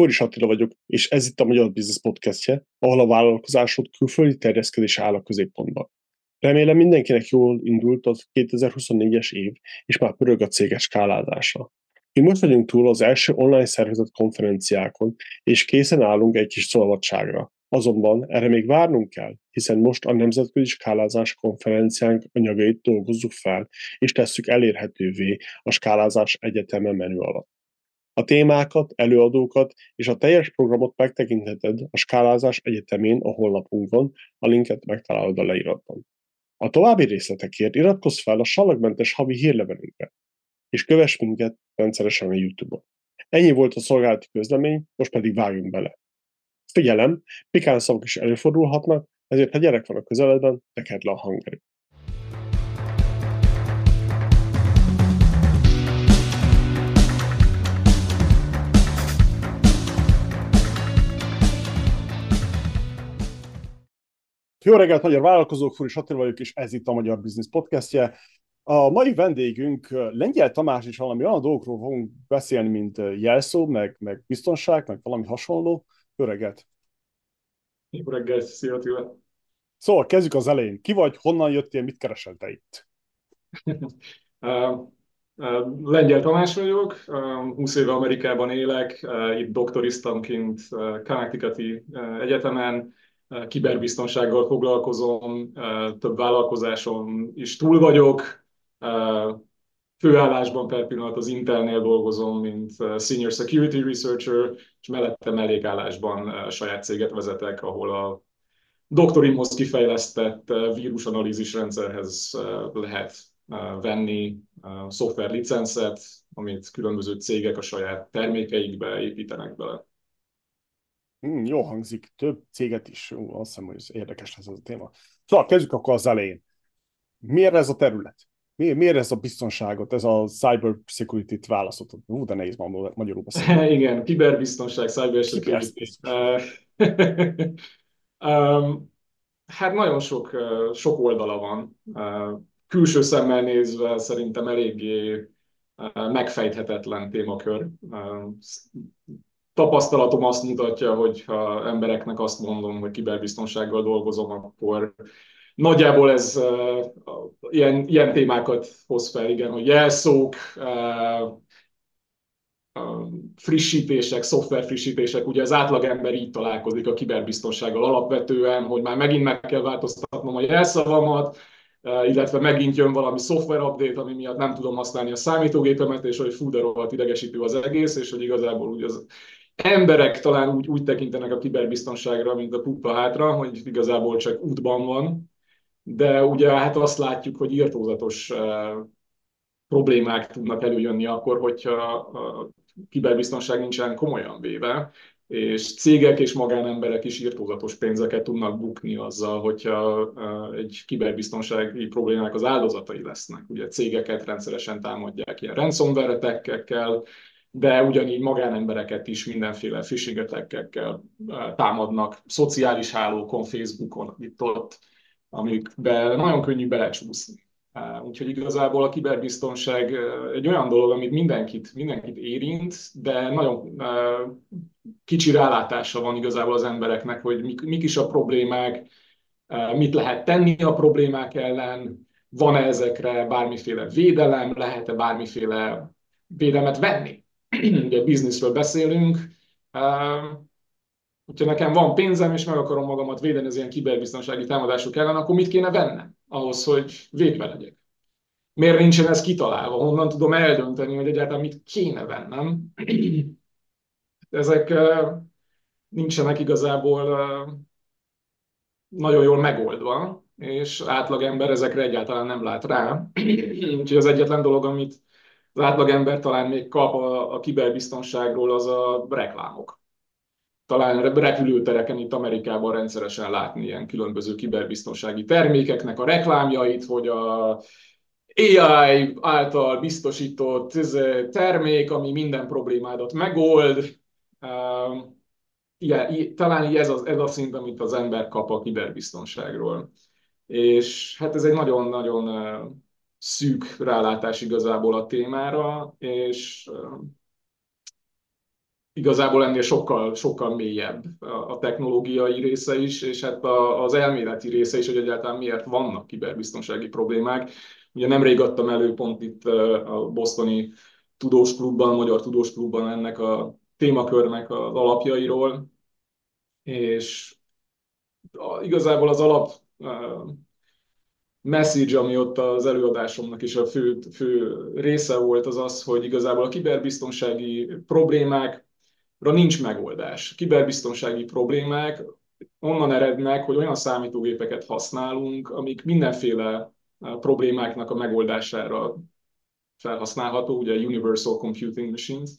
Boris Attila vagyok, és ez itt a Magyar Business Podcastje, ahol a vállalkozásod külföldi terjeszkedése áll a középpontban. Remélem mindenkinek jól indult az 2024-es év, és már pörög a céges skálázása. Mi most vagyunk túl az első online szervezett konferenciákon, és készen állunk egy kis szabadságra. Azonban erre még várnunk kell, hiszen most a Nemzetközi Skálázás konferenciánk anyagait dolgozzuk fel, és tesszük elérhetővé a Skálázás Egyeteme menü alatt. A témákat, előadókat és a teljes programot megtekintheted a Skálázás Egyetemén a honlapunkon, a linket megtalálod a leíratban. A további részletekért iratkozz fel a salagmentes havi hírlevelünkre, és kövess minket rendszeresen a YouTube-on. Ennyi volt a szolgálati közlemény, most pedig vágjunk bele. Figyelem, pikán szavak is előfordulhatnak, ezért ha gyerek van a közeledben, tekerd le a hangerőt. Jó reggelt, magyar vállalkozók, Furi Attila vagyok, és ez itt a Magyar Business Podcastje. A mai vendégünk Lengyel Tamás is valami olyan dolgokról fogunk beszélni, mint jelszó, meg, meg biztonság, meg valami hasonló. Jó reggelt! Jó reggelt, szia Attila! Szóval kezdjük az elején. Ki vagy, honnan jöttél, mit keresel te itt? Lengyel Tamás vagyok, 20 éve Amerikában élek, itt doktoriztamként Connecticuti Egyetemen, kiberbiztonsággal foglalkozom, több vállalkozáson is túl vagyok, főállásban per pillanat az Intelnél dolgozom, mint Senior Security Researcher, és mellette mellékállásban saját céget vezetek, ahol a doktorimhoz kifejlesztett vírusanalízis rendszerhez lehet venni szoftverlicencet, amit különböző cégek a saját termékeikbe építenek bele. Hmm, jó hangzik, több céget is. Ú, azt hiszem, hogy ez érdekes ez a téma. Szóval kezdjük akkor az elején. Miért ez a terület? Miért, miért ez a biztonságot, ez a cyber security-t választottad? Ú, de nehéz ma magyarul beszélni. Igen, kiberbiztonság, cyber security. um, hát nagyon sok, sok oldala van. Uh, külső szemmel nézve szerintem eléggé megfejthetetlen témakör. Tapasztalatom azt mutatja, hogy ha embereknek azt mondom, hogy kiberbiztonsággal dolgozom, akkor nagyjából ez uh, ilyen, ilyen témákat hoz fel, igen, hogy jelszók, uh, frissítések, szoftver frissítések, ugye az átlagember így találkozik a kiberbiztonsággal alapvetően, hogy már megint meg kell változtatnom a jelszavamat, illetve megint jön valami szoftver update, ami miatt nem tudom használni a számítógépemet, és hogy fú, de idegesítő az egész, és hogy igazából úgy az emberek talán úgy, úgy tekintenek a kiberbiztonságra, mint a pupa hátra, hogy igazából csak útban van, de ugye hát azt látjuk, hogy írtózatos uh, problémák tudnak előjönni akkor, hogyha a kiberbiztonság nincsen komolyan véve, és cégek és magánemberek is írtózatos pénzeket tudnak bukni azzal, hogyha egy kiberbiztonsági problémák az áldozatai lesznek. Ugye cégeket rendszeresen támadják ilyen ransomware de ugyanígy magánembereket is mindenféle phishing támadnak szociális hálókon, Facebookon, itt-ott, amikbe nagyon könnyű belecsúszni. Úgyhogy igazából a kiberbiztonság egy olyan dolog, amit mindenkit, mindenkit érint, de nagyon kicsi rálátása van igazából az embereknek, hogy mik, mik is a problémák, mit lehet tenni a problémák ellen, van-e ezekre bármiféle védelem, lehet-e bármiféle védelmet venni ugye bizniszről beszélünk, hogyha nekem van pénzem, és meg akarom magamat védeni az ilyen kiberbiztonsági támadások ellen, akkor mit kéne vennem ahhoz, hogy védve legyek? Miért nincsen ez kitalálva? Honnan tudom eldönteni, hogy egyáltalán mit kéne vennem? Ezek nincsenek igazából nagyon jól megoldva, és átlagember ezekre egyáltalán nem lát rá. Úgyhogy az egyetlen dolog, amit az átlagember talán még kap a, a kiberbiztonságról, az a reklámok. Talán repülőtereken itt Amerikában rendszeresen látni ilyen különböző kiberbiztonsági termékeknek a reklámjait, hogy a AI által biztosított termék, ami minden problémádat megold. Igen, talán ez az, ez a szint, amit az ember kap a kiberbiztonságról. És hát ez egy nagyon-nagyon szűk rálátás igazából a témára, és igazából ennél sokkal, sokkal mélyebb a technológiai része is, és hát az elméleti része is, hogy egyáltalán miért vannak kiberbiztonsági problémák. Ugye nemrég adtam elő pont itt a Bostoni Tudósklubban, Magyar Tudósklubban ennek a témakörnek az alapjairól, és igazából az alap message, ami ott az előadásomnak is a fő, fő része volt, az az, hogy igazából a kiberbiztonsági problémákra nincs megoldás. Kiberbiztonsági problémák onnan erednek, hogy olyan számítógépeket használunk, amik mindenféle problémáknak a megoldására felhasználható, ugye Universal Computing Machines,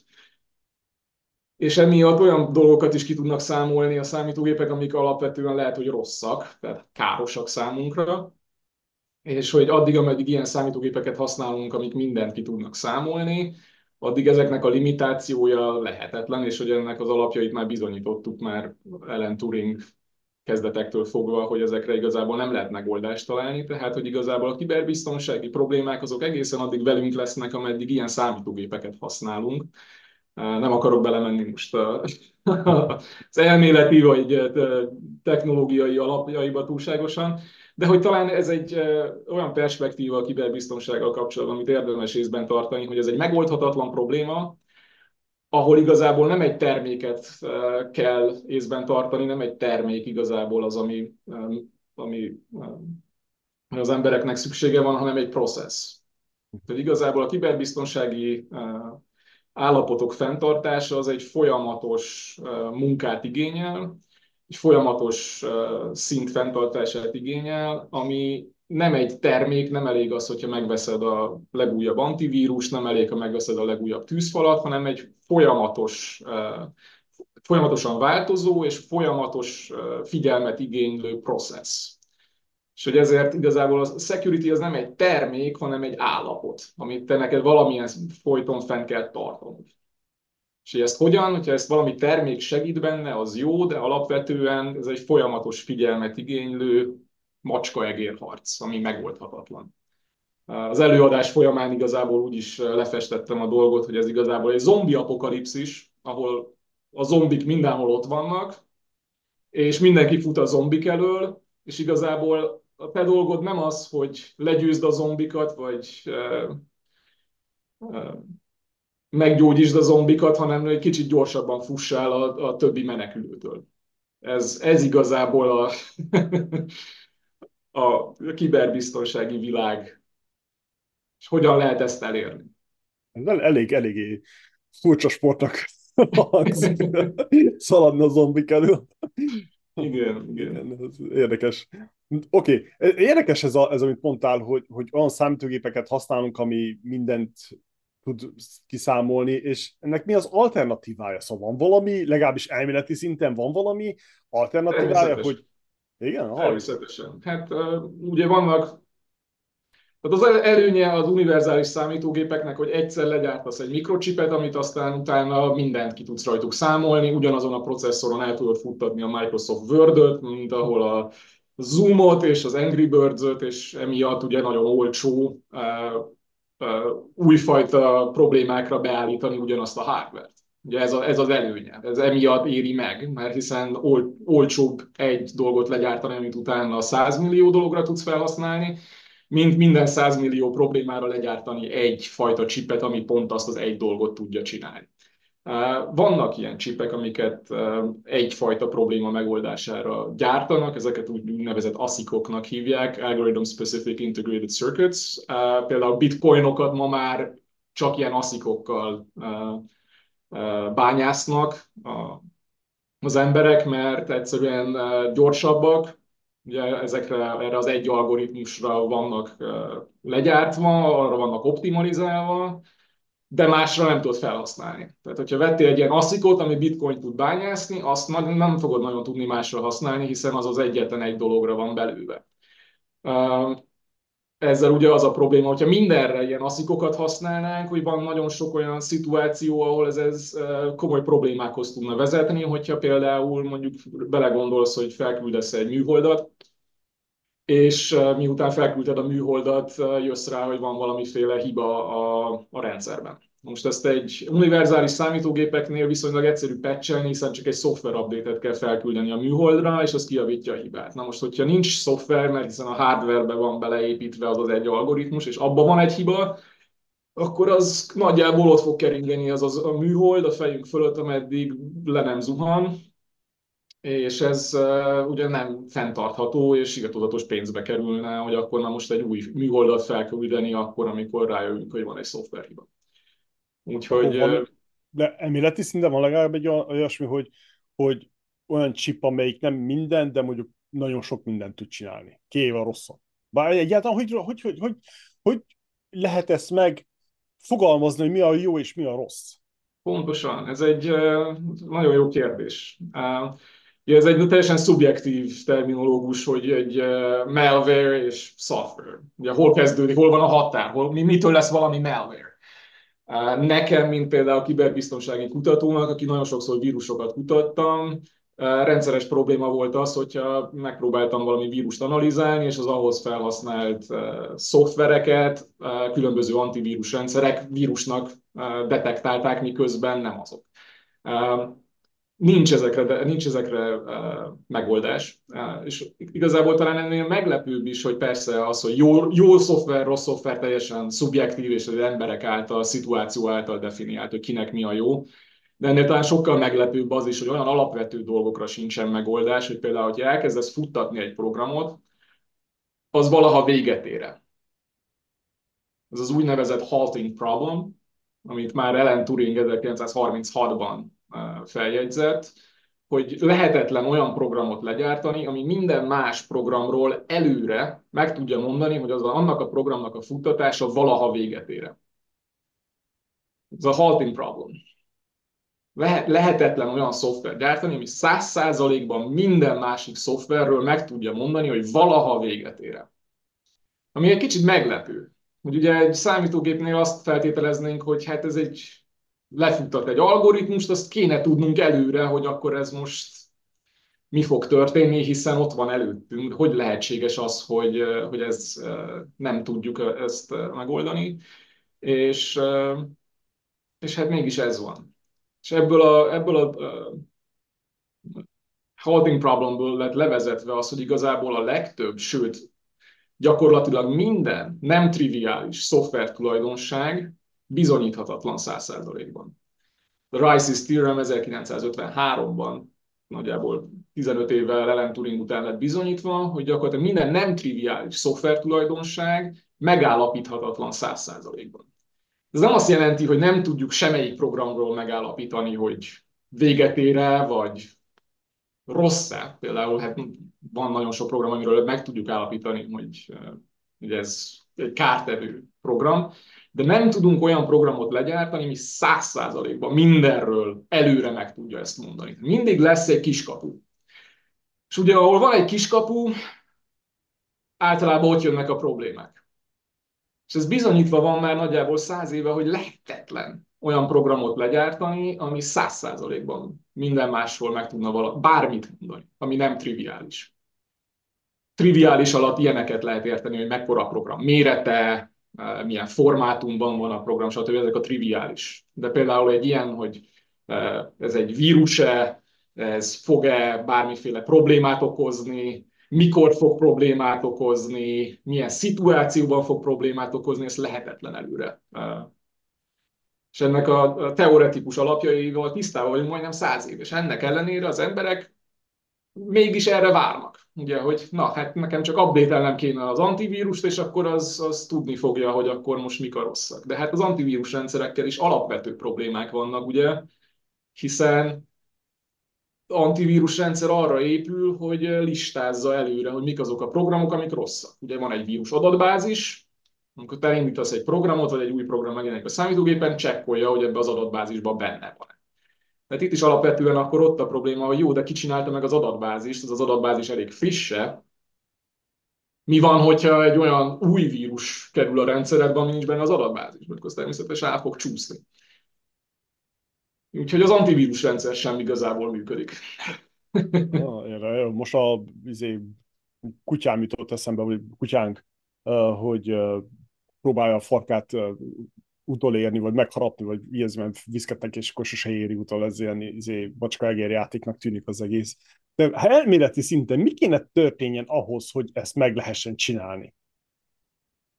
és emiatt olyan dolgokat is ki tudnak számolni a számítógépek, amik alapvetően lehet, hogy rosszak, tehát károsak számunkra, és hogy addig, ameddig ilyen számítógépeket használunk, amik mindent ki tudnak számolni, addig ezeknek a limitációja lehetetlen, és hogy ennek az alapjait már bizonyítottuk már Ellen Turing kezdetektől fogva, hogy ezekre igazából nem lehet megoldást találni, tehát hogy igazából a kiberbiztonsági problémák azok egészen addig velünk lesznek, ameddig ilyen számítógépeket használunk. Nem akarok belemenni most az elméleti vagy technológiai alapjaiba túlságosan, de hogy talán ez egy olyan perspektíva a kiberbiztonsággal kapcsolatban, amit érdemes észben tartani, hogy ez egy megoldhatatlan probléma, ahol igazából nem egy terméket kell észben tartani, nem egy termék igazából az, ami, ami az embereknek szüksége van, hanem egy process. Tehát igazából a kiberbiztonsági állapotok fenntartása az egy folyamatos munkát igényel, egy folyamatos szint fenntartását igényel, ami nem egy termék, nem elég az, hogyha megveszed a legújabb antivírus, nem elég, ha megveszed a legújabb tűzfalat, hanem egy folyamatos, folyamatosan változó és folyamatos figyelmet igénylő process. És hogy ezért igazából a security az nem egy termék, hanem egy állapot, amit te neked valamilyen folyton fenn kell tartanod. És hogy ezt hogyan, hogyha ezt valami termék segít benne, az jó, de alapvetően ez egy folyamatos figyelmet igénylő macska-egérharc, ami megoldhatatlan. Az előadás folyamán igazából úgy is lefestettem a dolgot, hogy ez igazából egy zombi apokalipszis, ahol a zombik mindenhol ott vannak, és mindenki fut a zombik elől, és igazából a te dolgod nem az, hogy legyőzd a zombikat, vagy meggyógyítsd a zombikat, hanem egy kicsit gyorsabban fussál a, a többi menekülőtől. Ez, ez igazából a, a kiberbiztonsági világ. És hogyan lehet ezt elérni? Elég, elég furcsa sportnak hangzik. Szaladni a zombik elő. Igen, igen. Ez érdekes. Oké, okay. érdekes ez, a, ez, amit mondtál, hogy, hogy olyan számítógépeket használunk, ami mindent tud kiszámolni, és ennek mi az alternatívája? Szóval van valami, legalábbis elméleti szinten van valami alternatívája, hogy igen? Természetesen. Hát ugye vannak tehát az előnye az univerzális számítógépeknek, hogy egyszer legyártasz egy mikrocsipet, amit aztán utána mindent ki tudsz rajtuk számolni, ugyanazon a processzoron el tudod futtatni a Microsoft Word-öt, mint ahol a Zoom-ot és az Angry Birds-öt, és emiatt ugye nagyon olcsó újfajta problémákra beállítani ugyanazt a hardware-t. Ugye ez, a, ez az előnye, ez emiatt éri meg, mert hiszen ol, olcsóbb egy dolgot legyártani, amit utána 100 millió dologra tudsz felhasználni, mint minden 100 millió problémára legyártani egy fajta csipet, ami pont azt az egy dolgot tudja csinálni. Vannak ilyen csipek, amiket egyfajta probléma megoldására gyártanak, ezeket úgy nevezett ASIC-oknak hívják, Algorithm Specific Integrated Circuits. Például bitcoinokat ma már csak ilyen ASIC-okkal bányásznak az emberek, mert egyszerűen gyorsabbak, ugye ezekre, erre az egy algoritmusra vannak legyártva, arra vannak optimalizálva, de másra nem tudod felhasználni. Tehát, hogyha vettél egy ilyen asszikot, ami bitcoin tud bányászni, azt nem fogod nagyon tudni másra használni, hiszen az az egyetlen egy dologra van belőle. Ezzel ugye az a probléma, hogyha mindenre ilyen asszikokat használnánk, hogy van nagyon sok olyan szituáció, ahol ez, ez komoly problémákhoz tudna vezetni, hogyha például mondjuk belegondolsz, hogy felküldesz egy műholdat, és miután felküldted a műholdat, jössz rá, hogy van valamiféle hiba a, a rendszerben. Most ezt egy univerzális számítógépeknél viszonylag egyszerű patchelni, hiszen csak egy szoftver update-et kell felküldeni a műholdra, és az kiavítja a hibát. Na most, hogyha nincs szoftver, mert hiszen a hardwarebe van beleépítve az az egy algoritmus, és abban van egy hiba, akkor az nagyjából ott fog keringeni az, az a műhold a fejünk fölött, ameddig le nem zuhan, és ez uh, ugye nem fenntartható, és igazoldatos pénzbe kerülne, hogy akkor már most egy új műholdat felküldeni, akkor, amikor rájövünk, hogy van egy szoftverhiba. Úgyhogy... Van, de elméleti szinten van legalább egy olyasmi, hogy, hogy olyan chip, amelyik nem minden, de mondjuk nagyon sok mindent tud csinálni. Kivéve a rosszat. Bár egyáltalán hogy, hogy, hogy, hogy, hogy lehet ezt meg fogalmazni, hogy mi a jó és mi a rossz? Pontosan, ez egy nagyon jó kérdés. Ugye ez egy teljesen szubjektív terminológus, hogy egy malware és software. Ugye hol kezdődik, hol van a határ, hol, mitől lesz valami malware. Nekem, mint például a kiberbiztonsági kutatónak, aki nagyon sokszor vírusokat kutattam, rendszeres probléma volt az, hogyha megpróbáltam valami vírust analizálni, és az ahhoz felhasznált szoftvereket, különböző antivírus rendszerek vírusnak detektálták, miközben nem azok. Nincs ezekre, nincs ezekre megoldás, és igazából talán ennél meglepőbb is, hogy persze az, hogy jó, jó szoftver, rossz szoftver teljesen szubjektív, és az emberek által, szituáció által definiált, hogy kinek mi a jó, de ennél talán sokkal meglepőbb az is, hogy olyan alapvető dolgokra sincsen megoldás, hogy például, hogy elkezdesz futtatni egy programot, az valaha véget ér. Ez az úgynevezett halting problem, amit már Ellen Turing 1936-ban feljegyzett, hogy lehetetlen olyan programot legyártani, ami minden más programról előre meg tudja mondani, hogy az annak a programnak a futtatása valaha véget ér. Ez a halting problem lehet, lehetetlen olyan szoftver gyártani, ami száz százalékban minden másik szoftverről meg tudja mondani, hogy valaha véget ér. Ami egy kicsit meglepő. Hogy ugye egy számítógépnél azt feltételeznénk, hogy hát ez egy lefuttat egy algoritmust, azt kéne tudnunk előre, hogy akkor ez most mi fog történni, hiszen ott van előttünk, hogy lehetséges az, hogy, hogy ez nem tudjuk ezt megoldani, és, és hát mégis ez van. És ebből a, ebből a uh, holding problemből lett levezetve az, hogy igazából a legtöbb, sőt, gyakorlatilag minden nem triviális szoftver tulajdonság bizonyíthatatlan száz százalékban. A Rice's Theorem 1953-ban, nagyjából 15 évvel Ellen Turing után lett bizonyítva, hogy gyakorlatilag minden nem triviális szoftver tulajdonság megállapíthatatlan száz százalékban. Ez nem azt jelenti, hogy nem tudjuk semmelyik programról megállapítani, hogy véget ér vagy rossz-e. Például hát van nagyon sok program, amiről meg tudjuk állapítani, hogy, hogy ez egy kártevő program, de nem tudunk olyan programot legyártani, ami száz százalékban mindenről előre meg tudja ezt mondani. Mindig lesz egy kiskapu. És ugye, ahol van egy kiskapu, általában ott jönnek a problémák. És ez bizonyítva van már nagyjából száz éve, hogy lehetetlen olyan programot legyártani, ami száz százalékban minden másról meg tudna vala, bármit mondani, ami nem triviális. Triviális alatt ilyeneket lehet érteni, hogy mekkora program mérete, milyen formátumban van a program, stb. ezek a triviális. De például egy ilyen, hogy ez egy vírus-e, ez fog-e bármiféle problémát okozni, mikor fog problémát okozni, milyen szituációban fog problémát okozni, ez lehetetlen előre. És ennek a teoretikus alapjaival tisztában vagyunk majdnem száz éves. Ennek ellenére az emberek mégis erre várnak. Ugye, hogy na, hát nekem csak update kéne az antivírust, és akkor az, az tudni fogja, hogy akkor most mik a rosszak. De hát az antivírus rendszerekkel is alapvető problémák vannak, ugye, hiszen antivírus rendszer arra épül, hogy listázza előre, hogy mik azok a programok, amik rosszak. Ugye van egy vírus adatbázis, amikor te indítasz egy programot, vagy egy új program megjelenik a számítógépen, csekkolja, hogy ebbe az adatbázisban benne van. Tehát itt is alapvetően akkor ott a probléma, hogy jó, de ki csinálta meg az adatbázist, az az adatbázis elég frisse. Mi van, hogyha egy olyan új vírus kerül a rendszeredbe, ami nincs benne az adatbázisban, akkor természetesen át fog csúszni. Úgyhogy az antivírus rendszer sem igazából működik. Ah, Most a izé, kutyám jutott eszembe, vagy kutyánk, hogy próbálja a farkát utolérni, vagy megharapni, vagy ilyesmiben viszketnek, és akkor sose éri utol, ez ilyen izé, bacska egér játéknak tűnik az egész. De ha elméleti szinten mi kéne történjen ahhoz, hogy ezt meg lehessen csinálni?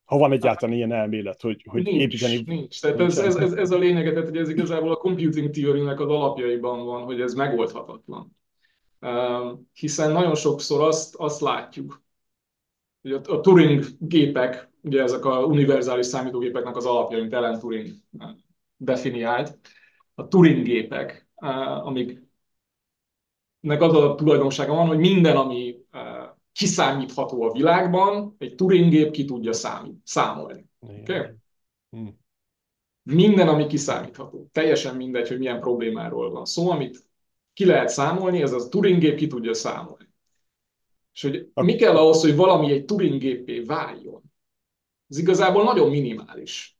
Ha van egyáltalán ilyen elmélet, hogy, hogy nincs, építeni... Nincs. Tehát ez, ez, ez, ez, a lényeg, tehát hogy ez igazából a computing theory-nek az alapjaiban van, hogy ez megoldhatatlan. hiszen nagyon sokszor azt, azt látjuk, hogy a, a Turing gépek, ugye ezek a univerzális számítógépeknek az alapja, mint Ellen Turing definiált, a Turing gépek, amik nek az a tulajdonsága van, hogy minden, ami kiszámítható a világban, egy Turing gép ki tudja számít, számolni. Okay? Hmm. Minden, ami kiszámítható. Teljesen mindegy, hogy milyen problémáról van szó, amit ki lehet számolni, ez a Turing gép ki tudja számolni. És hogy mi kell ahhoz, hogy valami egy Turing gépé váljon? Ez igazából nagyon minimális.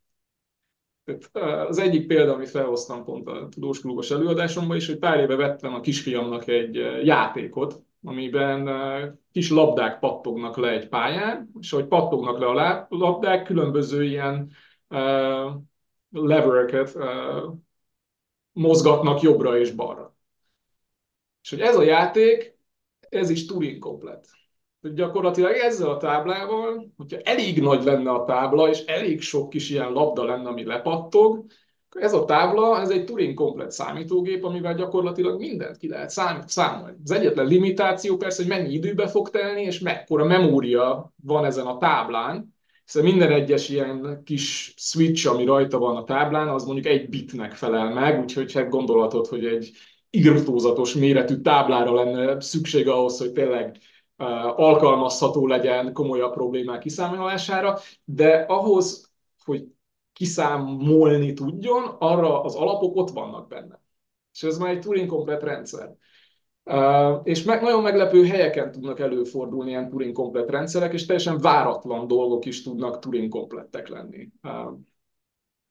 Az egyik példa, amit felhoztam pont a tudós klubos előadásomban is, hogy pár éve vettem a kisfiamnak egy játékot, amiben kis labdák pattognak le egy pályán, és ahogy pattognak le a labdák, különböző ilyen uh, levereket mozgatnak jobbra és balra. És hogy ez a játék, ez is Turing komplet. Gyakorlatilag ezzel a táblával, hogyha elég nagy lenne a tábla, és elég sok kis ilyen labda lenne, ami lepattog, ez a tábla, ez egy Turing komplet számítógép, amivel gyakorlatilag mindent ki lehet számít, számolni. Az egyetlen limitáció persze, hogy mennyi időbe fog telni, és mekkora memória van ezen a táblán, hiszen minden egyes ilyen kis switch, ami rajta van a táblán, az mondjuk egy bitnek felel meg, úgyhogy hát gondolhatod, hogy egy irtózatos méretű táblára lenne szükség ahhoz, hogy tényleg alkalmazható legyen komolyabb problémák kiszámolására, de ahhoz, hogy kiszámolni tudjon, arra az alapok ott vannak benne. És ez már egy Turing komplet rendszer. És meg, nagyon meglepő helyeken tudnak előfordulni ilyen Turing komplet rendszerek, és teljesen váratlan dolgok is tudnak Turing komplettek lenni.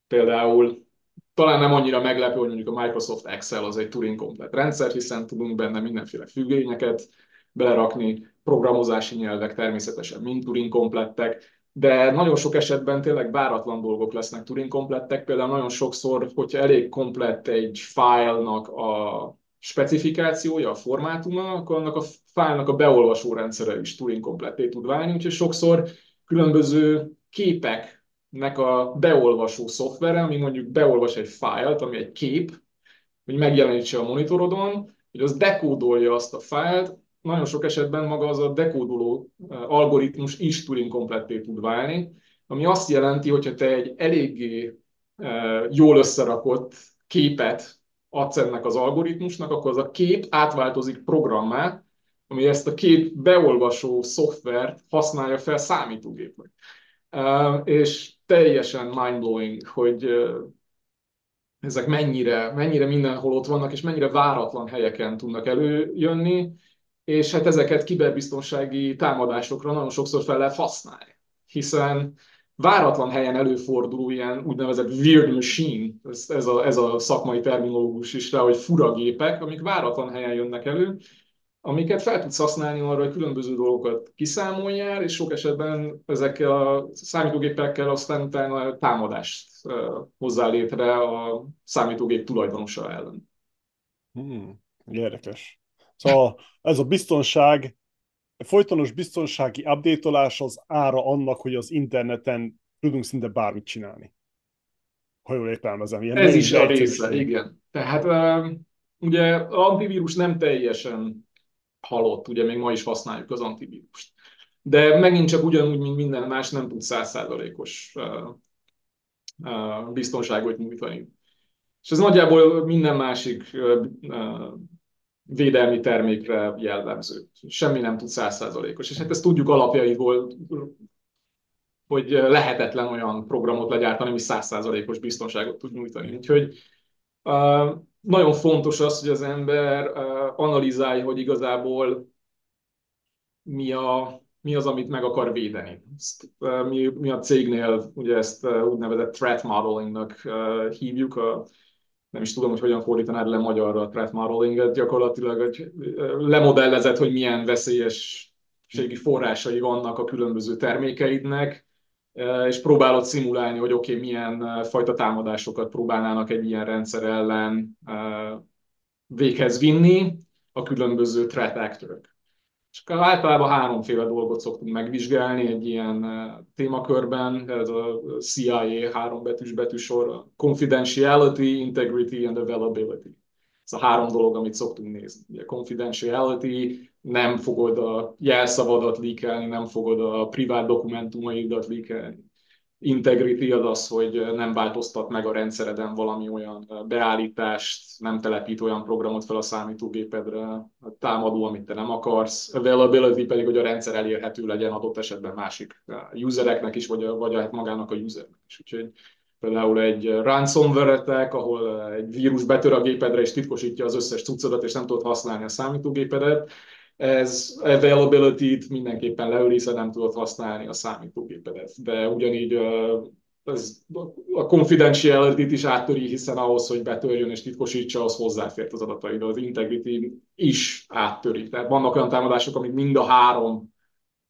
Például talán nem annyira meglepő, hogy mondjuk a Microsoft Excel az egy Turing komplet rendszer, hiszen tudunk benne mindenféle függvényeket belerakni, programozási nyelvek természetesen mind Turing komplettek, de nagyon sok esetben tényleg váratlan dolgok lesznek Turing komplettek, például nagyon sokszor, hogyha elég komplett egy fájlnak a specifikációja, a formátuma, akkor annak a fájlnak a beolvasó rendszere is Turing kompletté tud válni, úgyhogy sokszor különböző képeknek a beolvasó szoftvere, ami mondjuk beolvas egy fájlt, ami egy kép, hogy megjelenítse a monitorodon, hogy az dekódolja azt a fájlt, nagyon sok esetben maga az a dekódoló algoritmus is Turing kompletté tud válni, ami azt jelenti, hogyha te egy eléggé jól összerakott képet adsz ennek az algoritmusnak, akkor az a kép átváltozik programmá, ami ezt a kép beolvasó szoftvert használja fel számítógépnek. És teljesen mindblowing, hogy ezek mennyire, mennyire mindenhol ott vannak, és mennyire váratlan helyeken tudnak előjönni, és hát ezeket kiberbiztonsági támadásokra nagyon sokszor fel lehet használni, hiszen váratlan helyen előforduló ilyen úgynevezett weird machine, ez, ez, a, ez a szakmai terminológus is rá, hogy furagépek, amik váratlan helyen jönnek elő, amiket fel tudsz használni arra, hogy különböző dolgokat kiszámoljál, és sok esetben ezekkel a számítógépekkel aztán utána támadást hozzá létre a számítógép tulajdonosa ellen. Hmm, érdekes. Szóval ez a biztonság, a folytonos biztonsági updatolás az ára annak, hogy az interneten tudunk szinte bármit csinálni. Ha jól értelmezem. Ilyen ez is a része, igen. Tehát ugye az antivírus nem teljesen halott, ugye még ma is használjuk az antivírust. De megint csak ugyanúgy, mint minden más, nem tud százszázalékos biztonságot nyújtani. És ez nagyjából minden másik védelmi termékre jellemző. Semmi nem tud százszázalékos. És hát ezt tudjuk alapjaiból, hogy lehetetlen olyan programot legyártani, ami százszázalékos biztonságot tud nyújtani. Úgyhogy nagyon fontos az, hogy az ember analizálja, hogy igazából mi, a, mi az, amit meg akar védeni. Ezt, mi, mi a cégnél ugye ezt úgynevezett threat modelingnak hívjuk, a nem is tudom, hogy hogyan fordítanád le magyarra a threat modelinget, gyakorlatilag hogy lemodellezett, hogy milyen veszélyességi forrásai vannak a különböző termékeidnek, és próbálod szimulálni, hogy oké, okay, milyen fajta támadásokat próbálnának egy ilyen rendszer ellen véghez vinni a különböző threat actorok. És általában háromféle dolgot szoktunk megvizsgálni egy ilyen témakörben, ez a CIA három betűs betűsor, confidentiality, integrity and availability. Ez a három dolog, amit szoktunk nézni. Ugye confidentiality, nem fogod a jelszavadat líkelni, nem fogod a privát dokumentumaidat líkelni integrity az az, hogy nem változtat meg a rendszereden valami olyan beállítást, nem telepít olyan programot fel a számítógépedre, támadó, amit te nem akarsz. Availability pedig, hogy a rendszer elérhető legyen adott esetben másik usereknek is, vagy, vagy hát magának a usernek is. Úgyhogy például egy ransomware attack, ahol egy vírus betör a gépedre és titkosítja az összes cuccodat, és nem tudod használni a számítógépedet, ez availability-t mindenképpen leöli, hiszen nem tudod használni a számítógépedet. De ugyanígy ez a confidentiality-t is áttöri, hiszen ahhoz, hogy betörjön és titkosítsa, az hozzáfért az adataid. Az integrity is áttöri. Tehát vannak olyan támadások, amik mind a három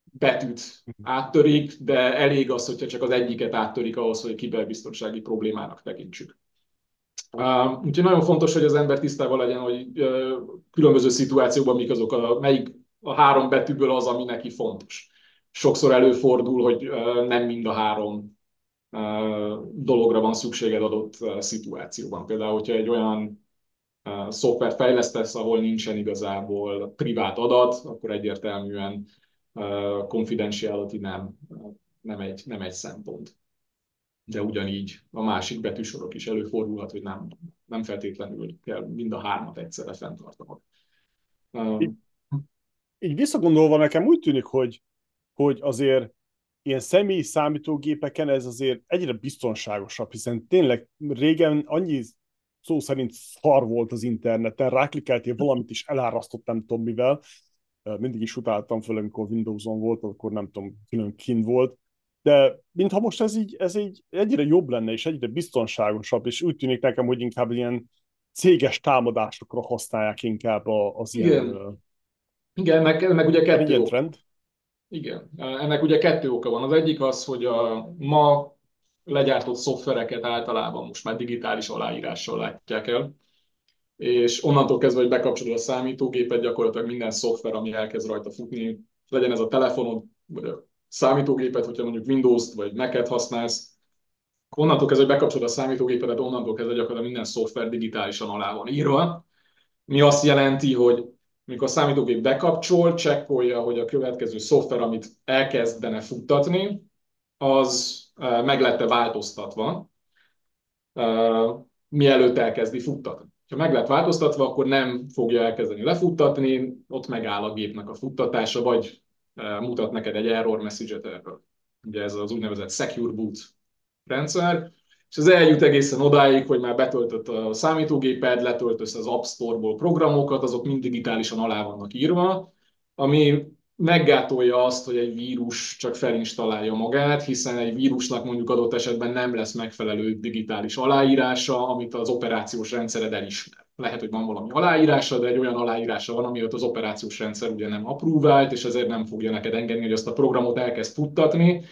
betűt áttörik, de elég az, hogyha csak az egyiket áttörik ahhoz, hogy kiberbiztonsági problémának tekintsük. Úgyhogy nagyon fontos, hogy az ember tisztában legyen, hogy különböző szituációkban mik azok, a, melyik a három betűből az, ami neki fontos. Sokszor előfordul, hogy nem mind a három dologra van szükséged adott szituációban. Például, hogyha egy olyan szoftvert fejlesztesz, ahol nincsen igazából privát adat, akkor egyértelműen confidentiality nem, nem, egy, nem egy szempont de ugyanígy a másik betűsorok is előfordulhat, hogy nem, nem feltétlenül kell mind a hármat egyszerre fenntartanod. Így, így visszagondolva nekem úgy tűnik, hogy, hogy azért ilyen személyi számítógépeken ez azért egyre biztonságosabb, hiszen tényleg régen annyi szó szerint szar volt az interneten, ráklikeltél valamit is elárasztott, nem tudom mivel, mindig is utáltam föl, amikor Windows-on volt, akkor nem tudom, külön kint volt, de mintha most ez így, ez így egyre jobb lenne, és egyre biztonságosabb, és úgy tűnik nekem, hogy inkább ilyen céges támadásokra használják inkább az Igen. ilyen... Igen, meg, meg ugye kettő ilyen trend. Igen, ennek ugye kettő oka van. Az egyik az, hogy a ma legyártott szoftvereket általában most már digitális aláírással látják el, és onnantól kezdve, hogy bekapcsolod a számítógépet, gyakorlatilag minden szoftver, ami elkezd rajta futni, legyen ez a telefonod, vagy a számítógépet, hogyha mondjuk Windows-t vagy Mac-et használsz, onnantól kezdve, hogy bekapcsolod a számítógépedet, onnantól kezdve gyakorlatilag minden szoftver digitálisan alá van írva. Mi azt jelenti, hogy mikor a számítógép bekapcsol, csekkolja, hogy a következő szoftver, amit elkezdene futtatni, az meg változtatva, mielőtt elkezdi futtatni. Ha meg lett változtatva, akkor nem fogja elkezdeni lefuttatni, ott megáll a gépnek a futtatása, vagy mutat neked egy error message-et erről. Ugye ez az úgynevezett Secure Boot rendszer, és ez eljut egészen odáig, hogy már betöltött a számítógéped, letöltösz az App Store-ból programokat, azok mind digitálisan alá vannak írva, ami meggátolja azt, hogy egy vírus csak felinstallálja magát, hiszen egy vírusnak mondjuk adott esetben nem lesz megfelelő digitális aláírása, amit az operációs rendszered elismer lehet, hogy van valami aláírása, de egy olyan aláírása van, amiatt az operációs rendszer ugye nem approvált, és ezért nem fogja neked engedni, hogy azt a programot elkezd futtatni.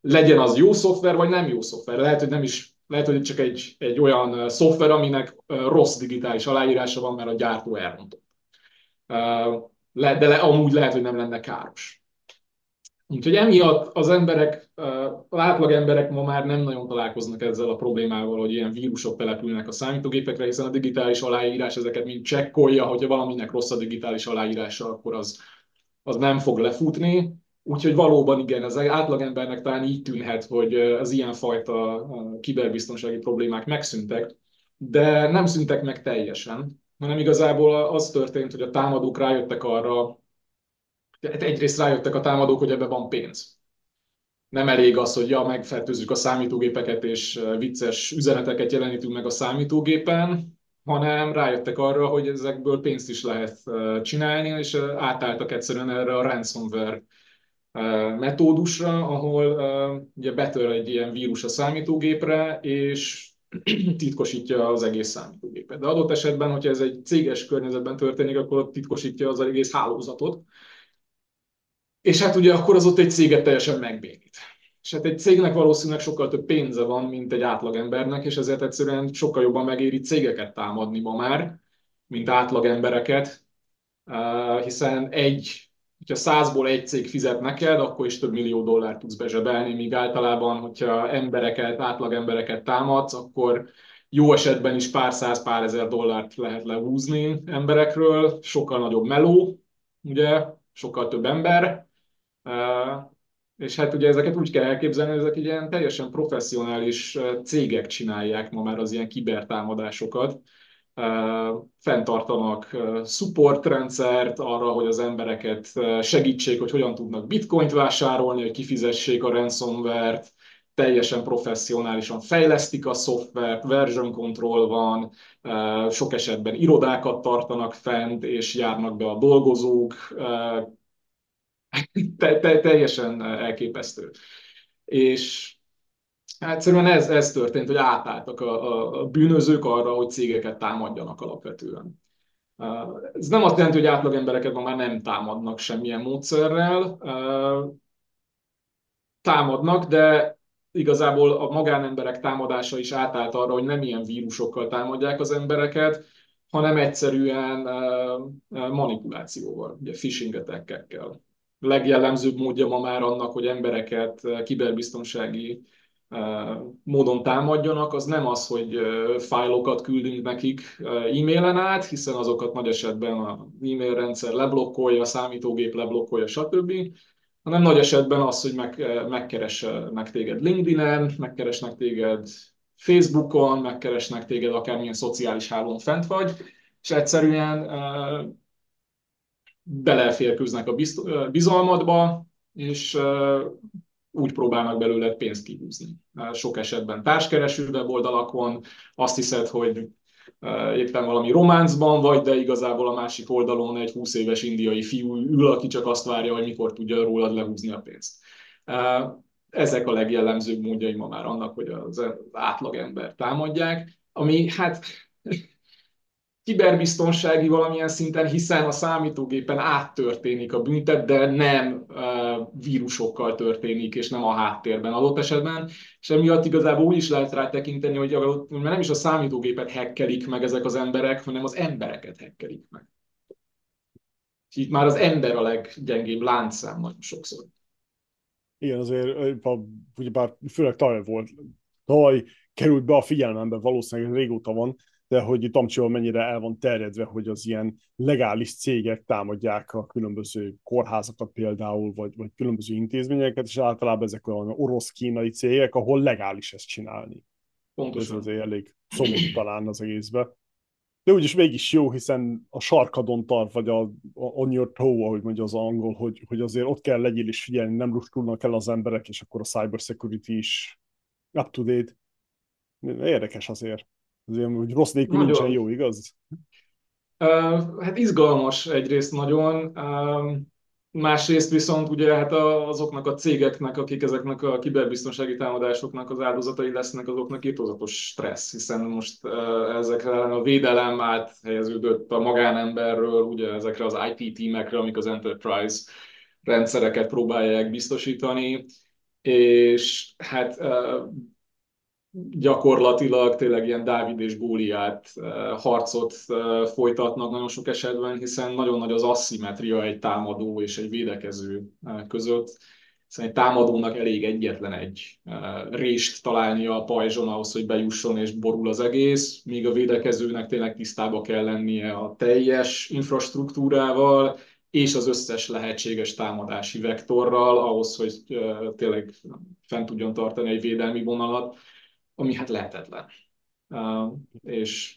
Legyen az jó szoftver, vagy nem jó szoftver. Lehet, hogy nem is lehet, hogy csak egy, egy olyan szoftver, aminek rossz digitális aláírása van, mert a gyártó elrontott. De le, amúgy lehet, hogy nem lenne káros. Úgyhogy emiatt az emberek, az átlag emberek ma már nem nagyon találkoznak ezzel a problémával, hogy ilyen vírusok települnek a számítógépekre, hiszen a digitális aláírás ezeket mind csekkolja, hogyha valaminek rossz a digitális aláírása, akkor az, az nem fog lefutni. Úgyhogy valóban igen, az átlagembernek talán így tűnhet, hogy az ilyenfajta kiberbiztonsági problémák megszűntek, de nem szűntek meg teljesen, hanem igazából az történt, hogy a támadók rájöttek arra, egyrészt rájöttek a támadók, hogy ebben van pénz. Nem elég az, hogy ja, megfertőzzük a számítógépeket, és vicces üzeneteket jelenítünk meg a számítógépen, hanem rájöttek arra, hogy ezekből pénzt is lehet csinálni, és átálltak egyszerűen erre a ransomware metódusra, ahol ugye betör egy ilyen vírus a számítógépre, és titkosítja az egész számítógépet. De adott esetben, hogyha ez egy céges környezetben történik, akkor titkosítja az egész hálózatot, és hát ugye akkor az ott egy céget teljesen megbénít. és hát egy cégnek valószínűleg sokkal több pénze van, mint egy átlagembernek, és ezért egyszerűen sokkal jobban megéri cégeket támadni ma már, mint átlagembereket, hiszen egy, hogyha százból egy cég fizet neked, akkor is több millió dollárt tudsz bezsebelni, míg általában, hogyha embereket, átlagembereket támadsz, akkor jó esetben is pár száz, pár ezer dollárt lehet lehúzni emberekről, sokkal nagyobb meló, ugye, sokkal több ember, és hát ugye ezeket úgy kell elképzelni, hogy ezek ilyen teljesen professzionális cégek csinálják ma már az ilyen kibertámadásokat. Fenntartanak supportrendszert arra, hogy az embereket segítsék, hogy hogyan tudnak bitcoint vásárolni, hogy kifizessék a ransomware-t, teljesen professzionálisan fejlesztik a szoftvert, version control van, sok esetben irodákat tartanak fent, és járnak be a dolgozók, te, te, teljesen elképesztő. És hát egyszerűen ez, ez történt, hogy átálltak a, a, bűnözők arra, hogy cégeket támadjanak alapvetően. Ez nem azt jelenti, hogy átlagembereket ma már nem támadnak semmilyen módszerrel. Támadnak, de igazából a magánemberek támadása is átállt arra, hogy nem ilyen vírusokkal támadják az embereket, hanem egyszerűen manipulációval, ugye phishing attack-ekkel legjellemzőbb módja ma már annak, hogy embereket kiberbiztonsági módon támadjanak, az nem az, hogy fájlokat küldünk nekik e-mailen át, hiszen azokat nagy esetben a e-mail rendszer leblokkolja, a számítógép leblokkolja, stb., hanem nagy esetben az, hogy meg, megkeresnek téged LinkedIn-en, megkeresnek téged Facebookon, megkeresnek téged akármilyen szociális hálón fent vagy, és egyszerűen beleférkőznek a bizalmadba, és úgy próbálnak belőle pénzt kihúzni. Sok esetben társkereső weboldalakon azt hiszed, hogy éppen valami románcban vagy, de igazából a másik oldalon egy 20 éves indiai fiú ül, aki csak azt várja, hogy mikor tudja rólad lehúzni a pénzt. Ezek a legjellemzőbb módjai ma már annak, hogy az átlagember támadják, ami hát kiberbiztonsági valamilyen szinten, hiszen a számítógépen áttörténik a büntet, de nem vírusokkal történik, és nem a háttérben adott esetben, és emiatt igazából úgy is lehet rá tekinteni, hogy mert nem is a számítógépet hekkelik meg ezek az emberek, hanem az embereket hekkelik meg. Itt már az ember a leggyengébb láncszám nagyon sokszor. Igen, azért, ugyebár főleg tavaly volt, tavaly került be a figyelmembe, valószínűleg régóta van, de hogy Tamcsival mennyire el van terjedve, hogy az ilyen legális cégek támadják a különböző kórházakat például, vagy, vagy különböző intézményeket, és általában ezek olyan orosz-kínai cégek, ahol legális ezt csinálni. Pontosan. Ez azért elég szomorú talán az egészbe. De úgyis mégis jó, hiszen a sarkadon tart, vagy a, a on your toe, ahogy mondja az angol, hogy, hogy azért ott kell legyél és figyelni, nem rustulnak el az emberek, és akkor a cyber security is up to date. Érdekes azért. Azért, hogy rossz nélkül nagyon. nincsen jó, igaz? Uh, hát izgalmas egyrészt nagyon, uh, másrészt viszont ugye hát azoknak a cégeknek, akik ezeknek a kiberbiztonsági támadásoknak az áldozatai lesznek, azoknak írtózatos stressz, hiszen most uh, ezekre a védelem áthelyeződött a magánemberről, ugye ezekre az IT tímekre, amik az enterprise rendszereket próbálják biztosítani, és hát gyakorlatilag tényleg ilyen Dávid és Góliát eh, harcot eh, folytatnak nagyon sok esetben, hiszen nagyon nagy az asszimetria egy támadó és egy védekező eh, között. Hiszen egy támadónak elég egyetlen egy rést találnia a pajzson ahhoz, hogy bejusson és borul az egész, míg a védekezőnek tényleg tisztába kell lennie a teljes infrastruktúrával, és az összes lehetséges támadási vektorral ahhoz, hogy tényleg fent tudjon tartani egy védelmi vonalat ami hát lehetetlen. Uh, és,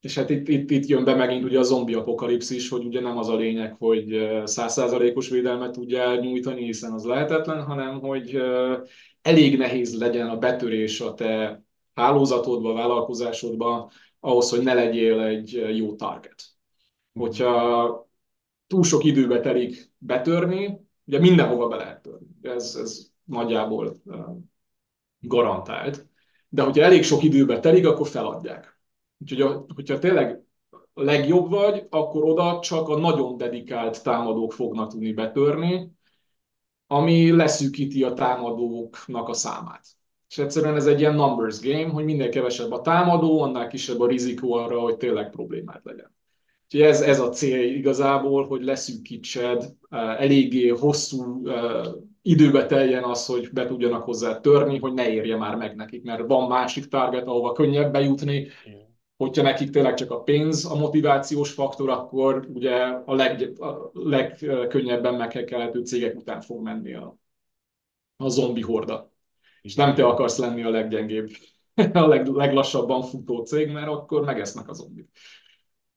és hát itt, itt, itt jön be megint ugye a zombi apokalipszis, hogy ugye nem az a lényeg, hogy százszázalékos védelmet tudja nyújtani, hiszen az lehetetlen, hanem hogy uh, elég nehéz legyen a betörés a te hálózatodba, vállalkozásodba, ahhoz, hogy ne legyél egy jó target. Hogyha túl sok időbe telik betörni, ugye mindenhova be lehet törni. Ez, ez nagyjából garantált de hogyha elég sok időbe telik, akkor feladják. Úgyhogy hogyha tényleg a legjobb vagy, akkor oda csak a nagyon dedikált támadók fognak tudni betörni, ami leszűkíti a támadóknak a számát. És egyszerűen ez egy ilyen numbers game, hogy minél kevesebb a támadó, annál kisebb a rizikó arra, hogy tényleg problémát legyen. Úgyhogy ez, ez a cél igazából, hogy leszűkítsed, eléggé hosszú időbe teljen az, hogy be tudjanak hozzá törni, hogy ne érje már meg nekik, mert van másik target, ahova könnyebb bejutni, hogyha nekik tényleg csak a pénz a motivációs faktor, akkor ugye a, leg, a legkönnyebben meghekelhető cégek után fog menni a, a zombi horda. És nem te akarsz lenni a leggyengébb, a leg, leglassabban futó cég, mert akkor megesznek a zombit.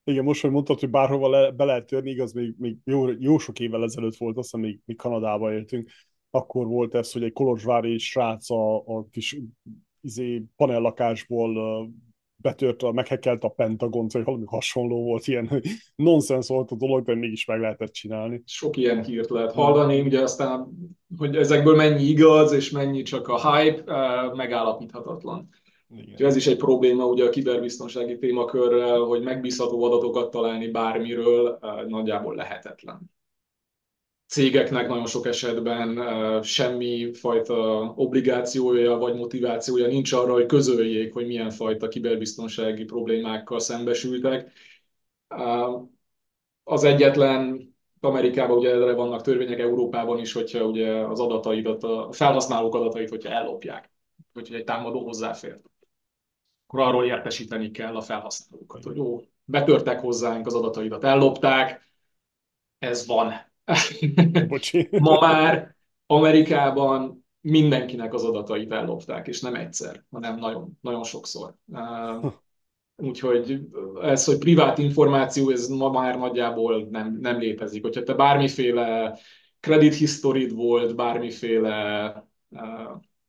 Igen, most, hogy mondtad, hogy bárhova le, be lehet törni, igaz, még, még jó, jó sok évvel ezelőtt volt, azt hiszem, még, még Kanadába éltünk, akkor volt ez, hogy egy kolozsvári srác a, a kis izé, panellakásból betört, meghekelt a Pentagon, vagy valami hasonló volt, ilyen nonsens volt a dolog, de mégis meg lehetett csinálni. Sok ilyen hírt lehet hallani, ugye aztán, hogy ezekből mennyi igaz, és mennyi csak a hype, megállapíthatatlan. Igen. Ez is egy probléma ugye a kiberbiztonsági témakörrel, hogy megbízható adatokat találni bármiről nagyjából lehetetlen cégeknek nagyon sok esetben semmi fajta obligációja vagy motivációja nincs arra, hogy közöljék, hogy milyen fajta kiberbiztonsági problémákkal szembesültek. Az egyetlen Amerikában ugye erre vannak törvények, Európában is, hogyha ugye az adataidat, a felhasználók adatait, hogyha ellopják, hogyha egy támadó hozzáfér. Akkor arról értesíteni kell a felhasználókat, hogy jó, betörtek hozzánk, az adataidat ellopták, ez van, Ma már Amerikában mindenkinek az adatait ellopták, és nem egyszer, hanem nagyon, nagyon sokszor. Úgyhogy ez, hogy privát információ, ez ma már nagyjából nem, nem létezik. Hogyha te bármiféle credit historid volt, bármiféle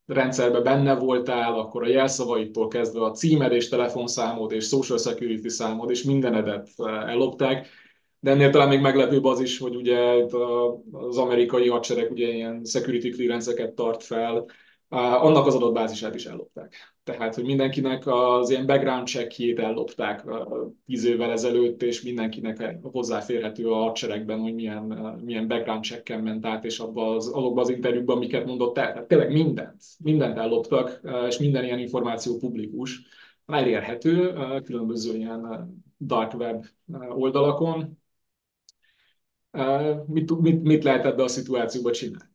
rendszerben benne voltál, akkor a jelszavaitól kezdve a címed és telefonszámod és social security számod és mindenedet ellopták de ennél talán még meglepőbb az is, hogy ugye az amerikai hadsereg ugye ilyen security clearance-eket tart fel, annak az adatbázisát is ellopták. Tehát, hogy mindenkinek az ilyen background checkjét ellopták tíz évvel ezelőtt, és mindenkinek hozzáférhető a hadseregben, hogy milyen, milyen background checken ment át, és abban az, azokban az interjúkban miket mondott el. Tehát tényleg mindent, mindent elloptak, és minden ilyen információ publikus, elérhető különböző ilyen dark web oldalakon, mit, mit, mit lehet ebbe a szituációba csinálni.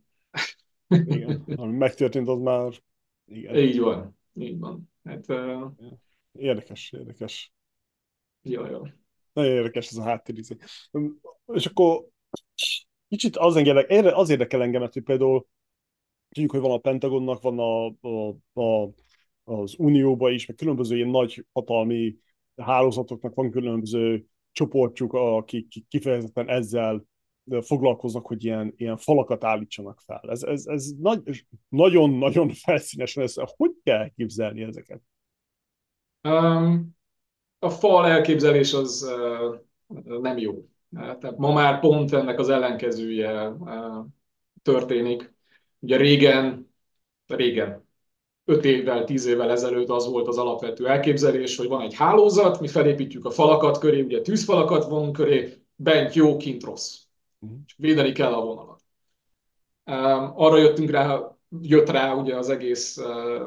Igen, ami megtörtént, az már... Igen. Így van, így van. Hát, uh... Érdekes, érdekes. Jó, jó. Nagyon érdekes ez a háttér. Izé. És akkor kicsit az, engedek, az érdekel engem, hogy például tudjuk, hogy van a Pentagonnak, van a, a, a, az Unióban is, meg különböző ilyen nagy hatalmi hálózatoknak van különböző csoportjuk, akik kifejezetten ezzel foglalkoznak, hogy ilyen, ilyen falakat állítsanak fel. Ez, ez, ez nagy, nagyon-nagyon felszínesen, ez, hogy kell elképzelni ezeket? Um, a fal elképzelés az uh, nem jó. Tehát ma már pont ennek az ellenkezője uh, történik. Ugye régen, régen, öt évvel, tíz évvel ezelőtt az volt az alapvető elképzelés, hogy van egy hálózat, mi felépítjük a falakat köré, ugye tűzfalakat vonunk köré, bent jó, kint rossz. Mhm. Csak védeni kell a vonalat. Arra jöttünk rá, jött rá ugye az egész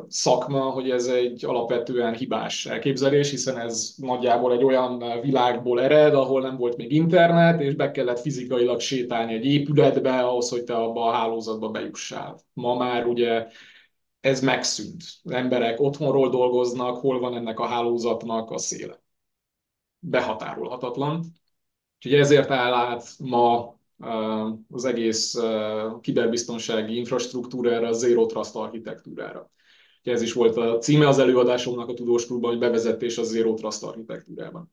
szakma, hogy ez egy alapvetően hibás elképzelés, hiszen ez nagyjából egy olyan világból ered, ahol nem volt még internet, és be kellett fizikailag sétálni egy épületbe ahhoz, hogy te abba a hálózatba bejussál. Ma már ugye ez megszűnt. Emberek otthonról dolgoznak, hol van ennek a hálózatnak a széle. Behatárolhatatlan. Úgyhogy ezért áll át ma az egész kiberbiztonsági infrastruktúrára, a Zero Trust architektúrára. Ez is volt a címe az előadásomnak a Tudós Klubban, hogy bevezetés a Zero Trust architektúrában.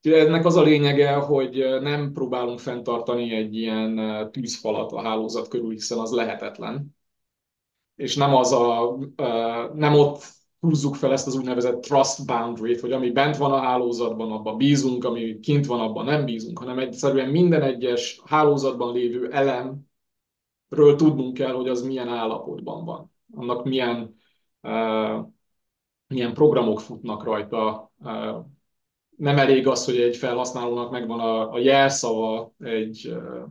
Ennek az a lényege, hogy nem próbálunk fenntartani egy ilyen tűzfalat a hálózat körül, hiszen az lehetetlen. És nem, az a, nem ott húzzuk fel ezt az úgynevezett trust boundary-t, hogy ami bent van a hálózatban, abban bízunk, ami kint van, abban nem bízunk, hanem egyszerűen minden egyes hálózatban lévő elemről tudnunk kell, hogy az milyen állapotban van. Annak milyen, uh, milyen programok futnak rajta. Uh, nem elég az, hogy egy felhasználónak megvan a, a jelszava, egy, uh,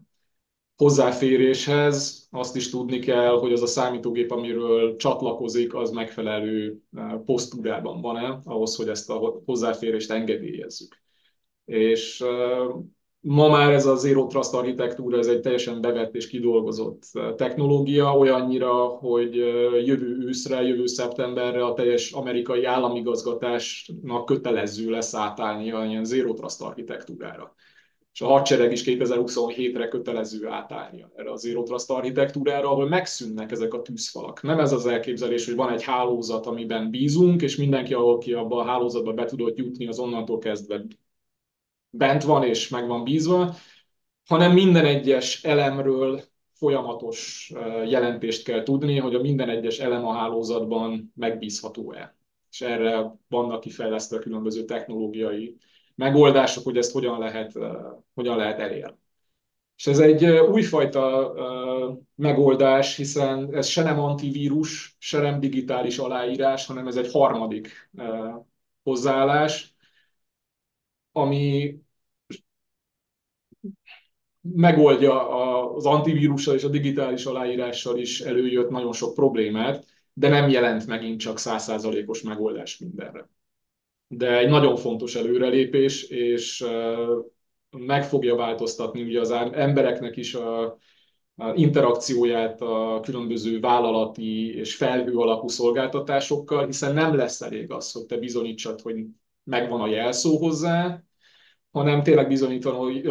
hozzáféréshez azt is tudni kell, hogy az a számítógép, amiről csatlakozik, az megfelelő posztúrában van-e, ahhoz, hogy ezt a hozzáférést engedélyezzük. És Ma már ez a Zero Trust architektúra, ez egy teljesen bevett és kidolgozott technológia, olyannyira, hogy jövő őszre, jövő szeptemberre a teljes amerikai államigazgatásnak kötelező lesz átállni a ilyen Zero Trust architektúrára. És a hadsereg is 2027-re kötelező átállni erre a Zero architektúrára, ahol megszűnnek ezek a tűzfalak. Nem ez az elképzelés, hogy van egy hálózat, amiben bízunk, és mindenki, aki abba a hálózatba be tudott jutni, az onnantól kezdve bent van és meg van bízva, hanem minden egyes elemről folyamatos jelentést kell tudni, hogy a minden egyes elem a hálózatban megbízható-e. És erre vannak kifejlesztve különböző technológiai megoldások, hogy ezt hogyan lehet, hogyan lehet elérni. És ez egy újfajta megoldás, hiszen ez se nem antivírus, se nem digitális aláírás, hanem ez egy harmadik hozzáállás, ami megoldja az antivírussal és a digitális aláírással is előjött nagyon sok problémát, de nem jelent megint csak százszázalékos megoldás mindenre. De egy nagyon fontos előrelépés, és meg fogja változtatni ugye az embereknek is a, interakcióját a különböző vállalati és felhő alapú szolgáltatásokkal, hiszen nem lesz elég az, hogy te bizonyítsad, hogy megvan a jelszó hozzá, hanem tényleg bizonyítani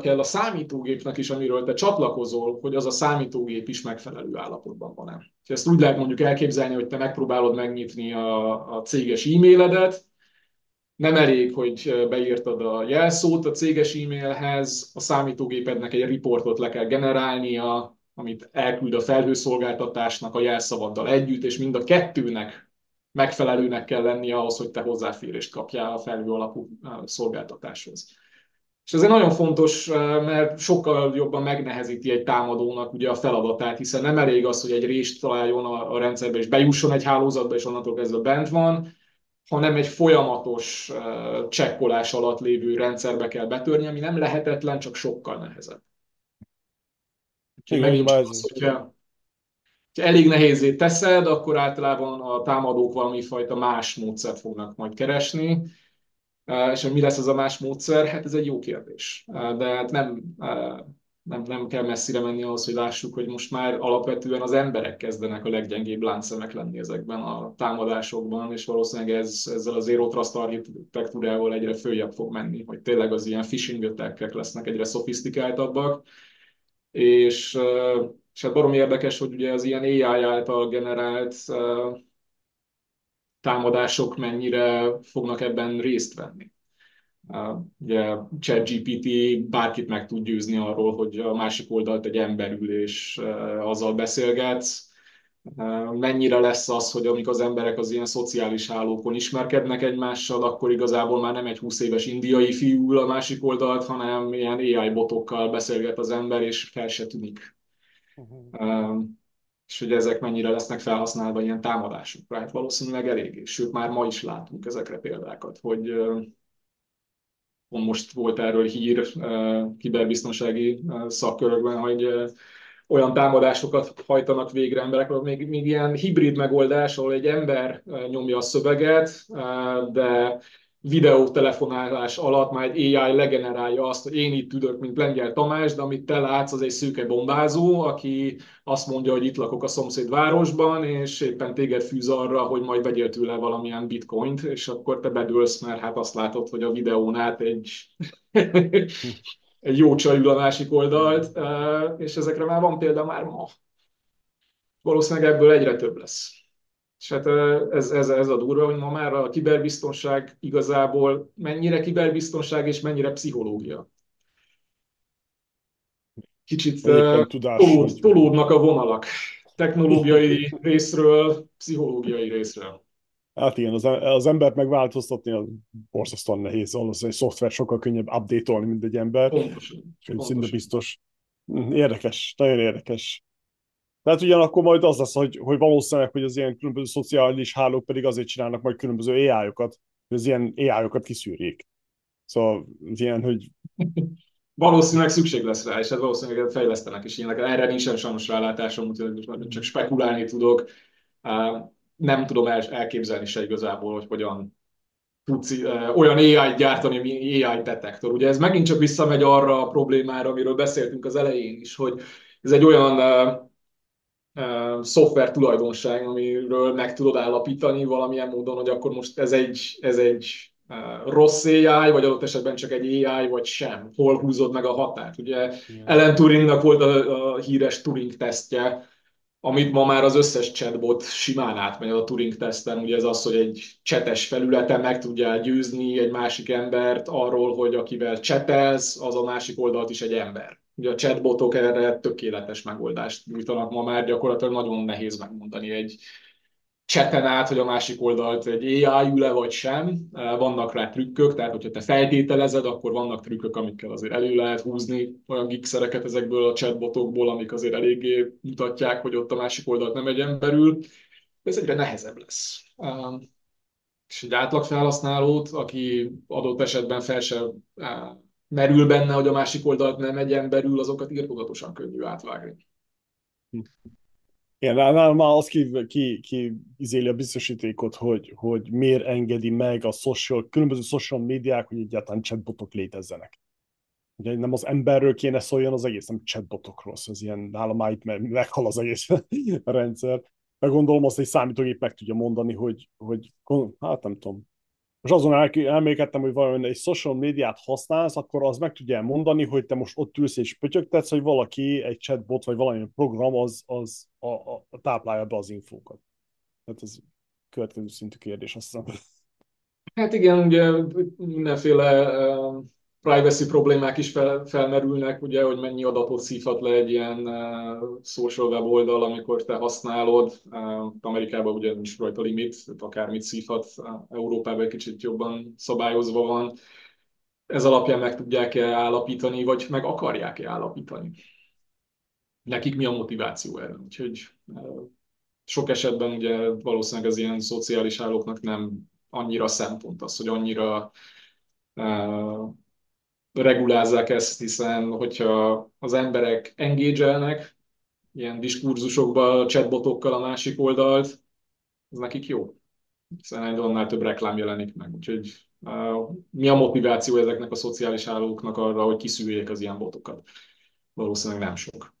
kell a számítógépnek is, amiről te csatlakozol, hogy az a számítógép is megfelelő állapotban van-e. Ezt úgy lehet mondjuk elképzelni, hogy te megpróbálod megnyitni a, a céges e-mailedet, nem elég, hogy beírtad a jelszót a céges e-mailhez, a számítógépednek egy riportot le kell generálnia, amit elküld a felhőszolgáltatásnak a jelszavaddal együtt, és mind a kettőnek megfelelőnek kell lennie ahhoz, hogy te hozzáférést kapjál a felhő alapú szolgáltatáshoz. És ez egy nagyon fontos, mert sokkal jobban megnehezíti egy támadónak ugye a feladatát, hiszen nem elég az, hogy egy részt találjon a, a rendszerbe és bejusson egy hálózatba, és onnantól kezdve bent van, hanem egy folyamatos csekkolás alatt lévő rendszerbe kell betörni, ami nem lehetetlen, csak sokkal nehezebb. Úgyhogy megint az, hogyha ha elég nehézé teszed, akkor általában a támadók valami fajta más módszert fognak majd keresni. És mi lesz az a más módszer? Hát ez egy jó kérdés. De hát nem, nem, nem kell messzire menni ahhoz, hogy lássuk, hogy most már alapvetően az emberek kezdenek a leggyengébb láncszemek lenni ezekben a támadásokban, és valószínűleg ez, ezzel az Zero Trust architektúrával egyre följebb fog menni, hogy tényleg az ilyen phishing lesznek egyre szofisztikáltabbak, és és hát barom érdekes, hogy ugye az ilyen AI által generált támadások mennyire fognak ebben részt venni. Ugye ChatGPT bárkit meg tud győzni arról, hogy a másik oldalt egy ember ül és uh, azzal beszélgetsz. Mennyire lesz az, hogy amikor az emberek az ilyen szociális hálókon ismerkednek egymással, akkor igazából már nem egy 20 éves indiai fiú a másik oldalt, hanem ilyen AI botokkal beszélget az ember, és fel se tűnik Uh-huh. És hogy ezek mennyire lesznek felhasználva ilyen támadásokra. Hát valószínűleg elég, sőt már ma is látunk ezekre példákat, hogy most volt erről hír kiberbiztonsági szakkörökben, hogy olyan támadásokat hajtanak végre emberek, még, még ilyen hibrid megoldás, ahol egy ember nyomja a szöveget, de videótelefonálás alatt már egy AI legenerálja azt, hogy én itt ülök, mint Lengyel Tamás, de amit te látsz, az egy szőke bombázó, aki azt mondja, hogy itt lakok a szomszéd városban, és éppen téged fűz arra, hogy majd vegyél tőle valamilyen bitcoint, és akkor te bedőlsz, mert hát azt látod, hogy a videón át egy, egy jó csaj ül a másik oldalt, és ezekre már van példa már ma. Valószínűleg ebből egyre több lesz. És hát ez, ez, ez a durva, hogy ma már a kiberbiztonság igazából mennyire kiberbiztonság és mennyire pszichológia. Kicsit tolód, tolódnak a vonalak technológiai részről, pszichológiai részről. Hát igen, az, az embert megváltoztatni az borzasztóan nehéz. Valószínűleg egy szoftver sokkal könnyebb update-olni, mint egy ember. Pontosan. Szinte biztos. Érdekes, nagyon érdekes. Tehát ugyanakkor majd az lesz, hogy, hogy valószínűleg, hogy az ilyen különböző szociális hálók pedig azért csinálnak majd különböző AI-okat, hogy az ilyen AI-okat kiszűrjék. Szóval ilyen, hogy valószínűleg szükség lesz rá, és ez valószínűleg fejlesztenek is ilyenek. Erre nincsen sajnos rálátásom, úgyhogy csak spekulálni tudok. Nem tudom elképzelni se igazából, hogy hogyan tudsz olyan AI-t gyártani, ami AI detektor. Ugye ez megint csak visszamegy arra a problémára, amiről beszéltünk az elején is, hogy ez egy olyan szoftver tulajdonság, amiről meg tudod állapítani valamilyen módon, hogy akkor most ez egy, ez egy rossz AI, vagy adott esetben csak egy AI, vagy sem. Hol húzod meg a határt? Ugye. Ellen Turingnak volt a, a híres Turing tesztje, amit ma már az összes chatbot simán átmegy a Turing teszten, ugye ez az, hogy egy csetes felületen meg tudja győzni egy másik embert arról, hogy akivel csetelsz, az a másik oldalt is egy ember. Ugye a chatbotok erre tökéletes megoldást nyújtanak ma már, gyakorlatilag nagyon nehéz megmondani egy cseten át, hogy a másik oldalt egy AI ül-e vagy sem. Vannak rá trükkök, tehát hogyha te feltételezed, akkor vannak trükkök, amikkel azért elő lehet húzni olyan gigszereket ezekből a chatbotokból, amik azért eléggé mutatják, hogy ott a másik oldalt nem egy emberül. Ez egyre nehezebb lesz. És egy átlag felhasználót, aki adott esetben fel sem merül benne, hogy a másik oldalt nem egyen belül, azokat írtogatosan könnyű átvágni. Igen, nálam már az ki, ki, ki izéli a biztosítékot, hogy, hogy miért engedi meg a social, különböző social médiák, hogy egyáltalán chatbotok létezzenek. Ugye nem az emberről kéne szóljon az egész, nem chatbotokról, szóval ez ilyen nálam már itt meghal az egész rendszer. Meg gondolom azt, hogy számítógép meg tudja mondani, hogy, hogy hát nem tudom, most azon elmékedtem, hogy valami egy social médiát használsz, akkor az meg tudja mondani, hogy te most ott ülsz és pötyögtetsz, hogy valaki, egy chatbot vagy valami program az, az a, a, a táplálja be az infókat. Tehát ez következő szintű kérdés, azt hiszem. Hát igen, ugye mindenféle privacy problémák is fel, felmerülnek, ugye, hogy mennyi adatot szívhat le egy ilyen uh, social web oldal, amikor te használod. Uh, Amerikában ugye nincs rajta limit, akármit szívhat, uh, Európában egy kicsit jobban szabályozva van. Ez alapján meg tudják-e állapítani, vagy meg akarják-e állapítani? Nekik mi a motiváció erre? Úgyhogy uh, sok esetben ugye valószínűleg az ilyen szociális hálóknak nem annyira szempont az, hogy annyira uh, regulázzák ezt, hiszen hogyha az emberek engage ilyen diskurzusokba, chatbotokkal a másik oldalt, ez nekik jó. Hiszen egy annál több reklám jelenik meg. Úgyhogy mi a motiváció ezeknek a szociális hálóknak arra, hogy kiszűrjék az ilyen botokat? Valószínűleg nem sok.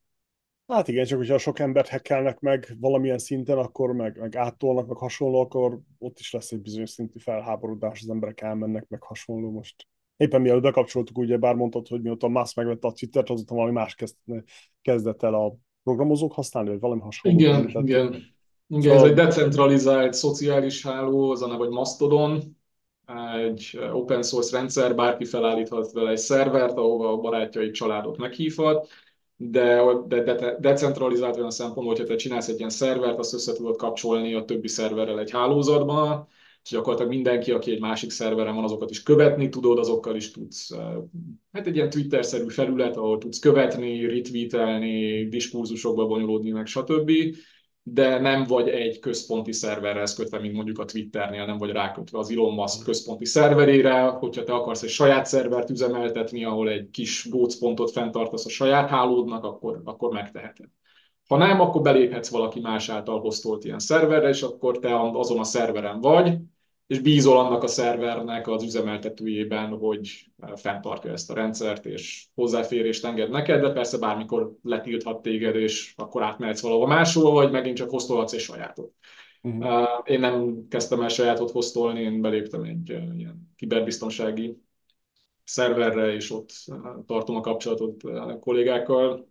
Hát igen, csak hogyha sok embert hekkelnek meg valamilyen szinten, akkor meg, meg áttolnak, meg hasonló, akkor ott is lesz egy bizonyos szintű felháborodás, az emberek elmennek, meg hasonló. Most éppen mielőtt bekapcsoltuk, ugye bár mondtad, hogy mióta Musk megvette a Twittert, azóta valami más kezd, kezdett el a programozók használni, vagy valami hasonló. Igen, igen. igen. Igen, szóval... ez egy decentralizált szociális háló, az a neve, hogy Mastodon, egy open source rendszer, bárki felállíthat vele egy szervert, ahova a barátjai, családot meghívhat, de, de, de decentralizált olyan szempontból, hogyha te csinálsz egy ilyen szervert, azt össze tudod kapcsolni a többi szerverrel egy hálózatban, és gyakorlatilag mindenki, aki egy másik szerveren van, azokat is követni tudod, azokkal is tudsz, hát egy ilyen Twitter-szerű felület, ahol tudsz követni, retweetelni, diskurzusokba bonyolódni, meg stb. De nem vagy egy központi szerverre kötve, mint mondjuk a Twitternél, nem vagy rákötve az Elon Musk központi szerverére, hogyha te akarsz egy saját szervert üzemeltetni, ahol egy kis gócpontot fenntartasz a saját hálódnak, akkor, akkor megteheted. Ha nem, akkor beléphetsz valaki más által hoztolt ilyen szerverre, és akkor te azon a szerveren vagy, és bízol annak a szervernek az üzemeltetőjében, hogy fenntartja ezt a rendszert, és hozzáférést enged neked, de persze bármikor letilthat téged, és akkor átmehetsz valahova máshol, vagy megint csak hoztolhatsz egy sajátot. Uh-huh. Én nem kezdtem el sajátot hoztolni, én beléptem egy ilyen kiberbiztonsági szerverre, és ott tartom a kapcsolatot a kollégákkal,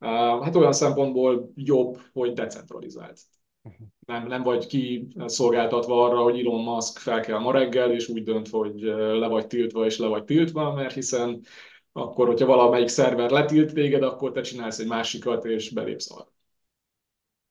Hát olyan szempontból jobb, hogy decentralizált. Uh-huh. Nem, nem vagy ki szolgáltatva arra, hogy Elon Musk fel kell ma reggel, és úgy dönt, hogy le vagy tiltva, és le vagy tiltva, mert hiszen akkor, hogyha valamelyik szerver letilt téged, akkor te csinálsz egy másikat, és belépsz arra.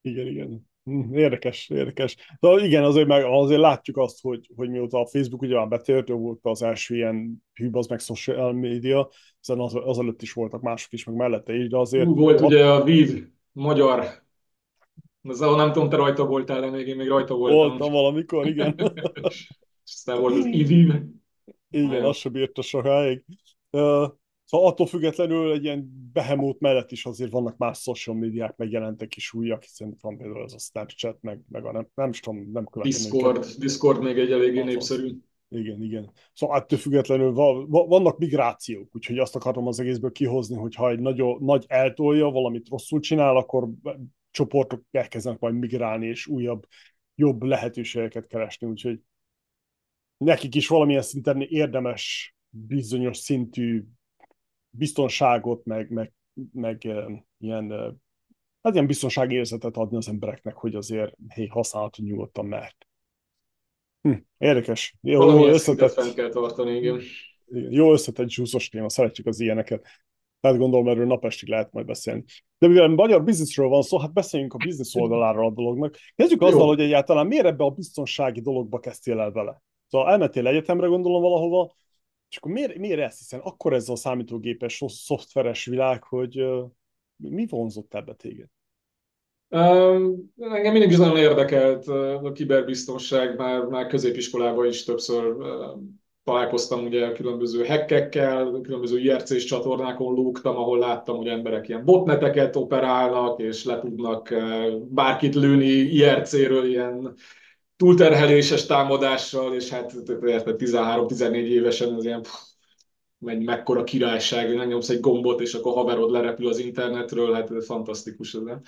Igen, igen. Hm, érdekes, érdekes. De igen, azért, meg, azért látjuk azt, hogy, hogy mióta a Facebook ugye már betért, volt az első ilyen hűb, az meg social media, hiszen az, az előtt is voltak mások is, meg mellette is, de azért... Hú, volt a... ugye a Viv, magyar, az, nem tudom, te rajta voltál, de még én még rajta voltam. Voltam valamikor, igen. aztán volt az IVIV. Igen, az sem bírta sokáig. Uh, Szóval attól függetlenül egy ilyen behemót mellett is azért vannak más social médiák, megjelentek is újak, hiszen van például ez a Snapchat, meg, meg a nem, nem is tudom, nem követem. Discord, őket. Discord még egy eléggé népszerű. Igen, igen. Szóval attól függetlenül vannak migrációk, úgyhogy azt akarom az egészből kihozni, hogy ha egy nagy, nagy eltolja, valamit rosszul csinál, akkor csoportok elkezdenek majd migrálni, és újabb, jobb lehetőségeket keresni, úgyhogy nekik is valamilyen szinten érdemes bizonyos szintű biztonságot, meg, meg, meg ilyen, hát ilyen biztonságérzetet adni az embereknek, hogy azért hé, használható nyugodtan mert. Hm, érdekes. Jó, jó összetett. Fenn kell tartani, igen. Jó összetett zsúszos téma, szeretjük az ilyeneket. Tehát gondolom, erről napestig lehet majd beszélni. De mivel magyar bizniszről van szó, hát beszéljünk a biznisz oldalára a dolognak. Kezdjük azzal, Jó. hogy egyáltalán miért ebbe a biztonsági dologba kezdtél el vele? Szóval elmentél egyetemre, gondolom valahova, és akkor miért, miért ezt? Hiszen akkor ez a számítógépes, szoftveres világ, hogy mi vonzott ebbe téged? Um, engem mindig is nagyon érdekelt a kiberbiztonság, már, már középiskolában is többször uh, találkoztam ugye különböző hekkekkel, különböző IRC-s csatornákon lógtam, ahol láttam, hogy emberek ilyen botneteket operálnak, és le tudnak bárkit lőni IRC-ről ilyen túlterheléses támadással, és hát 13-14 évesen az ilyen megy mekkora királyság, hogy nyomsz egy gombot, és akkor haverod lerepül az internetről, hát ez fantasztikus ez.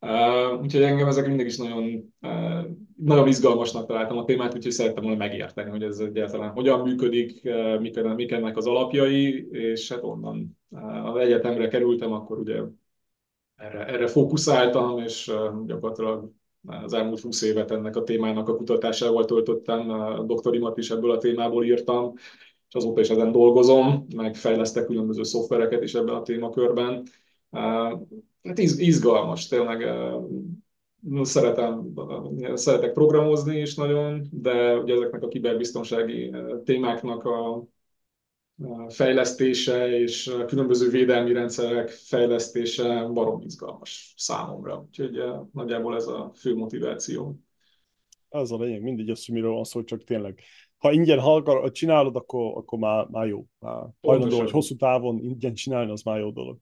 Uh, úgyhogy engem ezek mindig is nagyon, uh, nagyon izgalmasnak találtam a témát, úgyhogy szerettem volna megérteni, hogy ez egyáltalán hogyan működik, uh, mik, mik ennek az alapjai, és hát onnan uh, az egyetemre kerültem, akkor ugye erre, erre fókuszáltam, és uh, gyakorlatilag az elmúlt 20 évet ennek a témának a kutatásával töltöttem, a doktorimat is ebből a témából írtam, és azóta is ezen dolgozom, meg fejlesztek különböző szoftvereket is ebben a témakörben. Hát izgalmas, tényleg szeretem, szeretek programozni is nagyon, de ugye ezeknek a kiberbiztonsági témáknak a fejlesztése és különböző védelmi rendszerek fejlesztése barom izgalmas számomra. Úgyhogy nagyjából ez a fő motiváció. Ez a lényeg, mindig az, hogy miről van szó, csak tényleg ha ingyen ha csinálod, akkor, akkor már, már jó. Már hajlandó, hogy hosszú távon ingyen csinálni, az már jó dolog.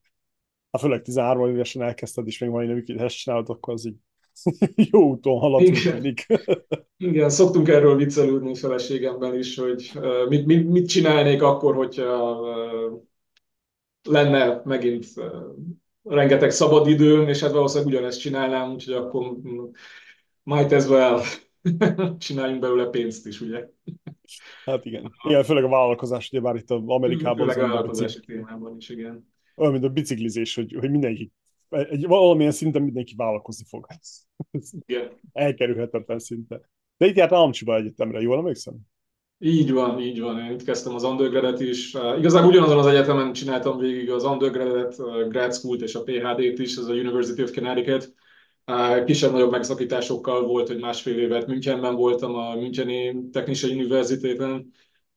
Ha főleg 13 évesen elkezdted, és még majd nem csinálod, akkor az így jó úton halad. Igen. Igen, szoktunk erről viccelődni feleségemben is, hogy mit, mit, mit csinálnék akkor, hogyha lenne megint rengeteg szabad időm, és hát valószínűleg ugyanezt csinálnám, úgyhogy akkor might as well csináljunk belőle pénzt is, ugye? Hát igen. Igen, főleg a vállalkozás, ugye bár itt Amerikában. Főleg a vállalkozási témában is, igen. Olyan, mint a biciklizés, hogy, hogy mindenki egy, valamilyen szinten mindenki vállalkozni fog. Igen. Elkerülhetetlen szinte. De itt járt Almcsiba egyetemre, jól emlékszem? Így van, így van. Én itt kezdtem az undergradet is. Igazából ugyanazon az egyetemen csináltam végig az undergradet, grad school és a PhD-t is, ez a University of Connecticut. Kisebb-nagyobb megszakításokkal volt, hogy másfél évet Münchenben voltam, a Müncheni Technische Universitéten,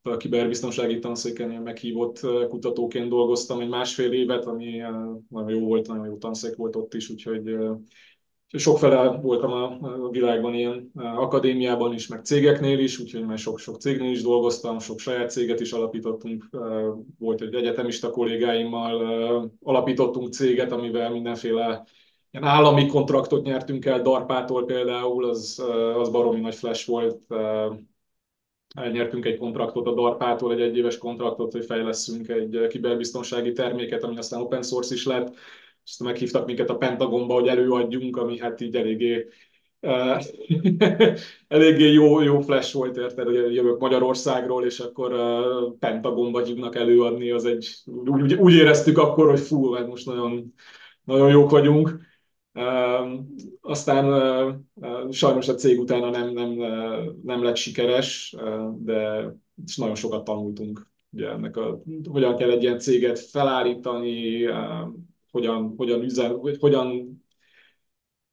a kiberbiztonsági tanszéken meghívott kutatóként dolgoztam egy másfél évet, ami nagyon jó volt, nagyon jó tanszék volt ott is, úgyhogy sokfele voltam a világban ilyen akadémiában is, meg cégeknél is, úgyhogy már sok-sok cégnél is dolgoztam, sok saját céget is alapítottunk, volt egy egyetemista kollégáimmal, alapítottunk céget, amivel mindenféle ilyen állami kontraktot nyertünk el, Darpától például, az, az baromi nagy flash volt, elnyertünk egy kontraktot a DARPA-tól, egy egyéves kontraktot, hogy fejleszünk egy kiberbiztonsági terméket, ami aztán open source is lett, és aztán meghívtak minket a Pentagonba, hogy előadjunk, ami hát így eléggé uh, eléggé jó, jó flash volt, érted, hogy jövök Magyarországról, és akkor uh, Pentagonba hívnak előadni, az egy, úgy, úgy éreztük akkor, hogy fú, hát most nagyon, nagyon jók vagyunk. Aztán sajnos a cég utána nem, nem, nem lett sikeres, de nagyon sokat tanultunk ugye ennek a, hogyan kell egy ilyen céget felállítani, hogyan, hogyan, üzen, hogyan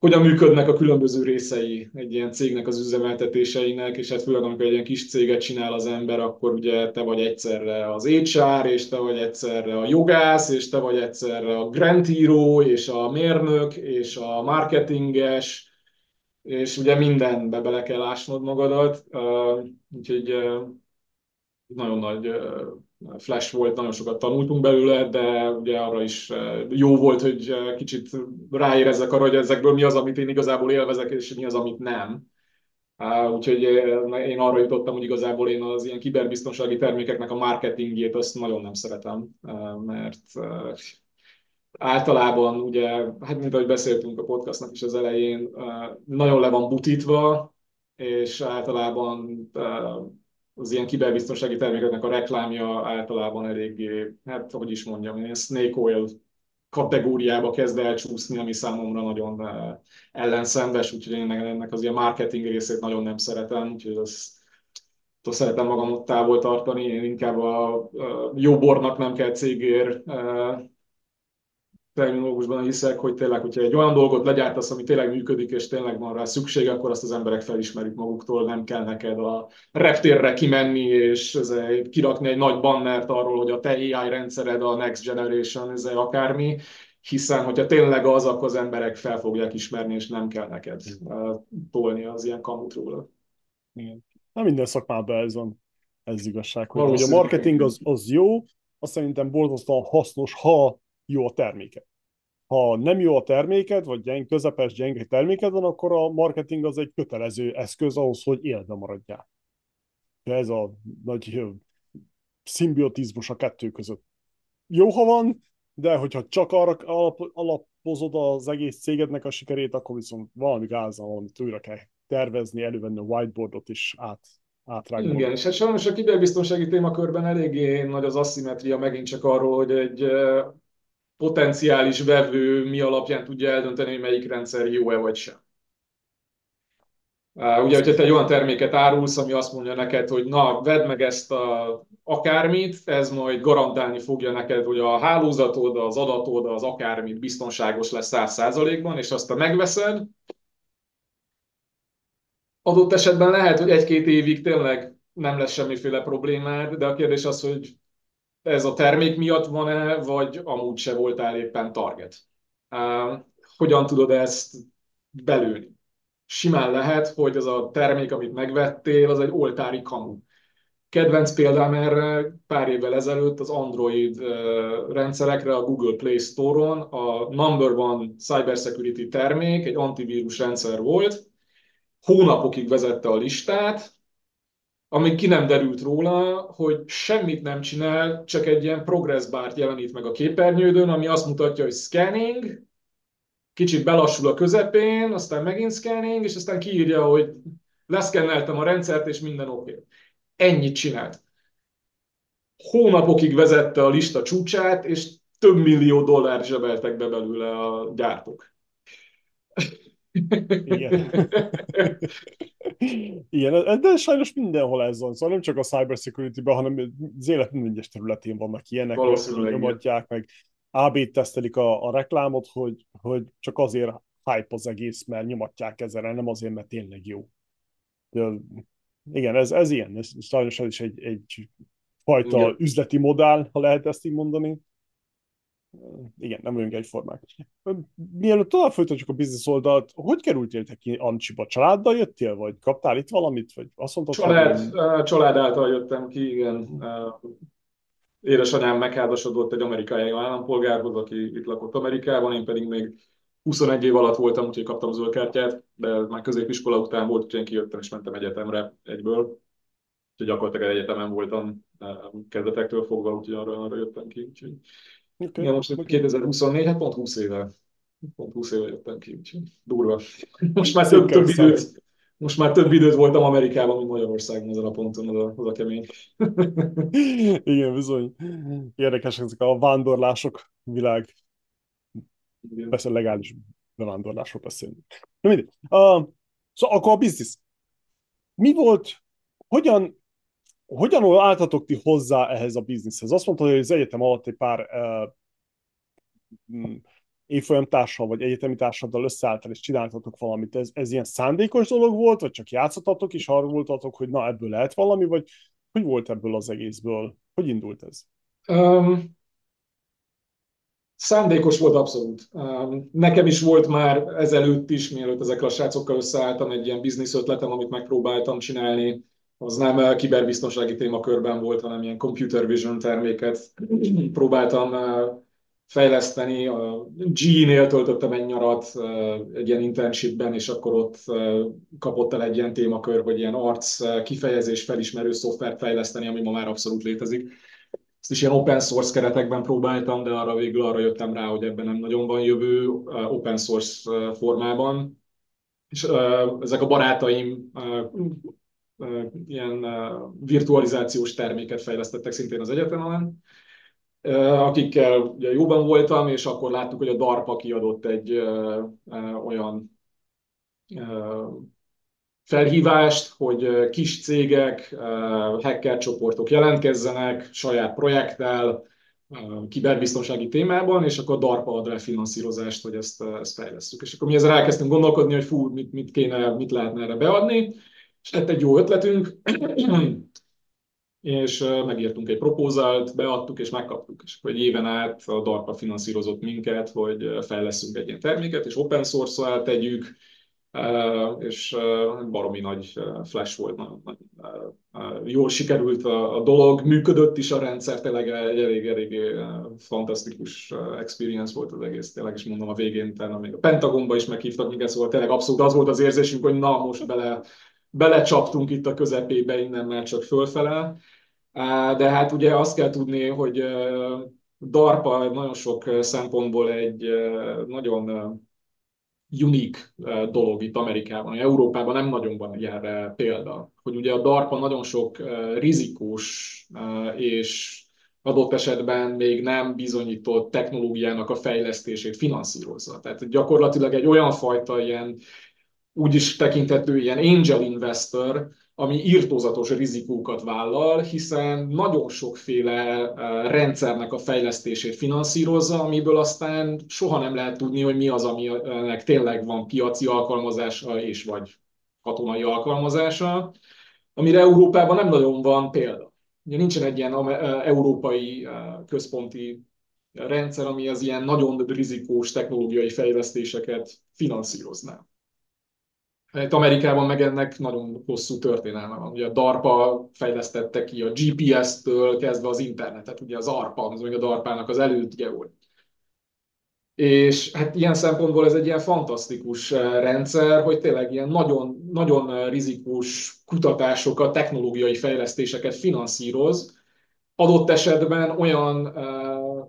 hogyan működnek a különböző részei egy ilyen cégnek az üzemeltetéseinek, és hát főleg amikor egy ilyen kis céget csinál az ember, akkor ugye te vagy egyszerre az HR, és te vagy egyszerre a jogász, és te vagy egyszerre a grantíró, és a mérnök, és a marketinges, és ugye mindenbe bele kell ásnod magadat, úgyhogy nagyon nagy flash volt, nagyon sokat tanultunk belőle, de ugye arra is jó volt, hogy kicsit ráérezzek arra, hogy ezekből mi az, amit én igazából élvezek, és mi az, amit nem. Úgyhogy én arra jutottam, hogy igazából én az ilyen kiberbiztonsági termékeknek a marketingjét azt nagyon nem szeretem, mert általában ugye, hát mint ahogy beszéltünk a podcastnak is az elején, nagyon le van butítva, és általában az ilyen kiberbiztonsági termékeknek a reklámja általában eléggé, hát hogy is mondjam, ilyen snake oil kategóriába kezd elcsúszni, ami számomra nagyon ellenszenves, úgyhogy én ennek az ilyen marketing részét nagyon nem szeretem, úgyhogy azt azt szeretem magam ott távol tartani, én inkább a, a jó bornak nem kell cégér terminológusban hiszek, hogy tényleg, hogyha egy olyan dolgot legyártasz, ami tényleg működik, és tényleg van rá szükség, akkor azt az emberek felismerik maguktól, nem kell neked a reptérre kimenni, és kirakni egy nagy bannert arról, hogy a te AI rendszered a Next Generation, ez akármi, hiszen hogyha tényleg az, akkor az emberek fel fogják ismerni, és nem kell neked tolni az ilyen kamut róla. Igen. Na minden szakmában ez van, ez igazság, hogy a marketing az, az jó, azt szerintem borzasztóan hasznos, ha jó a terméke. Ha nem jó a terméked, vagy gyeng, közepes, gyenge terméked van, akkor a marketing az egy kötelező eszköz ahhoz, hogy életben maradjál. De ez a nagy szimbiotizmus a kettő között. Jó, ha van, de hogyha csak arra alapozod az egész cégednek a sikerét, akkor viszont valami gázal, valamit újra kell tervezni, elővenni a whiteboardot is át, átrágni. Igen, és hát sajnos a kiberbiztonsági témakörben eléggé nagy az asszimetria megint csak arról, hogy egy potenciális vevő mi alapján tudja eldönteni, hogy melyik rendszer jó-e vagy sem. Ugye, hogyha te egy olyan terméket árulsz, ami azt mondja neked, hogy na, vedd meg ezt a akármit, ez majd garantálni fogja neked, hogy a hálózatod, az adatod, az akármit biztonságos lesz száz százalékban, és azt te megveszed, adott esetben lehet, hogy egy-két évig tényleg nem lesz semmiféle problémád, de a kérdés az, hogy ez a termék miatt van-e, vagy amúgy se voltál éppen target. Hogyan tudod ezt belőni? Simán lehet, hogy az a termék, amit megvettél, az egy oltári kamu. Kedvenc példám erre pár évvel ezelőtt az Android rendszerekre a Google Play Store-on a number one cybersecurity termék, egy antivírus rendszer volt, hónapokig vezette a listát, amíg ki nem derült róla, hogy semmit nem csinál, csak egy ilyen progress bárt jelenít meg a képernyődön, ami azt mutatja, hogy scanning, kicsit belassul a közepén, aztán megint scanning, és aztán kiírja, hogy leszkenneltem a rendszert, és minden oké. Ennyit csinált. Hónapokig vezette a lista csúcsát, és több millió dollár zsebeltek be belőle a gyártók. Igen. Igen, de sajnos mindenhol ez van. Szóval nem csak a cybersecurity-ben, hanem az élet minden egyes területén vannak ilyenek, hogy nyomatják, meg AB tesztelik a, a reklámot, hogy, hogy csak azért hype az egész, mert nyomatják ezzel, nem azért, mert tényleg jó. De, igen, ez, ez ilyen. Ez, sajnos ez is egy, egy fajta igen. üzleti modell, ha lehet ezt így mondani igen, nem vagyunk egyformák. Mielőtt tovább folytatjuk a biznisz oldalt, hogy kerültél te ki Ancsiba? Családdal jöttél, vagy kaptál itt valamit? Vagy azt mondtad, család, hogy... család által jöttem ki, igen. Édesanyám megházasodott egy amerikai állampolgárhoz, aki itt lakott Amerikában, én pedig még 21 év alatt voltam, úgyhogy kaptam zöld kártyát, de már középiskola után volt, úgyhogy én kijöttem és mentem egyetemre egyből. Úgyhogy gyakorlatilag egyetemen voltam kezdetektől fogva, úgyhogy arra, arra jöttem ki. Úgyhogy Okay. Ja, most 2024, hát pont 20 éve. Pont 20 éve jöttem ki, úgyhogy durva. Most már több, több időt, most már több időt voltam Amerikában, mint Magyarországon ezen a ponton, az a, az a kemény. Igen, bizony. Érdekesek ezek a vándorlások világ. Igen. Persze legális bevándorlásról beszélni. Na mindegy. Uh, szóval akkor a biznisz. Mi volt, hogyan hogyan álltatok ti hozzá ehhez a bizniszhez? Azt mondtad, hogy az egyetem alatt egy pár uh, évfolyamtársal vagy egyetemi társaddal összeálltál és csináltatok valamit. Ez, ez ilyen szándékos dolog volt, vagy csak játszottatok és arra voltatok, hogy na ebből lehet valami, vagy hogy volt ebből az egészből? Hogy indult ez? Um, szándékos volt abszolút. Um, nekem is volt már ezelőtt is, mielőtt ezekkel a srácokkal összeálltam, egy ilyen biznisz ötletem, amit megpróbáltam csinálni az nem kiberbiztonsági témakörben volt, hanem ilyen computer vision terméket próbáltam fejleszteni. A G-nél töltöttem egy nyarat egy ilyen internshipben, és akkor ott kapott el egy ilyen témakör, hogy ilyen arc kifejezés felismerő szoftvert fejleszteni, ami ma már abszolút létezik. Ezt is ilyen open source keretekben próbáltam, de arra végül arra jöttem rá, hogy ebben nem nagyon van jövő open source formában. És ezek a barátaim ilyen virtualizációs terméket fejlesztettek szintén az egyetemen, akikkel ugye jóban voltam, és akkor láttuk, hogy a DARPA kiadott egy olyan felhívást, hogy kis cégek, hacker csoportok jelentkezzenek saját projekttel, kiberbiztonsági témában, és akkor DARPA ad rá finanszírozást, hogy ezt, ezt fejlesztjük. És akkor mi ezzel elkezdtünk gondolkodni, hogy fú, mit, mit kéne, mit lehetne erre beadni, és lett egy jó ötletünk, és megírtunk egy propózált, beadtuk és megkaptuk. És egy éven át a DARPA finanszírozott minket, hogy fejleszünk egy ilyen terméket, és open source tegyük, és baromi nagy flash volt, nagyon, nagyon jól sikerült a, dolog, működött is a rendszer, tényleg egy elég, elég fantasztikus experience volt az egész, tényleg is mondom a végén, tehát még a Pentagonba is meghívtak minket, szóval tényleg abszolút az volt az érzésünk, hogy na most bele, belecsaptunk itt a közepébe, innen már csak fölfele. De hát ugye azt kell tudni, hogy DARPA nagyon sok szempontból egy nagyon unik dolog itt Amerikában. Európában nem nagyon van ilyenre példa. Hogy ugye a DARPA nagyon sok rizikós és adott esetben még nem bizonyított technológiának a fejlesztését finanszírozza. Tehát gyakorlatilag egy olyan fajta ilyen úgy is tekinthető ilyen angel investor, ami írtózatos rizikókat vállal, hiszen nagyon sokféle eh, rendszernek a fejlesztését finanszírozza, amiből aztán soha nem lehet tudni, hogy mi az, aminek tényleg van piaci alkalmazása és vagy katonai alkalmazása, amire Európában nem nagyon van példa. Ugye nincsen egy ilyen eh, európai eh, központi rendszer, ami az ilyen nagyon rizikós technológiai fejlesztéseket finanszírozná. Itt Amerikában meg ennek nagyon hosszú történelme van. Ugye a DARPA fejlesztette ki a GPS-től kezdve az internetet, ugye az ARPA, az még a DARPA-nak az elődje volt. És hát ilyen szempontból ez egy ilyen fantasztikus eh, rendszer, hogy tényleg ilyen nagyon, nagyon eh, rizikós kutatásokat, technológiai fejlesztéseket finanszíroz, adott esetben olyan uh,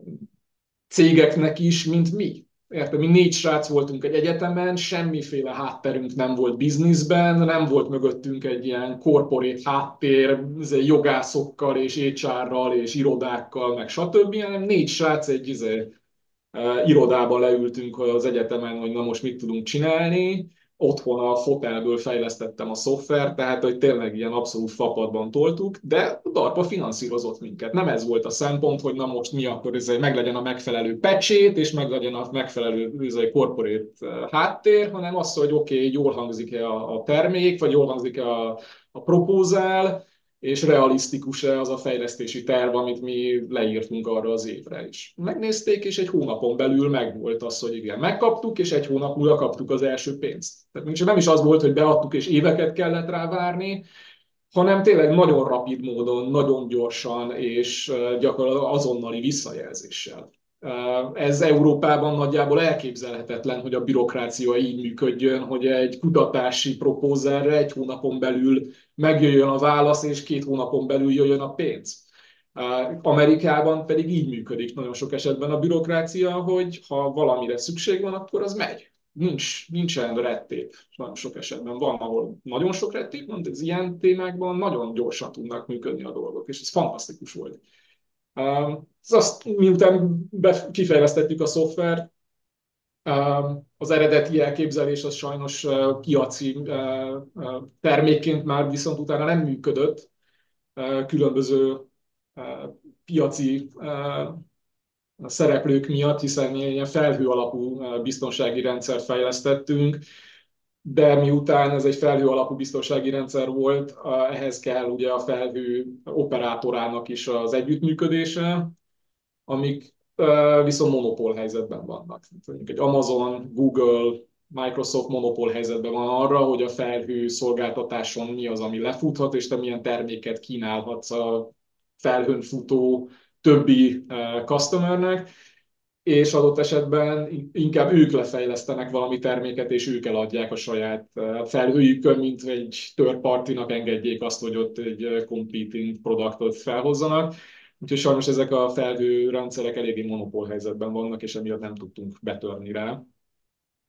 cégeknek is, mint mi. Érted, mi négy srác voltunk egy egyetemen, semmiféle hátterünk nem volt bizniszben, nem volt mögöttünk egy ilyen korporét háttér, jogászokkal és HR-ral és irodákkal, meg stb., hanem négy srác egy izé, uh, irodában leültünk az egyetemen, hogy na most mit tudunk csinálni, otthon a fotelből fejlesztettem a szoftvert, tehát hogy tényleg ilyen abszolút fapadban toltuk, de a DARPA finanszírozott minket. Nem ez volt a szempont, hogy na most mi akkor ez meglegyen a megfelelő pecsét, és meglegyen a megfelelő ez corporate eh, háttér, hanem az, hogy oké, okay, jól hangzik-e a, a termék, vagy jól hangzik-e a, a propózál, és realisztikus-e az a fejlesztési terv, amit mi leírtunk arra az évre is. Megnézték, és egy hónapon belül megvolt az, hogy igen, megkaptuk, és egy hónap múlva kaptuk az első pénzt. Tehát nem is az volt, hogy beadtuk, és éveket kellett rá várni, hanem tényleg nagyon rapid módon, nagyon gyorsan, és gyakorlatilag azonnali visszajelzéssel. Ez Európában nagyjából elképzelhetetlen, hogy a bürokrácia így működjön, hogy egy kutatási propózerre egy hónapon belül megjöjjön a válasz, és két hónapon belül jöjjön a pénz. Amerikában pedig így működik nagyon sok esetben a bürokrácia, hogy ha valamire szükség van, akkor az megy. Nincs, nincsen rettép nagyon sok esetben. Van, ahol nagyon sok rettép van, de az ilyen témákban nagyon gyorsan tudnak működni a dolgok, és ez fantasztikus volt. Azt, miután kifejlesztettük a szoftvert, az eredeti elképzelés az sajnos piaci termékként már viszont utána nem működött. Különböző piaci szereplők miatt, hiszen ilyen felhő alapú biztonsági rendszert fejlesztettünk, de miután ez egy felhő alapú biztonsági rendszer volt, ehhez kell ugye a felhő operátorának is az együttműködése, amik viszont monopól helyzetben vannak. Mondjuk egy Amazon, Google, Microsoft monopól helyzetben van arra, hogy a felhő szolgáltatáson mi az, ami lefuthat, és te milyen terméket kínálhatsz a felhőn futó többi customernek, és adott esetben inkább ők lefejlesztenek valami terméket, és ők eladják a saját felhőjükön, mint egy third party-nak engedjék azt, hogy ott egy competing produktot felhozzanak. Úgyhogy sajnos ezek a felhő rendszerek eléggé monopól helyzetben vannak, és emiatt nem tudtunk betörni rá.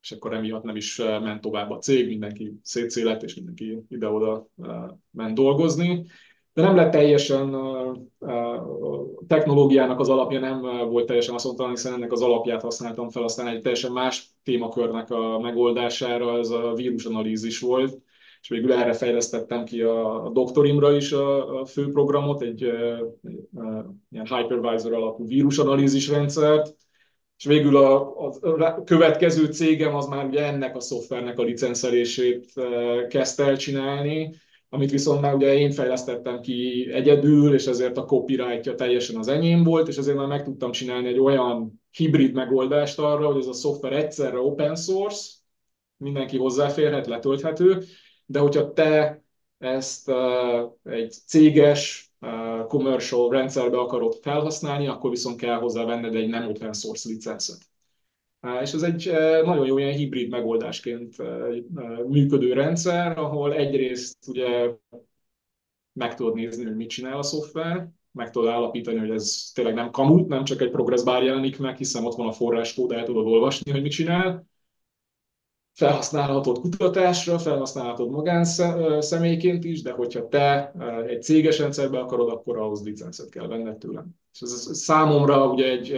És akkor emiatt nem is ment tovább a cég, mindenki szétszélet, és mindenki ide-oda ment dolgozni de nem lett teljesen a technológiának az alapja nem volt teljesen mondtam, hiszen ennek az alapját használtam fel, aztán egy teljesen más témakörnek a megoldására, ez a vírusanalízis volt, és végül erre fejlesztettem ki a, doktorimra is a, a fő programot, egy, egy ilyen hypervisor alapú vírusanalízis rendszert, és végül a, a következő cégem az már ugye ennek a szoftvernek a licenszelését kezdte el csinálni, amit viszont már ugye én fejlesztettem ki egyedül, és ezért a copyrightja teljesen az enyém volt, és ezért már meg tudtam csinálni egy olyan hibrid megoldást arra, hogy ez a szoftver egyszerre open source, mindenki hozzáférhet, letölthető, de hogyha te ezt egy céges, commercial rendszerbe akarod felhasználni, akkor viszont kell hozzá venned egy nem open source licencet. És ez egy nagyon jó ilyen hibrid megoldásként működő rendszer, ahol egyrészt ugye meg tudod nézni, hogy mit csinál a szoftver, meg tudod állapítani, hogy ez tényleg nem kamut, nem csak egy progress bar jelenik meg, hiszen ott van a forráskód, el tudod olvasni, hogy mit csinál. Felhasználhatod kutatásra, felhasználhatod magánszemélyként is, de hogyha te egy céges rendszerbe akarod, akkor ahhoz licencet kell venned tőlem. És ez számomra ugye egy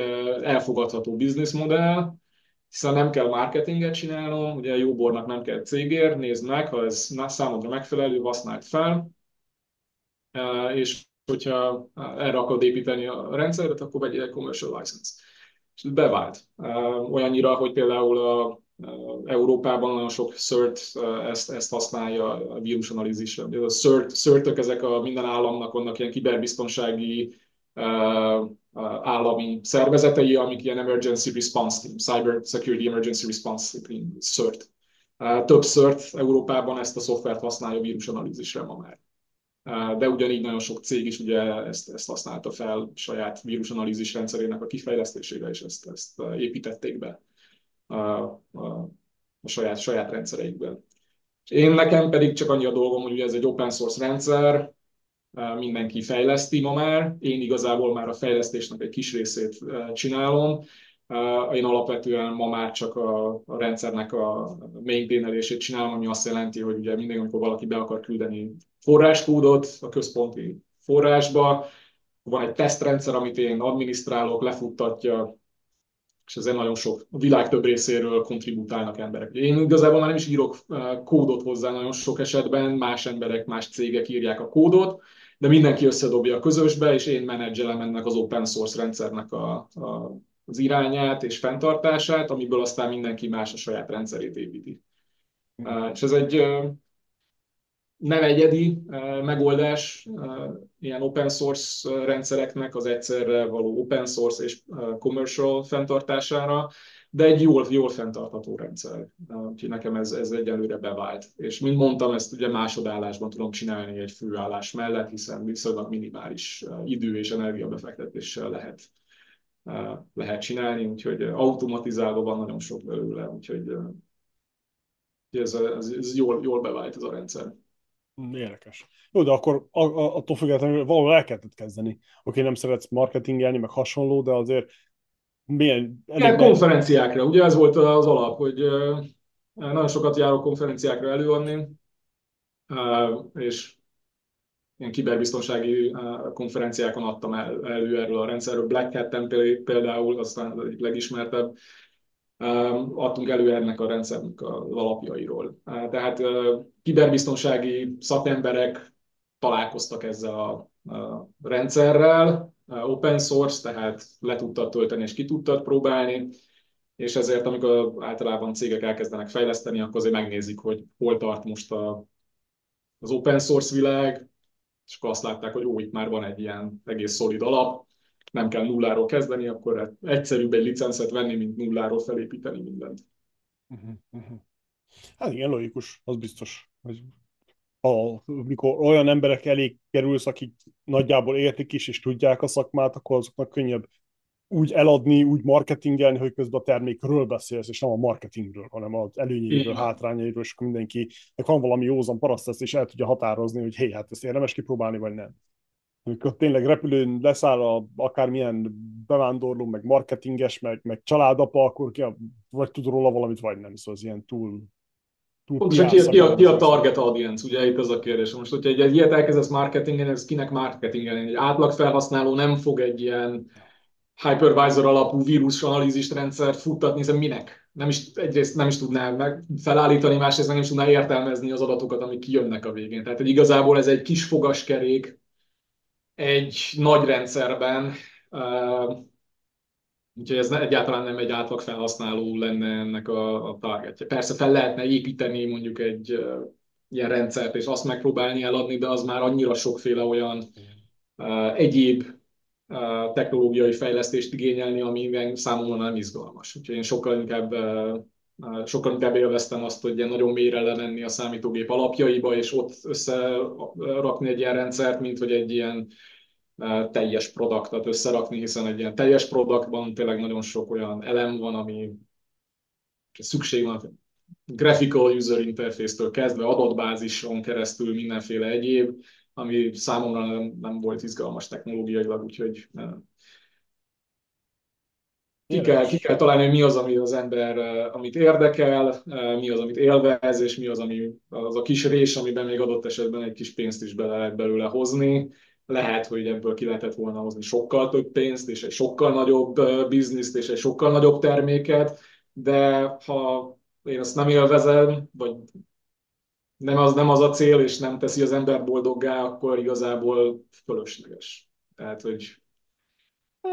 elfogadható bizniszmodell, hiszen nem kell marketinget csinálnom, ugye jóbornak nem kell cégér, nézd meg, ha ez számodra megfelelő, használd fel, és hogyha erre akarod építeni a rendszeret, akkor vegyél egy commercial license. És bevált. Olyannyira, hogy például a Európában nagyon sok CERT ezt, ezt használja a vírusanalízisre. A CERT, cert ezek a minden államnak vannak ilyen kiberbiztonsági állami szervezetei, amik ilyen Emergency Response Team, Cyber Security Emergency Response Team, CERT. Több CERT Európában ezt a szoftvert használja vírusanalízisre ma már. De ugyanígy nagyon sok cég is ugye ezt, ezt használta fel saját vírusanalízis rendszerének a kifejlesztésére, és ezt, ezt építették be a, a, a saját, saját rendszereikbe. Én nekem pedig csak annyi a dolgom, hogy ugye ez egy open source rendszer, mindenki fejleszti ma már, én igazából már a fejlesztésnek egy kis részét csinálom, én alapvetően ma már csak a, a rendszernek a maintainelését csinálom, ami azt jelenti, hogy ugye mindig, amikor valaki be akar küldeni forráskódot a központi forrásba, van egy tesztrendszer, amit én adminisztrálok, lefuttatja, és ezzel nagyon sok, a világ több részéről kontribútálnak emberek. Én igazából már nem is írok kódot hozzá nagyon sok esetben, más emberek, más cégek írják a kódot, de mindenki összedobja a közösbe, és én menedzselem ennek az open source rendszernek a, a, az irányát és fenntartását, amiből aztán mindenki más a saját rendszerét építi. Mm. És ez egy nem egyedi megoldás ilyen open source rendszereknek az egyszerre való open source és commercial fenntartására, de egy jól, jól fenntartható rendszer. Úgyhogy nekem ez, ez egyelőre bevált. És mint mondtam, ezt ugye másodállásban tudom csinálni egy főállás mellett, hiszen viszonylag minimális idő és energiabefektetéssel lehet, lehet csinálni, úgyhogy automatizálva van nagyon sok belőle, úgyhogy ez, ez, ez jól, jól bevált ez a rendszer. Hm, érdekes. Jó, de akkor attól függetlenül valahol el kellett kezdeni. Oké, nem szeretsz marketingelni, meg hasonló, de azért milyen... Igen, konferenciákra. Ugye ez volt az alap, hogy nagyon sokat járok konferenciákra előadni, és ilyen kiberbiztonsági konferenciákon adtam el, elő erről a rendszerről. Black hat például, aztán az egyik legismertebb, adtunk elő ennek a rendszernek az alapjairól. Tehát kiberbiztonsági szakemberek találkoztak ezzel a rendszerrel, open source, tehát le tudtad tölteni és ki tudtad próbálni, és ezért amikor általában cégek elkezdenek fejleszteni, akkor azért megnézik, hogy hol tart most a, az open source világ, és akkor azt látták, hogy ó, itt már van egy ilyen egész szolid alap, nem kell nulláról kezdeni, akkor egyszerűbb egy licencet venni, mint nulláról felépíteni mindent. Uh-huh, uh-huh. Hát igen, logikus, az biztos. Hogy ha, mikor olyan emberek elé kerülsz, akik nagyjából értik is, és tudják a szakmát, akkor azoknak könnyebb úgy eladni, úgy marketingelni, hogy közben a termékről beszélsz, és nem a marketingről, hanem az előnyeiről, hátrányairól, és akkor mindenkinek van valami józan paraszt és el tudja határozni, hogy hé, hát ezt érdemes kipróbálni, vagy nem. Amikor tényleg repülőn leszáll a, akármilyen bevándorló, meg marketinges, meg, meg családapa, akkor ki a, vagy tud róla valamit, vagy nem. Szóval az ilyen túl, Pontosan ki, ki, a, ki a target audience, ugye itt az a kérdés. Most, hogyha egy, egy ilyet elkezdesz marketingen, ez kinek marketingelni? Egy átlag felhasználó nem fog egy ilyen hypervisor alapú vírus rendszert futtatni, hiszen minek? Nem is, egyrészt nem is tudná meg felállítani, másrészt nem is tudná értelmezni az adatokat, amik kijönnek a végén. Tehát hogy igazából ez egy kis fogaskerék egy nagy rendszerben, úgyhogy ez egyáltalán nem egy átlag felhasználó lenne ennek a, a targetje. Persze fel lehetne építeni mondjuk egy ilyen rendszert, és azt megpróbálni eladni, de az már annyira sokféle olyan egyéb technológiai fejlesztést igényelni, ami számomra nem izgalmas. Úgyhogy én sokkal inkább, sokkal inkább élveztem azt, hogy nagyon mélyre lemenni a számítógép alapjaiba, és ott összerakni egy ilyen rendszert, mint hogy egy ilyen teljes produktot összerakni, hiszen egy ilyen teljes produktban tényleg nagyon sok olyan elem van, ami szükség van graphical user interface-től kezdve adatbázison keresztül mindenféle egyéb, ami számomra nem, nem volt izgalmas technológiailag, úgyhogy ki kell, ki kell találni, hogy mi az, ami az ember, amit érdekel, mi az, amit élvez, és mi az, ami az a kis rés, amiben még adott esetben egy kis pénzt is bele lehet belőle hozni. Lehet, hogy ebből ki lehetett volna hozni sokkal több pénzt, és egy sokkal nagyobb bizniszt, és egy sokkal nagyobb terméket, de ha én azt nem élvezem, vagy nem az, nem az a cél, és nem teszi az ember boldoggá, akkor igazából fölösleges. Tehát, hogy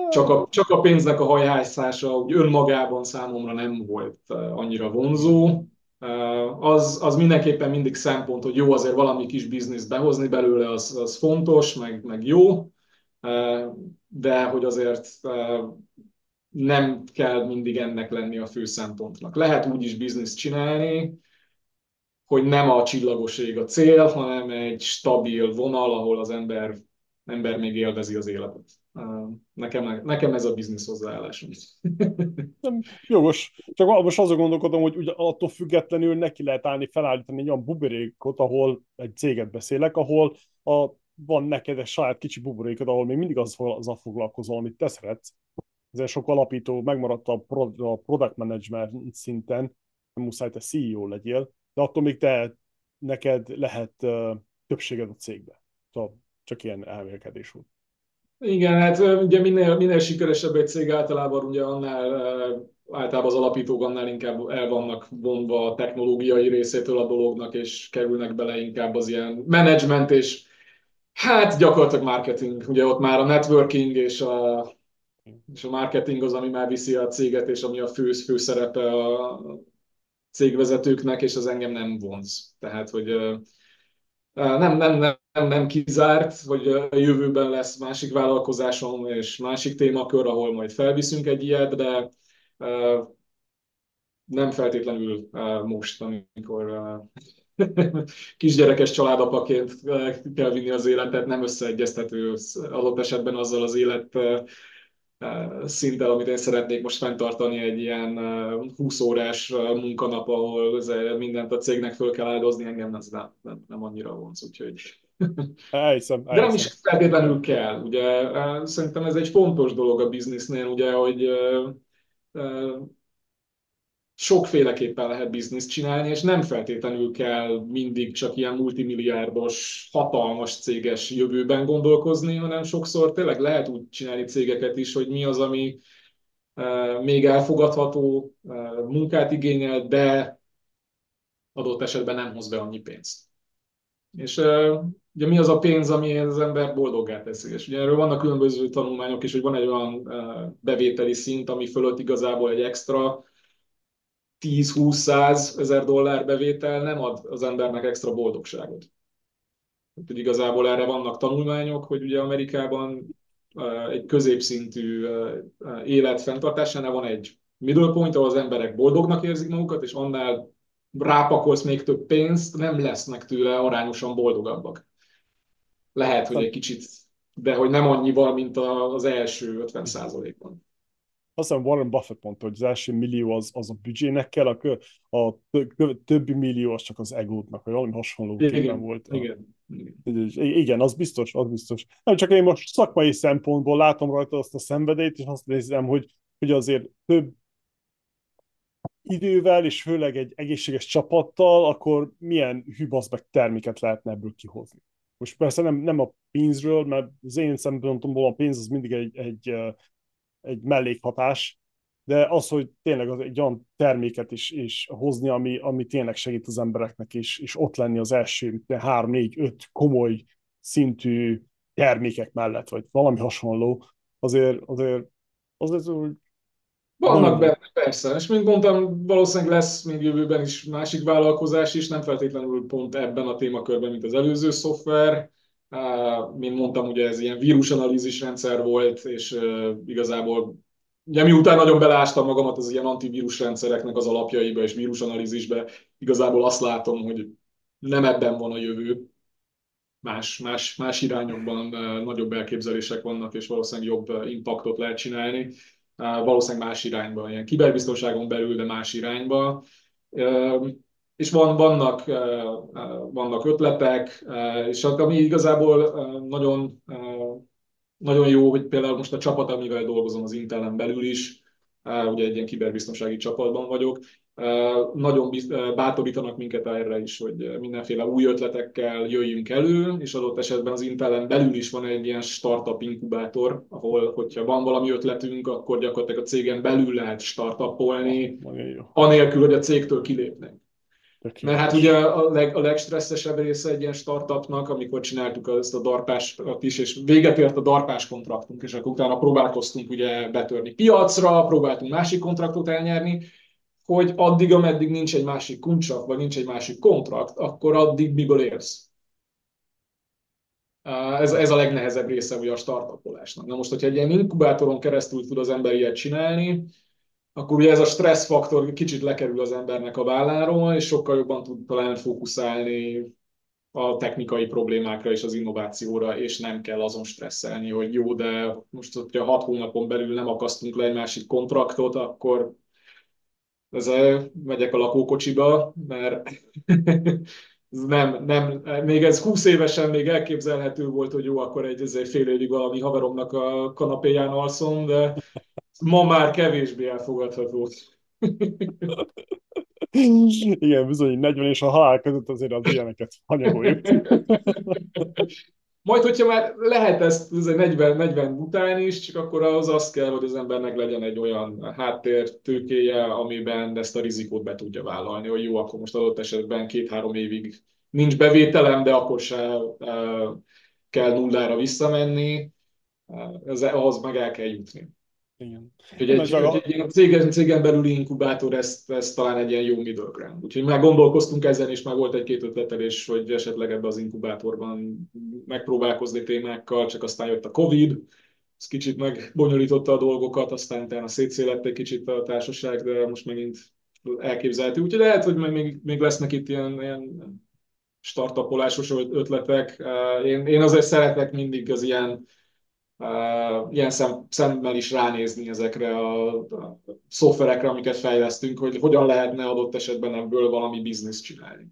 csak a, csak a pénznek a hajhászása úgy önmagában számomra nem volt eh, annyira vonzó. Eh, az, az mindenképpen mindig szempont, hogy jó azért valami kis bizniszt behozni belőle, az, az fontos, meg, meg jó, eh, de hogy azért nem kell mindig ennek lenni a fő szempontnak. Lehet úgy is bizniszt csinálni, hogy nem a csillagos ég a cél, hanem egy stabil vonal, ahol az ember, ember még élvezi az életet. Nekem, nekem ez a biznisz hozzáállásom. Nem, jogos. Csak most azon gondolkodom, hogy ugye attól függetlenül neki lehet állni, felállítani egy olyan buborékot, ahol egy céget beszélek, ahol a, van neked egy saját kicsi buborékod, ahol még mindig az, azzal foglalkozol, amit te szeretsz. Ez sok alapító, megmaradt a, product management szinten, nem muszáj te CEO legyél, de attól még te, neked lehet uh, többséged a cégbe. Szóval csak ilyen elmélkedés volt. Igen, hát ugye minél, minél sikeresebb egy cég általában ugye annál általában az alapítók annál inkább el vannak vonva a technológiai részétől a dolognak, és kerülnek bele inkább az ilyen management és hát gyakorlatilag marketing. Ugye ott már a networking és a, és a marketing az, ami már viszi a céget, és ami a fő, fő szerepe a, cégvezetőknek, és az engem nem vonz. Tehát, hogy nem, nem, nem, nem, nem kizárt, hogy a jövőben lesz másik vállalkozásom és másik témakör, ahol majd felviszünk egy ilyet, de nem feltétlenül most, amikor kisgyerekes családapaként kell vinni az életet, nem összeegyeztető adott esetben azzal az élet szinttel, amit én szeretnék most fenntartani egy ilyen 20 órás munkanap, ahol mindent a cégnek föl kell áldozni, engem ez nem, nem, nem annyira vonz, úgyhogy... Elhiszem, De nem is feltétlenül kell, ugye szerintem ez egy fontos dolog a biznisznél, ugye, hogy sokféleképpen lehet bizniszt csinálni, és nem feltétlenül kell mindig csak ilyen multimilliárdos, hatalmas céges jövőben gondolkozni, hanem sokszor tényleg lehet úgy csinálni cégeket is, hogy mi az, ami még elfogadható, munkát igényel, de adott esetben nem hoz be annyi pénzt. És ugye mi az a pénz, ami az ember boldoggá teszi. És ugye erről vannak különböző tanulmányok is, hogy van egy olyan bevételi szint, ami fölött igazából egy extra 10-20-100 ezer dollár bevétel nem ad az embernek extra boldogságot. Úgyhogy igazából erre vannak tanulmányok, hogy ugye Amerikában egy középszintű élet fenntartásánál van egy middle point, ahol az emberek boldognak érzik magukat, és annál rápakolsz még több pénzt, nem lesznek tőle arányosan boldogabbak. Lehet, hogy egy kicsit, de hogy nem annyival, mint az első 50 ban azt hiszem Warren Buffett mondta, hogy az első millió az, az a büdzsének kell, a, a többi millió az csak az egódnak, vagy valami hasonló igen, volt. Igen, igen. igen, az biztos, az biztos. Nem csak én most szakmai szempontból látom rajta azt a szenvedélyt, és azt nézem, hogy, hogy azért több idővel, és főleg egy egészséges csapattal, akkor milyen hűbaszbek terméket lehetne ebből kihozni. Most persze nem, nem a pénzről, mert az én szempontomból a pénz az mindig egy, egy egy mellékhatás, de az, hogy tényleg az egy olyan terméket is, is hozni, ami, ami tényleg segít az embereknek, és, és ott lenni az első három, négy, öt komoly szintű termékek mellett, vagy valami hasonló, azért, azért, azért hogy vannak benne, persze, és mint mondtam, valószínűleg lesz még jövőben is másik vállalkozás is, nem feltétlenül pont ebben a témakörben, mint az előző szoftver, mint mondtam, ugye ez ilyen vírusanalízis rendszer volt, és igazából ugye miután nagyon belástam magamat az ilyen antivírus rendszereknek az alapjaiba és vírusanalízisbe, igazából azt látom, hogy nem ebben van a jövő, más, más, más irányokban nagyobb elképzelések vannak, és valószínűleg jobb impaktot lehet csinálni. Valószínűleg más irányba, ilyen kiberbiztonságon belül, de más irányba. És van, vannak, vannak ötletek, és ami igazából nagyon, nagyon jó, hogy például most a csapat, amivel dolgozom az Intelen belül is, ugye egy ilyen kiberbiztonsági csapatban vagyok, nagyon bátorítanak minket erre is, hogy mindenféle új ötletekkel jöjjünk elő, és adott esetben az Intelen belül is van egy ilyen startup inkubátor, ahol, hogyha van valami ötletünk, akkor gyakorlatilag a cégen belül lehet startupolni, anélkül, hogy a cégtől kilépnek. Mert hát ugye a, leg, a legstresszesebb része egy ilyen startupnak, amikor csináltuk ezt a darpás is, és véget ért a darpás kontraktunk, és akkor utána próbálkoztunk ugye betörni piacra, próbáltunk másik kontraktot elnyerni, hogy addig, ameddig nincs egy másik kuncsap, vagy nincs egy másik kontrakt, akkor addig miből érsz? Ez, ez a legnehezebb része ugye a startupolásnak. Na most, hogyha egy ilyen inkubátoron keresztül tud az ember ilyet csinálni, akkor ugye ez a stressz faktor kicsit lekerül az embernek a válláról, és sokkal jobban tud talán fókuszálni a technikai problémákra és az innovációra, és nem kell azon stresszelni, hogy jó, de most, hogyha hat hónapon belül nem akasztunk le egy másik kontraktot, akkor ezzel megyek a lakókocsiba, mert ez nem, nem, még ez 20 évesen még elképzelhető volt, hogy jó, akkor egy, egy fél évig valami haveromnak a kanapéján alszom, de ma már kevésbé elfogadható. Igen, bizony, 40 és a halál között azért az ilyeneket hanyagoljuk. Majd, hogyha már lehet ezt 40, 40 után is, csak akkor az az kell, hogy az embernek legyen egy olyan háttér tőkéje, amiben ezt a rizikót be tudja vállalni, hogy jó, akkor most adott esetben két-három évig nincs bevételem, de akkor se kell nullára visszamenni, ez, ahhoz meg el kell jutni. Igen. Úgyhogy egy, egy, egy, egy cégen, cégen belüli inkubátor, ez, ez talán egy ilyen jó middle ground. Úgyhogy már gondolkoztunk ezen, és már volt egy-két ötletelés, hogy esetleg ebbe az inkubátorban megpróbálkozni témákkal, csak aztán jött a Covid, ez kicsit megbonyolította a dolgokat, aztán utána szétszélett egy kicsit a társaság, de most megint elképzelhető. Úgyhogy lehet, hogy még, még lesznek itt ilyen, ilyen startupolásos ötletek. Én, én azért szeretek mindig az ilyen ilyen szem, szemmel is ránézni ezekre a, a szoftverekre, amiket fejlesztünk, hogy hogyan lehetne adott esetben ebből valami bizniszt csinálni.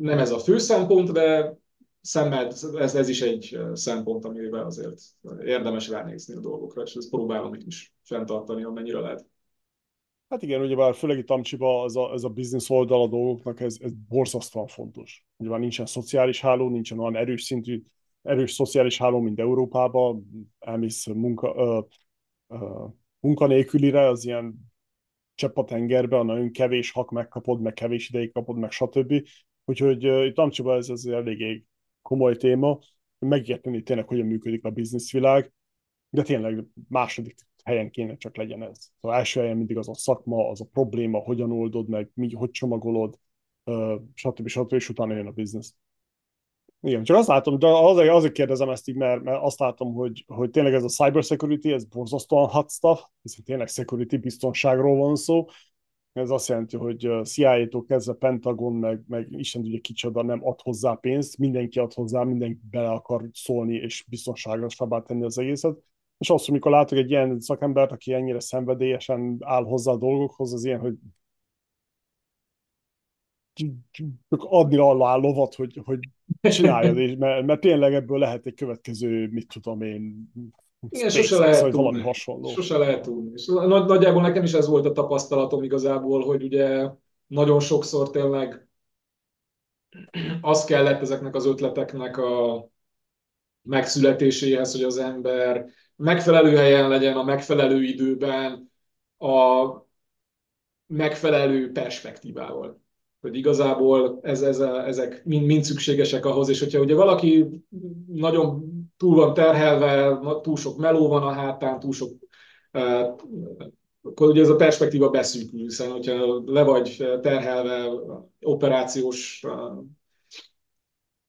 Nem ez a fő szempont, de szemmel, ez, ez is egy szempont, amivel azért érdemes ránézni a dolgokra, és ezt próbálom is fenntartani, amennyire lehet. Hát igen, ugyebár főleg itt Amcsiba ez a, ez a business oldal a dolgoknak, ez, ez borzasztóan fontos. Ugyebár nincsen szociális háló, nincsen olyan erős szintű erős szociális háló, mint Európában, elmész munka, ö, ö, munkanélkülire, az ilyen csepp a tengerbe, a nagyon kevés hak megkapod, meg kevés ideig kapod, meg stb. Úgyhogy uh, itt Amcsiba ez, ez eléggé komoly téma, megérteni tényleg, hogyan működik a bizniszvilág, de tényleg második helyen kéne csak legyen ez. Az első helyen mindig az a szakma, az a probléma, hogyan oldod meg, mi, hogy csomagolod, uh, stb. stb. és utána jön a biznisz. Igen, csak azt látom, de azért, azért kérdezem ezt így, mert, mert azt látom, hogy, hogy tényleg ez a cyber security, ez borzasztóan hot stuff, hiszen tényleg security biztonságról van szó, Ez azt jelenti, hogy CIA-tól kezdve Pentagon, meg, meg Isten tudja kicsoda nem ad hozzá pénzt, mindenki ad hozzá, mindenki bele akar szólni és biztonságosabbá tenni az egészet. És azt, amikor látok egy ilyen szakembert, aki ennyire szenvedélyesen áll hozzá a dolgokhoz, az ilyen, hogy csak adni alá lovat, hogy, hogy csináljad, és, mert, mert tényleg ebből lehet egy következő, mit tudom én, igen, sose lehet tudni. valami hasonló. Sose lehet tudni. És nagy, nagyjából nekem is ez volt a tapasztalatom igazából, hogy ugye nagyon sokszor tényleg az kellett ezeknek az ötleteknek a megszületéséhez, hogy az ember megfelelő helyen legyen, a megfelelő időben, a megfelelő perspektívával hogy igazából ez, ez, ezek mind, mind szükségesek ahhoz, és hogyha ugye valaki nagyon túl van terhelve, túl sok meló van a hátán, túl sok akkor ugye ez a perspektíva beszűkül, hiszen hogyha le vagy terhelve operációs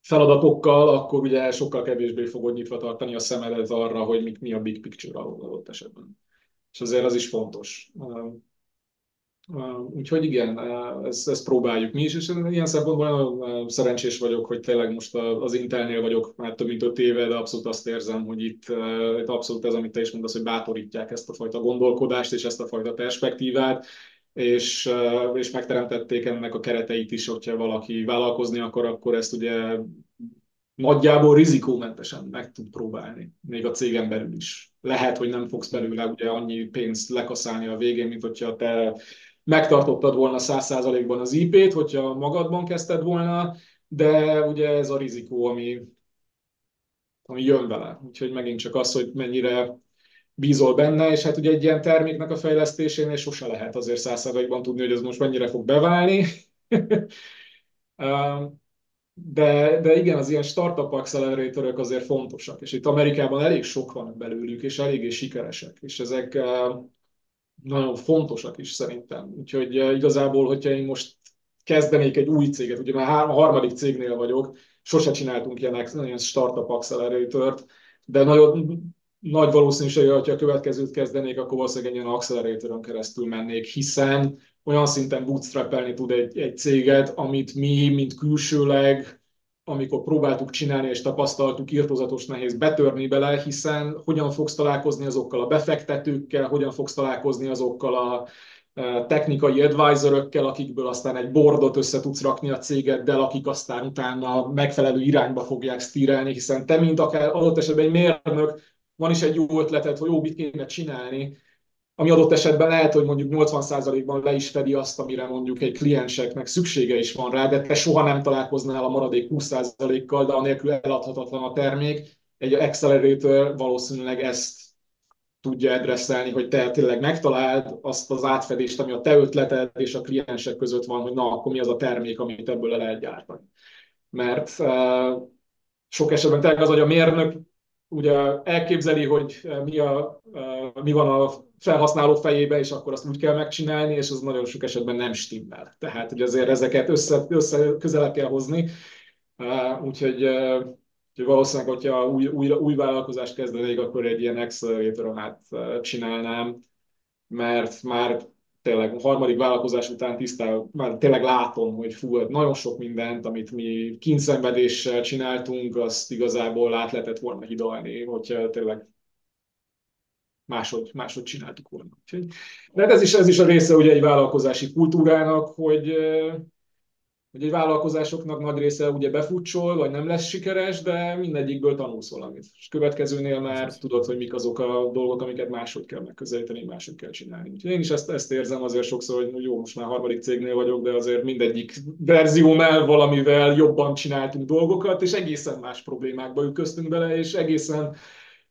feladatokkal, akkor ugye sokkal kevésbé fogod nyitva tartani a szemedet arra, hogy mi a big picture adott esetben. És azért az is fontos. Úgyhogy igen, ezt, ezt próbáljuk mi is, és ilyen szempontból nagyon szerencsés vagyok, hogy tényleg most az Intelnél vagyok már több mint öt éve, de abszolút azt érzem, hogy itt, itt abszolút ez, amit te is mondasz, hogy bátorítják ezt a fajta gondolkodást és ezt a fajta perspektívát, és, és megteremtették ennek a kereteit is, hogyha valaki vállalkozni akar, akkor ezt ugye nagyjából rizikómentesen meg tud próbálni, még a cégen belül is. Lehet, hogy nem fogsz belőle ugye annyi pénzt lekaszálni a végén, mint hogyha te megtartottad volna száz százalékban az IP-t, hogyha magadban kezdted volna, de ugye ez a rizikó, ami, ami jön vele. Úgyhogy megint csak az, hogy mennyire bízol benne, és hát ugye egy ilyen terméknek a fejlesztésénél sose lehet azért százalékban tudni, hogy ez most mennyire fog beválni. de, de igen, az ilyen startup acceleratorok azért fontosak, és itt Amerikában elég sok van belőlük, és eléggé sikeresek, és ezek nagyon fontosak is szerintem. Úgyhogy eh, igazából, hogyha én most kezdenék egy új céget, ugye már a harmadik cégnél vagyok, sose csináltunk ilyen, ilyen startup accelerator de nagyon nagy valószínűséggel, hogyha a következőt kezdenék, akkor valószínűleg egy ilyen acceleratoron keresztül mennék, hiszen olyan szinten bootstrapelni tud egy, egy céget, amit mi, mint külsőleg amikor próbáltuk csinálni és tapasztaltuk, írtozatos nehéz betörni bele, hiszen hogyan fogsz találkozni azokkal a befektetőkkel, hogyan fogsz találkozni azokkal a e, technikai advisorökkel, akikből aztán egy bordot össze tudsz rakni a cégeddel, akik aztán utána megfelelő irányba fogják stírelni, hiszen te, mint akár adott esetben egy mérnök, van is egy jó ötleted, hogy jó, mit kéne csinálni, ami adott esetben lehet, hogy mondjuk 80%-ban le is fedi azt, amire mondjuk egy klienseknek szüksége is van rá, de te soha nem találkoznál a maradék 20%-kal, de anélkül eladhatatlan a termék. Egy accelerator valószínűleg ezt tudja adresszelni, hogy te tényleg megtaláld azt az átfedést, ami a te ötleted és a kliensek között van, hogy na, akkor mi az a termék, amit ebből le lehet gyártani. Mert uh, sok esetben tényleg az, hogy a mérnök ugye elképzeli, hogy mi, a, uh, mi van a felhasználó fejébe, és akkor azt úgy kell megcsinálni, és az nagyon sok esetben nem stimmel. Tehát, hogy azért ezeket össze, össze közelebb kell hozni. Úgyhogy, úgyhogy valószínűleg, hogyha új, új, új vállalkozást kezdenék, akkor egy ilyen accelerator hát csinálnám, mert már tényleg a harmadik vállalkozás után tisztán, már tényleg látom, hogy fú, nagyon sok mindent, amit mi kínszenvedéssel csináltunk, azt igazából át lehetett volna hidalni, hogyha tényleg máshogy, máshogy csináltuk volna. De hát ez is, ez is a része ugye egy vállalkozási kultúrának, hogy, hogy egy vállalkozásoknak nagy része ugye befutsol, vagy nem lesz sikeres, de mindegyikből tanulsz valamit. És következőnél már tudod, hogy mik azok a dolgok, amiket máshogy kell megközelíteni, máshogy kell csinálni. Úgyhogy én is ezt, ezt érzem azért sokszor, hogy jó, most már harmadik cégnél vagyok, de azért mindegyik verziónál valamivel jobban csináltunk dolgokat, és egészen más problémákba ütköztünk bele, és egészen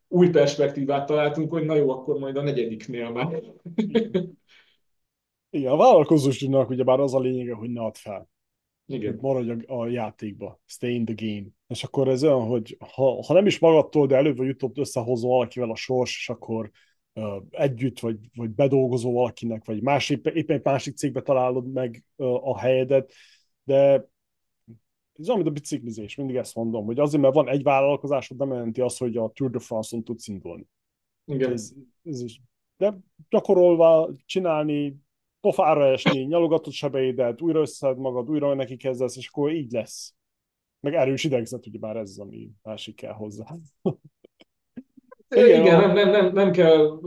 új perspektívát találtunk, hogy na jó, akkor majd a negyediknél már. Igen, a vállalkozósnak ugye bár az a lényege, hogy ne add fel. Igen. Maradj a, a játékba. Stay in the game. És akkor ez olyan, hogy ha, ha nem is magadtól, de előbb vagy utóbb összehozol valakivel a sors, és akkor uh, együtt, vagy, vagy bedolgozol valakinek, vagy más, éppen, éppen egy másik cégbe találod meg uh, a helyedet, de ez olyan, mint a biciklizés, mindig ezt mondom, hogy azért, mert van egy vállalkozásod, nem jelenti azt, hogy a Tour de France-on tudsz indulni. Igen. Ez, ez is. De gyakorolva csinálni, pofára esni, nyalogatott sebeidet, újra összed magad, újra neki kezdesz, és akkor így lesz. Meg erős idegzet, ugye már ez, ami másik kell hozzá. Igen, Igen nem, nem, nem, nem kell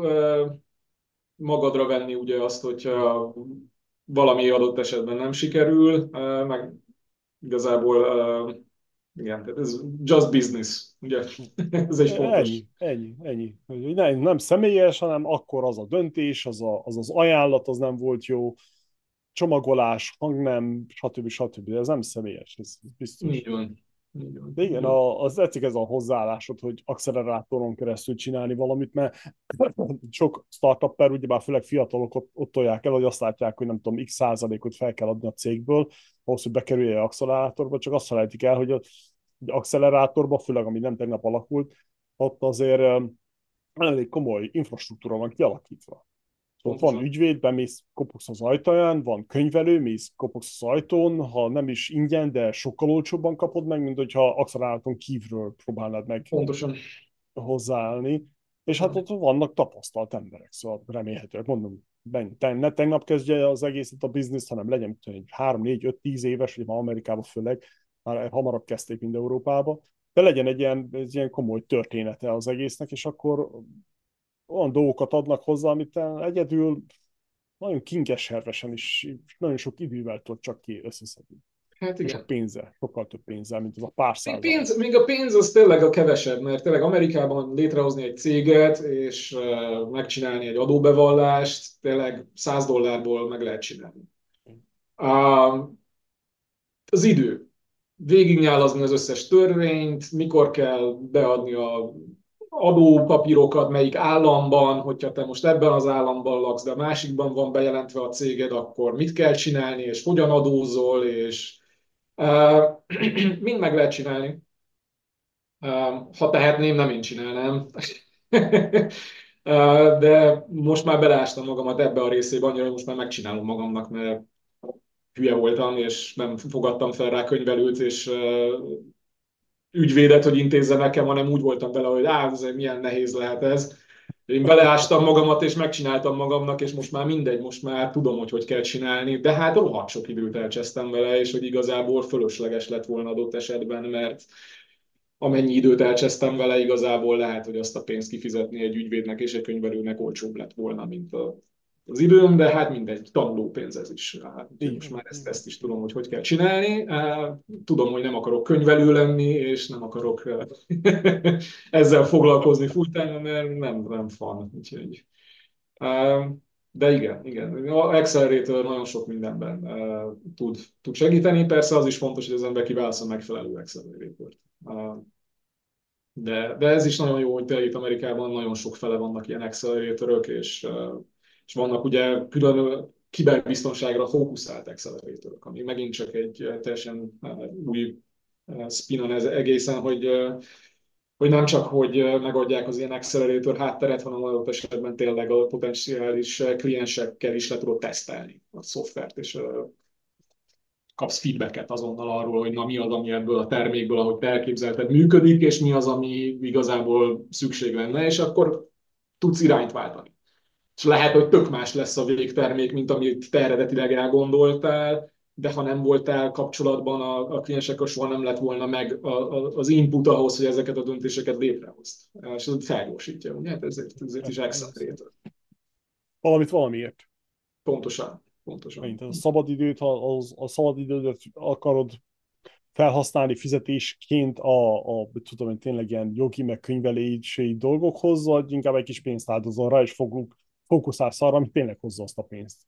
magadra venni ugye azt, hogyha valami adott esetben nem sikerül, meg igazából igen, tehát ez just business, ugye? ez egy fontos. Ennyi, ennyi, ennyi. Nem, nem személyes, hanem akkor az a döntés, az, a, az az ajánlat, az nem volt jó, csomagolás, hangnem, stb. stb. Ez nem személyes, ez biztos. Így van. De igen, a, az tetszik ez a hozzáállásod, hogy accelerátoron keresztül csinálni valamit, mert sok startupper, ugyebár főleg fiatalok ott, ott tolják el, hogy azt látják, hogy nem tudom, x százalékot fel kell adni a cégből, ahhoz, hogy bekerülje accelerátorba, csak azt felejtik el, hogy az accelerátorba, főleg ami nem tegnap alakult, ott azért elég komoly infrastruktúra van kialakítva. Szóval van ügyvéd, bemész, kopogsz az ajtaján, van könyvelő, mész, kopogsz az ajtón, ha nem is ingyen, de sokkal olcsóbban kapod meg, mint hogyha acceleráton kívülről próbálnád meg Pontosan. hozzáállni. És hát ott vannak tapasztalt emberek, szóval remélhetőleg mondom, te, ne tegnap kezdje az egészet a bizniszt, hanem legyen egy 3, 4, 5, 10 éves, vagy ma Amerikában főleg, már hamarabb kezdték, mint Európába, de legyen egy ilyen, egy ilyen komoly története az egésznek, és akkor olyan dolgokat adnak hozzá, amit egyedül nagyon kinkeservesen is, nagyon sok idővel tud csak ki összeszedni. Hát igen. És a pénze, sokkal több pénzzel, mint az a pár száz. Pénz, még a pénz az tényleg a kevesebb, mert tényleg Amerikában létrehozni egy céget, és megcsinálni egy adóbevallást, tényleg 100 dollárból meg lehet csinálni. az idő. Végignyálazni az összes törvényt, mikor kell beadni a adópapírokat, melyik államban, hogyha te most ebben az államban laksz, de a másikban van bejelentve a céged, akkor mit kell csinálni, és hogyan adózol, és uh, mind meg lehet csinálni. Uh, ha tehetném, nem én csinálnám. uh, de most már beleástam magamat ebbe a részébe annyira, hogy most már megcsinálom magamnak, mert hülye voltam, és nem fogadtam fel rá könyvelőt, és ügyvédet, hogy intézze nekem, hanem úgy voltam vele, hogy á, ez milyen nehéz lehet ez. Én beleástam magamat, és megcsináltam magamnak, és most már mindegy, most már tudom, hogy hogy kell csinálni, de hát rohadt sok időt elcsesztem vele, és hogy igazából fölösleges lett volna adott esetben, mert amennyi időt elcsesztem vele, igazából lehet, hogy azt a pénzt kifizetni egy ügyvédnek és egy könyvelőnek olcsóbb lett volna, mint a az időm, de hát mindegy, tanulópénz ez is. Hát, most már ezt, ezt is tudom, hogy hogy kell csinálni. Tudom, hogy nem akarok könyvelő lenni, és nem akarok ezzel foglalkozni full mert nem, nem fan. Úgyhogy, de igen, igen. A Accelerator nagyon sok mindenben tud, tud segíteni. Persze az is fontos, hogy az ember kiválasz a megfelelő Accelerator-t. De, de ez is nagyon jó, hogy te itt Amerikában nagyon sok fele vannak ilyen acceleratorok, és és vannak ugye külön kiberbiztonságra fókuszált acceleratorok, ami megint csak egy eh, teljesen eh, új eh, spinon ez egészen, hogy hogy nem csak, hogy megadják az ilyen accelerator hátteret, hanem adott esetben tényleg a potenciális kliensekkel is le tudod tesztelni a szoftvert, és kapsz feedbacket azonnal arról, hogy na mi az, ami ebből a termékből, ahogy te elképzelted, működik, és mi az, ami igazából szükség lenne, és akkor tudsz irányt váltani és lehet, hogy tök más lesz a végtermék, mint amit te eredetileg elgondoltál, de ha nem voltál kapcsolatban a, a kliensekkel, soha nem lett volna meg a, a, az input ahhoz, hogy ezeket a döntéseket létrehozt. És ez felgyorsítja, ugye? Hát ezért, ezért is accelerate. Valamit valamiért. Pontosan. Pontosan. Mint a szabadidőt, ha az, a szabadidőt akarod felhasználni fizetésként a, a tudom én, tényleg ilyen jogi, meg könyvelési dolgokhoz, vagy inkább egy kis pénzt áldozol rá, és fogunk fókuszálsz arra, ami tényleg hozza azt a pénzt.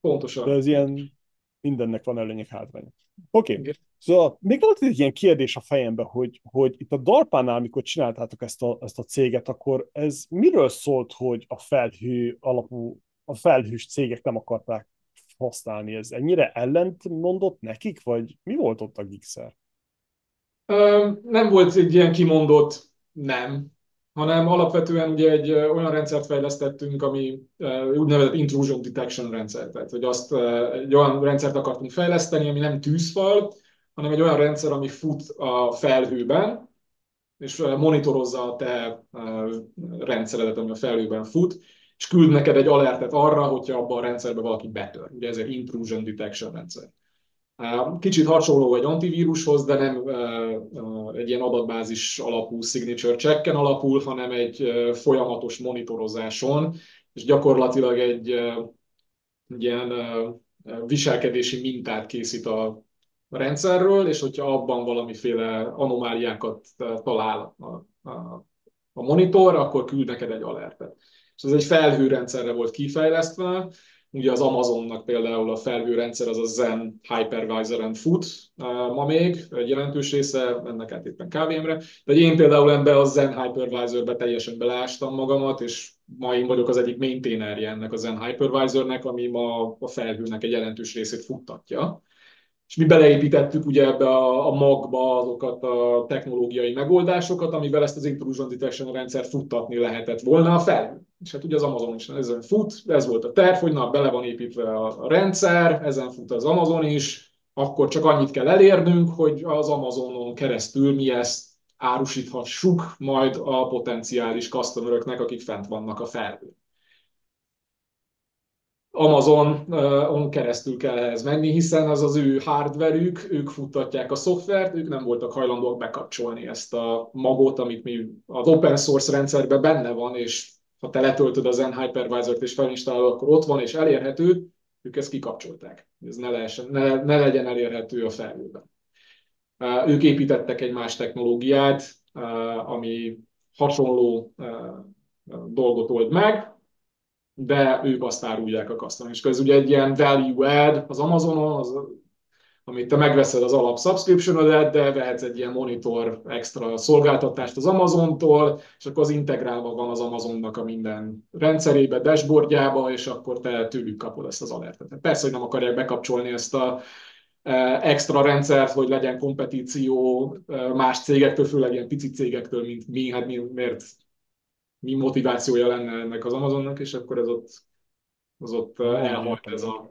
Pontosan. De ez ilyen mindennek van előnyek, hátránya. Oké, okay. szóval még volt egy ilyen kérdés a fejemben, hogy, hogy itt a DARPA-nál, amikor csináltátok ezt a, ezt a céget, akkor ez miről szólt, hogy a felhő alapú, a felhős cégek nem akarták használni? Ez ennyire ellent mondott nekik, vagy mi volt ott a gigszer? Nem volt egy ilyen kimondott nem hanem alapvetően ugye egy olyan rendszert fejlesztettünk, ami úgynevezett intrusion detection rendszer, tehát hogy azt egy olyan rendszert akartunk fejleszteni, ami nem tűzfal, hanem egy olyan rendszer, ami fut a felhőben, és monitorozza a te rendszeredet, ami a felhőben fut, és küld neked egy alertet arra, hogyha abban a rendszerben valaki betör. Ugye ez egy intrusion detection rendszer. Kicsit hasonló egy antivírushoz, de nem egy ilyen adatbázis alapú signature checken alapul, hanem egy folyamatos monitorozáson, és gyakorlatilag egy, egy ilyen viselkedési mintát készít a rendszerről, és hogyha abban valamiféle anomáliákat talál a, a, a monitor, akkor küld neked egy alertet. És ez egy felhőrendszerre volt kifejlesztve, Ugye az Amazonnak például a felhőrendszer az a Zen Hypervisor and Food ma még, egy jelentős része, ennek át éppen KVM-re. De én például ebbe a Zen Hypervisorbe teljesen belástam magamat, és ma én vagyok az egyik maintainerje ennek a Zen Hypervisornek, ami ma a felhőnek egy jelentős részét futtatja és mi beleépítettük ugye ebbe a, a magba azokat a technológiai megoldásokat, amivel ezt az intrusion detection rendszert futtatni lehetett volna a fel. És hát ugye az Amazon is ezen fut, ez volt a terv, hogy na, bele van építve a rendszer, ezen fut az Amazon is, akkor csak annyit kell elérnünk, hogy az Amazonon keresztül mi ezt árusíthassuk majd a potenciális customeröknek, akik fent vannak a felhőn. Amazonon keresztül kell ehhez menni, hiszen az az ő hardverük, ők futtatják a szoftvert, ők nem voltak hajlandóak bekapcsolni ezt a magot, amit mi az open source rendszerben benne van, és ha te letöltöd az Zen Hypervisor-t és felinstálod, akkor ott van és elérhető, ők ezt kikapcsolták. Ez ne, lehessen, ne, ne legyen elérhető a felhőben. Ők építettek egy más technológiát, ami hasonló dolgot old meg, de ők azt árulják a customer. És ez ugye egy ilyen value add az Amazonon, az, amit te megveszed az alap subscription de vehetsz egy ilyen monitor extra szolgáltatást az Amazontól, és akkor az integrálva van az Amazonnak a minden rendszerébe, dashboardjába, és akkor te tőlük kapod ezt az alertet. Persze, hogy nem akarják bekapcsolni ezt a e, extra rendszert, hogy legyen kompetíció e, más cégektől, főleg ilyen pici cégektől, mint mi, hát mi, miért mi motivációja lenne ennek az Amazonnak, és akkor ez ott, az ott elhalt ez, a,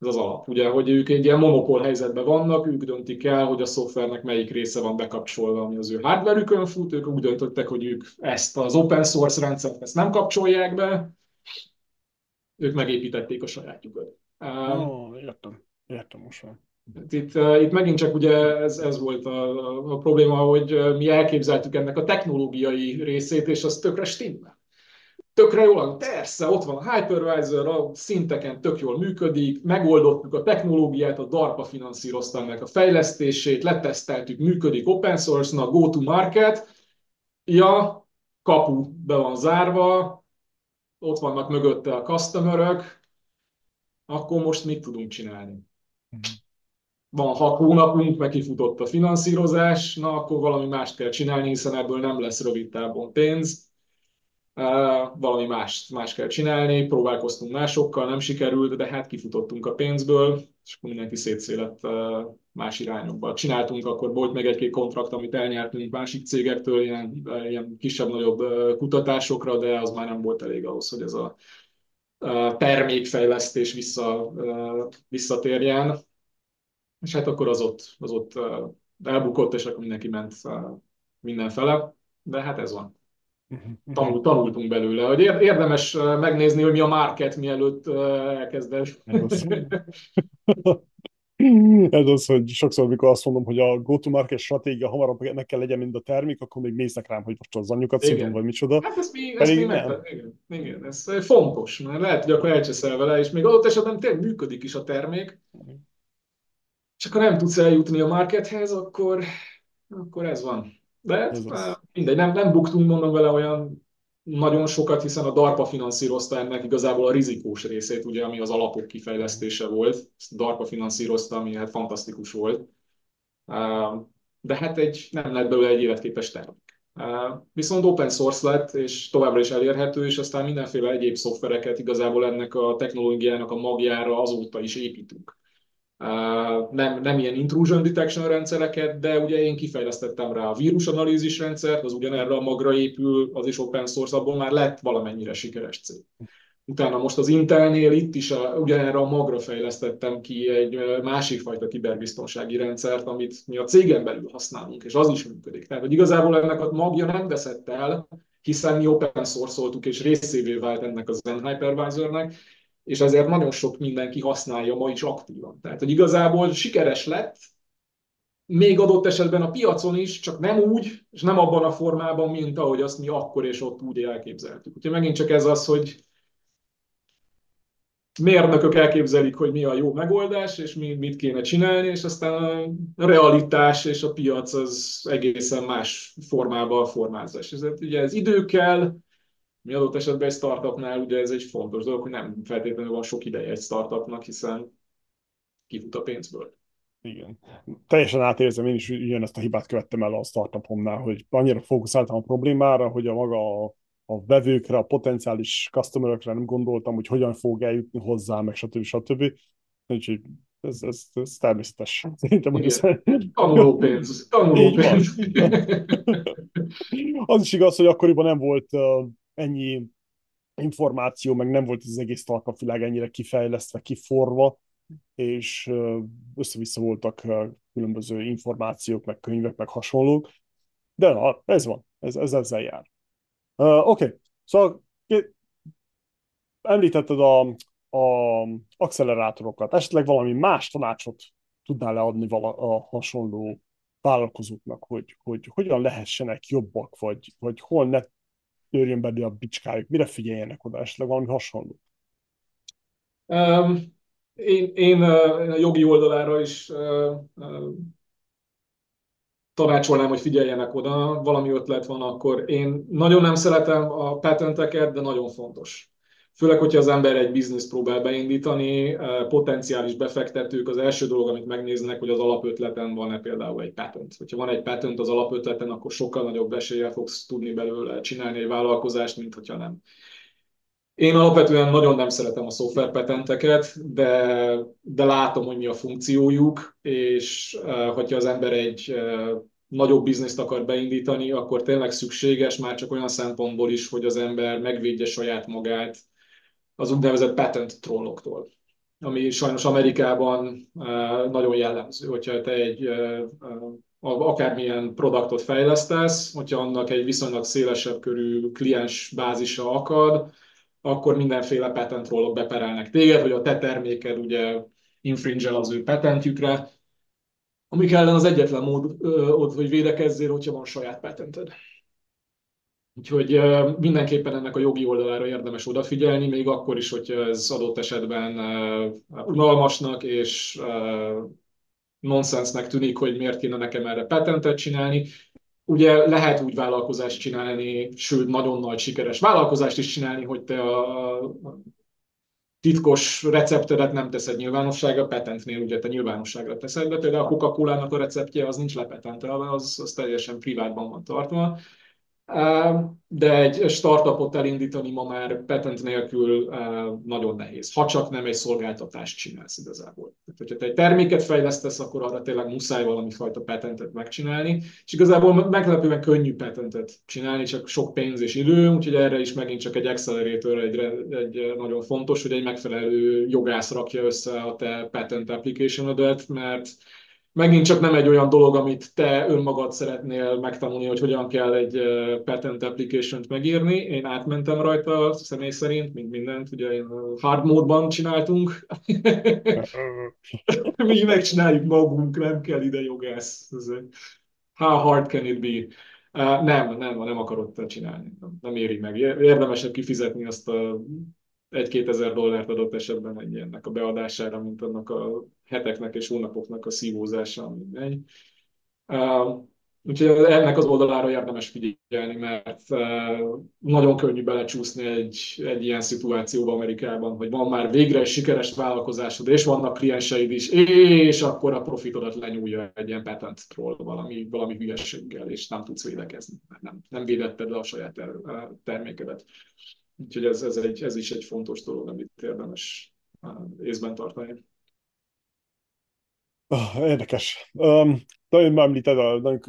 ez az alap. Ugye, hogy ők egy ilyen monopól helyzetben vannak, ők döntik el, hogy a szoftvernek melyik része van bekapcsolva, ami az ő hardware fut, ők úgy döntöttek, hogy ők ezt az open source rendszert ezt nem kapcsolják be, ők megépítették a sajátjukat. Oh, értem, értem most már. Itt, itt megint csak ugye ez, ez volt a, a probléma, hogy mi elképzeltük ennek a technológiai részét, és az tökre stimmel. Tökre jól, persze, ott van a hypervisor, a szinteken tök jól működik, megoldottuk a technológiát, a DARPA finanszírozta ennek a fejlesztését, leteszteltük, működik open source-na, go to market, ja, kapu be van zárva, ott vannak mögötte a customerök, akkor most mit tudunk csinálni? Mm-hmm van hat hónapunk, meg kifutott a finanszírozás, na akkor valami mást kell csinálni, hiszen ebből nem lesz rövid távon pénz. Valami más, más kell csinálni, próbálkoztunk másokkal, nem sikerült, de hát kifutottunk a pénzből, és akkor mindenki szétszélett más irányokba. Csináltunk, akkor volt meg egy-két kontrakt, amit elnyertünk másik cégektől, ilyen, ilyen kisebb-nagyobb kutatásokra, de az már nem volt elég ahhoz, hogy ez a termékfejlesztés vissza, visszatérjen és hát akkor az ott, az ott elbukott, és akkor mindenki ment mindenfele, de hát ez van. Tanul, tanultunk belőle, hogy érdemes megnézni, hogy mi a market, mielőtt elkezded. Ez az, hogy sokszor, amikor azt mondom, hogy a go-to-market stratégia hamarabb meg kell legyen, mint a termék, akkor még néznek rám, hogy most az anyukat szedom, vagy micsoda. Hát ez még, ez még nem. igen, igen, ez fontos, mert lehet, hogy akkor elcseszel vele, és még adott esetben tényleg működik is a termék, és akkor nem tudsz eljutni a markethez, akkor, akkor ez van. De ez mindegy, nem, nem buktunk, mondom vele olyan nagyon sokat, hiszen a DARPA finanszírozta ennek igazából a rizikós részét, ugye, ami az alapok kifejlesztése volt. Ezt a DARPA finanszírozta, ami hát fantasztikus volt. De hát egy, nem lett belőle egy életképes termék. Viszont open source lett, és továbbra is elérhető, és aztán mindenféle egyéb szoftvereket igazából ennek a technológiának a magjára azóta is építünk nem, nem ilyen intrusion detection rendszereket, de ugye én kifejlesztettem rá a vírusanalízis rendszert, az ugyanerre a magra épül, az is open source, abból már lett valamennyire sikeres cég. Utána most az Intelnél itt is a, ugyanerre a magra fejlesztettem ki egy másik fajta kiberbiztonsági rendszert, amit mi a cégen belül használunk, és az is működik. Tehát, hogy igazából ennek a magja nem veszett el, hiszen mi open source és részévé vált ennek az Zen Hypervisornek, és ezért nagyon sok mindenki használja ma is aktívan. Tehát, hogy igazából sikeres lett, még adott esetben a piacon is, csak nem úgy, és nem abban a formában, mint ahogy azt mi akkor és ott úgy elképzeltük. Úgyhogy megint csak ez az, hogy mérnökök elképzelik, hogy mi a jó megoldás, és mi, mit kéne csinálni, és aztán a realitás és a piac az egészen más formában formázás. Ez, ugye ez idő kell, mi adott esetben egy startupnál ugye ez egy fontos dolog, hogy nem feltétlenül van sok ideje egy startupnak, hiszen kifut a pénzből. Igen. Teljesen átérzem, én is ezt a hibát követtem el a startupomnál, hogy annyira fókuszáltam a problémára, hogy a maga a, a vevőkre, a potenciális customerökre nem gondoltam, hogy hogyan fog eljutni hozzá, meg stb. stb. Úgyhogy ez, ez, ez természetes. Szerintem, hogy ez... Tanulópénz. Tanulópénz. az is igaz, hogy akkoriban nem volt ennyi információ, meg nem volt az egész világ ennyire kifejlesztve, kiforva, és össze-vissza voltak különböző információk, meg könyvek, meg hasonlók. De na, ez van, ez, ez ezzel jár. Uh, Oké, okay. szóval említetted a, a accelerátorokat, esetleg valami más tanácsot tudnál leadni vala, a hasonló vállalkozóknak, hogy, hogy hogyan lehessenek jobbak, vagy, vagy hol ne törjön belé a bicskájuk, mire figyeljenek oda, esetleg valami hasonló? Um, én, én a jogi oldalára is tanácsolnám, hogy figyeljenek oda, valami ötlet van, akkor én nagyon nem szeretem a patenteket, de nagyon fontos. Főleg, hogyha az ember egy bizniszt próbál beindítani, potenciális befektetők az első dolog, amit megnéznek, hogy az alapötleten van-e például egy patent. Hogyha van egy patent az alapötleten, akkor sokkal nagyobb eséllyel fogsz tudni belőle csinálni egy vállalkozást, mint hogyha nem. Én alapvetően nagyon nem szeretem a szoftverpatenteket, de, de látom, hogy mi a funkciójuk, és uh, hogyha az ember egy uh, nagyobb bizniszt akar beindítani, akkor tényleg szükséges már csak olyan szempontból is, hogy az ember megvédje saját magát az úgynevezett patent trolloktól, ami sajnos Amerikában uh, nagyon jellemző, hogyha te egy akármilyen produktot fejlesztesz, hogyha annak egy viszonylag szélesebb körű kliens bázisa akad, akkor mindenféle patent rollok beperelnek téged, hogy a te terméked ugye infringe az ő patentjükre, amik ellen az egyetlen mód, hogy védekezzél, hogyha van saját patented. Úgyhogy mindenképpen ennek a jogi oldalára érdemes odafigyelni, még akkor is, hogyha ez adott esetben unalmasnak és nonsensnek tűnik, hogy miért kéne nekem erre patentet csinálni. Ugye lehet úgy vállalkozást csinálni, sőt nagyon nagy sikeres vállalkozást is csinálni, hogy te a titkos receptedet nem teszed nyilvánosságra, patentnél ugye te nyilvánosságra teszed, de például a Coca-Cola-nak a receptje az nincs lepetentelve, az, az teljesen privátban van tartva de egy startupot elindítani ma már patent nélkül nagyon nehéz, ha csak nem egy szolgáltatást csinálsz igazából. Tehát, hogyha te egy terméket fejlesztesz, akkor arra tényleg muszáj valami fajta patentet megcsinálni, és igazából meglepően könnyű patentet csinálni, csak sok pénz és idő, úgyhogy erre is megint csak egy accelerator egy, egy nagyon fontos, hogy egy megfelelő jogász rakja össze a te patent application mert megint csak nem egy olyan dolog, amit te önmagad szeretnél megtanulni, hogy hogyan kell egy patent application-t megírni. Én átmentem rajta személy szerint, mint mindent, ugye én hard módban csináltunk. Mi megcsináljuk magunk, nem kell ide jogász. How hard can it be? Nem, nem, nem akarod csinálni. Nem, nem éri meg. Érdemesebb kifizetni azt a egy-két ezer dollárt adott esetben egy ennek a beadására, mint annak a heteknek és hónapoknak a szívózása, ami megy. Úgyhogy ennek az oldalára érdemes figyelni, mert nagyon könnyű belecsúszni egy, egy ilyen szituációba Amerikában, hogy van már végre egy sikeres vállalkozásod, és vannak klienseid is, és akkor a profitodat lenyúlja egy ilyen patent troll valami, valami hülyeséggel, és nem tudsz védekezni, mert nem, nem védetted le a saját ter, termékedet. Úgyhogy ez, ez, egy, ez is egy fontos dolog, amit érdemes észben tartani. Ah, érdekes. Um, nagyon említed, nagyon,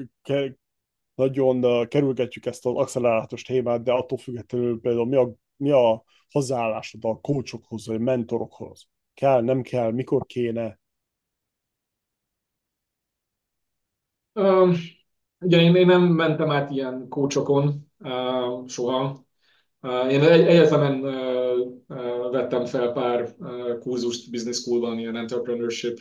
nagyon kerülgetjük ezt az accelerátos témát, de attól függetlenül például mi a, mi a hozzáállásod a coachokhoz, vagy mentorokhoz? Kell, nem kell, mikor kéne? Um, ugye én, én nem mentem át ilyen coachokon, soha. Én egyetemen vettem fel pár kurzust, business schoolban, ilyen entrepreneurship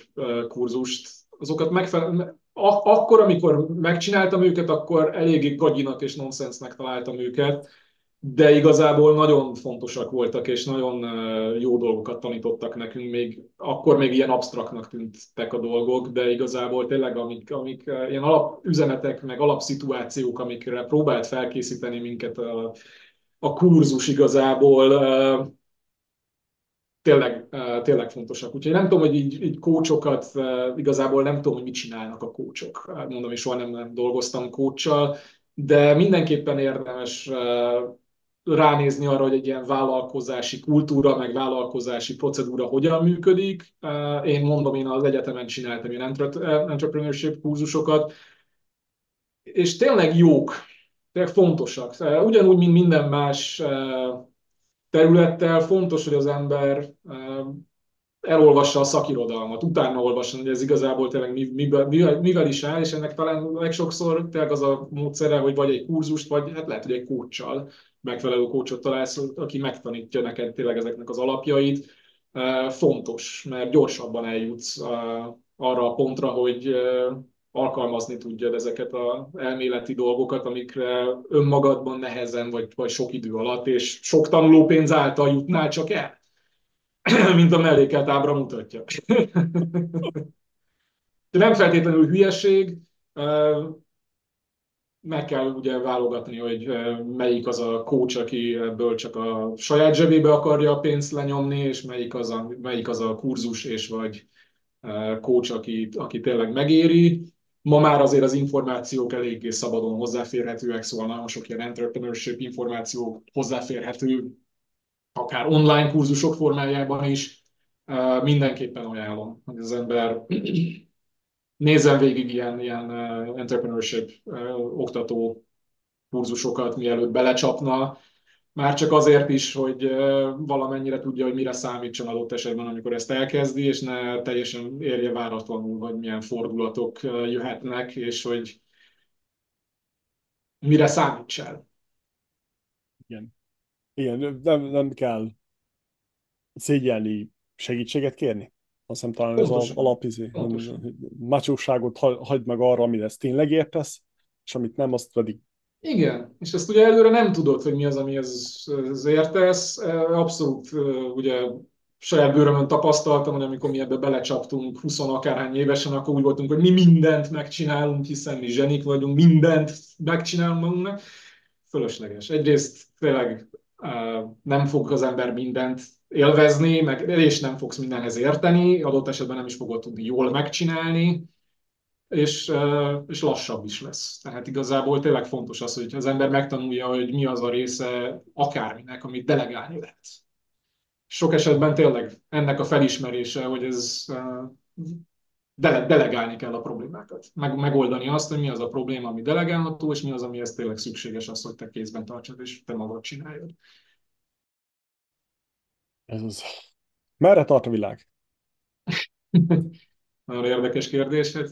kurzust. Azokat megfelel, akkor, amikor megcsináltam őket, akkor eléggé gagyinak és nonsensnek találtam őket de igazából nagyon fontosak voltak, és nagyon jó dolgokat tanítottak nekünk, még akkor még ilyen absztraktnak tűntek a dolgok, de igazából tényleg amik, amik ilyen alapüzenetek, meg alapszituációk, amikre próbált felkészíteni minket a, a kurzus igazából, tényleg, tényleg fontosak. Úgyhogy nem tudom, hogy így, így kócsokat, igazából nem tudom, hogy mit csinálnak a kócsok. Mondom, és soha nem, dolgoztam kócsal, de mindenképpen érdemes ránézni arra, hogy egy ilyen vállalkozási kultúra, meg vállalkozási procedúra hogyan működik. Én mondom, én az egyetemen csináltam ilyen entrepreneurship kurzusokat, és tényleg jók, tényleg fontosak. Ugyanúgy, mint minden más területtel, fontos, hogy az ember elolvassa a szakirodalmat, utána olvasson, hogy ez igazából tényleg mivel, mivel, is áll, és ennek talán legsokszor tényleg az a módszere, hogy vagy egy kurzust, vagy hát lehet, hogy egy kócsal megfelelő kócsot találsz, aki megtanítja neked tényleg ezeknek az alapjait. Fontos, mert gyorsabban eljutsz arra a pontra, hogy alkalmazni tudjad ezeket az elméleti dolgokat, amikre önmagadban nehezen vagy, vagy sok idő alatt, és sok tanulópénz által jutnál csak el, mint a mellékelt ábra mutatja. De nem feltétlenül hülyeség, meg kell ugye válogatni, hogy melyik az a coach, aki ebből csak a saját zsebébe akarja a pénzt lenyomni, és melyik az a, melyik az a kurzus és vagy coach, aki, aki tényleg megéri. Ma már azért az információk eléggé szabadon hozzáférhetőek, szóval nagyon sok ilyen entrepreneurship információ hozzáférhető, akár online kurzusok formájában is. Mindenképpen ajánlom, hogy az ember nézem végig ilyen, ilyen entrepreneurship oktató kurzusokat, mielőtt belecsapna, már csak azért is, hogy valamennyire tudja, hogy mire számítson adott esetben, amikor ezt elkezdi, és ne teljesen érje váratlanul, hogy milyen fordulatok jöhetnek, és hogy mire számítsál. Igen. Igen, nem, nem kell szégyelni segítséget kérni. Azt hiszem talán ez az alapizé. Macsóságot hagyd meg arra, amire ezt tényleg értesz, és amit nem, azt pedig igen, és ezt ugye előre nem tudod, hogy mi az, ami ez, ez értesz. Abszolút ugye saját bőrömön tapasztaltam, hogy amikor mi ebbe belecsaptunk 20 akárhány évesen, akkor úgy voltunk, hogy mi mindent megcsinálunk, hiszen mi zsenik vagyunk, mindent megcsinálunk magunknak. Fölösleges. Egyrészt tényleg nem fog az ember mindent élvezni, meg és nem fogsz mindenhez érteni, adott esetben nem is fogod tudni jól megcsinálni, és, és lassabb is lesz. Tehát igazából tényleg fontos az, hogy az ember megtanulja, hogy mi az a része akárminek, amit delegálni lehet. Sok esetben tényleg ennek a felismerése, hogy ez dele, delegálni kell a problémákat. Meg, megoldani azt, hogy mi az a probléma, ami delegálható, és mi az, ami ez tényleg szükséges az, hogy te kézben tartsad, és te magad csináljad. Ez az. Merre tart a világ? Nagyon érdekes kérdés, hát